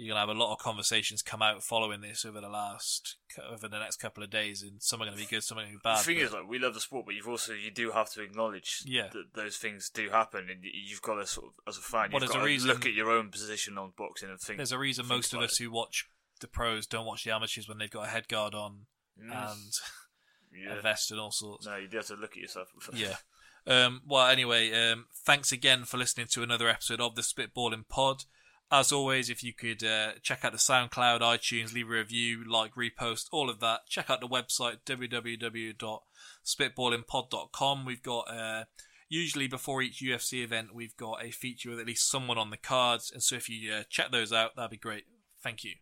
you're gonna have a lot of conversations come out following this over the last over the next couple of days, and some are gonna be good, some are gonna be bad. the thing but- is, like, we love the sport, but you've also you do have to acknowledge Yeah. that those things do happen, and you've got to sort of, as a fan, Well, you've got a to reason- look at your own position on boxing and think. There's a reason most of us who watch the pros don't watch the amateurs when they've got a head guard on Mm. and [LAUGHS] Yeah. a vest and all sorts. No, you do have to look at yourself. yeah. Um, well, anyway, um, thanks again for listening to another episode of the Spitballing Pod. As always, if you could uh, check out the SoundCloud, iTunes, leave a review, like, repost, all of that. Check out the website www.spitballingpod.com. We've got uh, usually before each UFC event, we've got a feature with at least someone on the cards, and so if you uh, check those out, that'd be great. Thank you.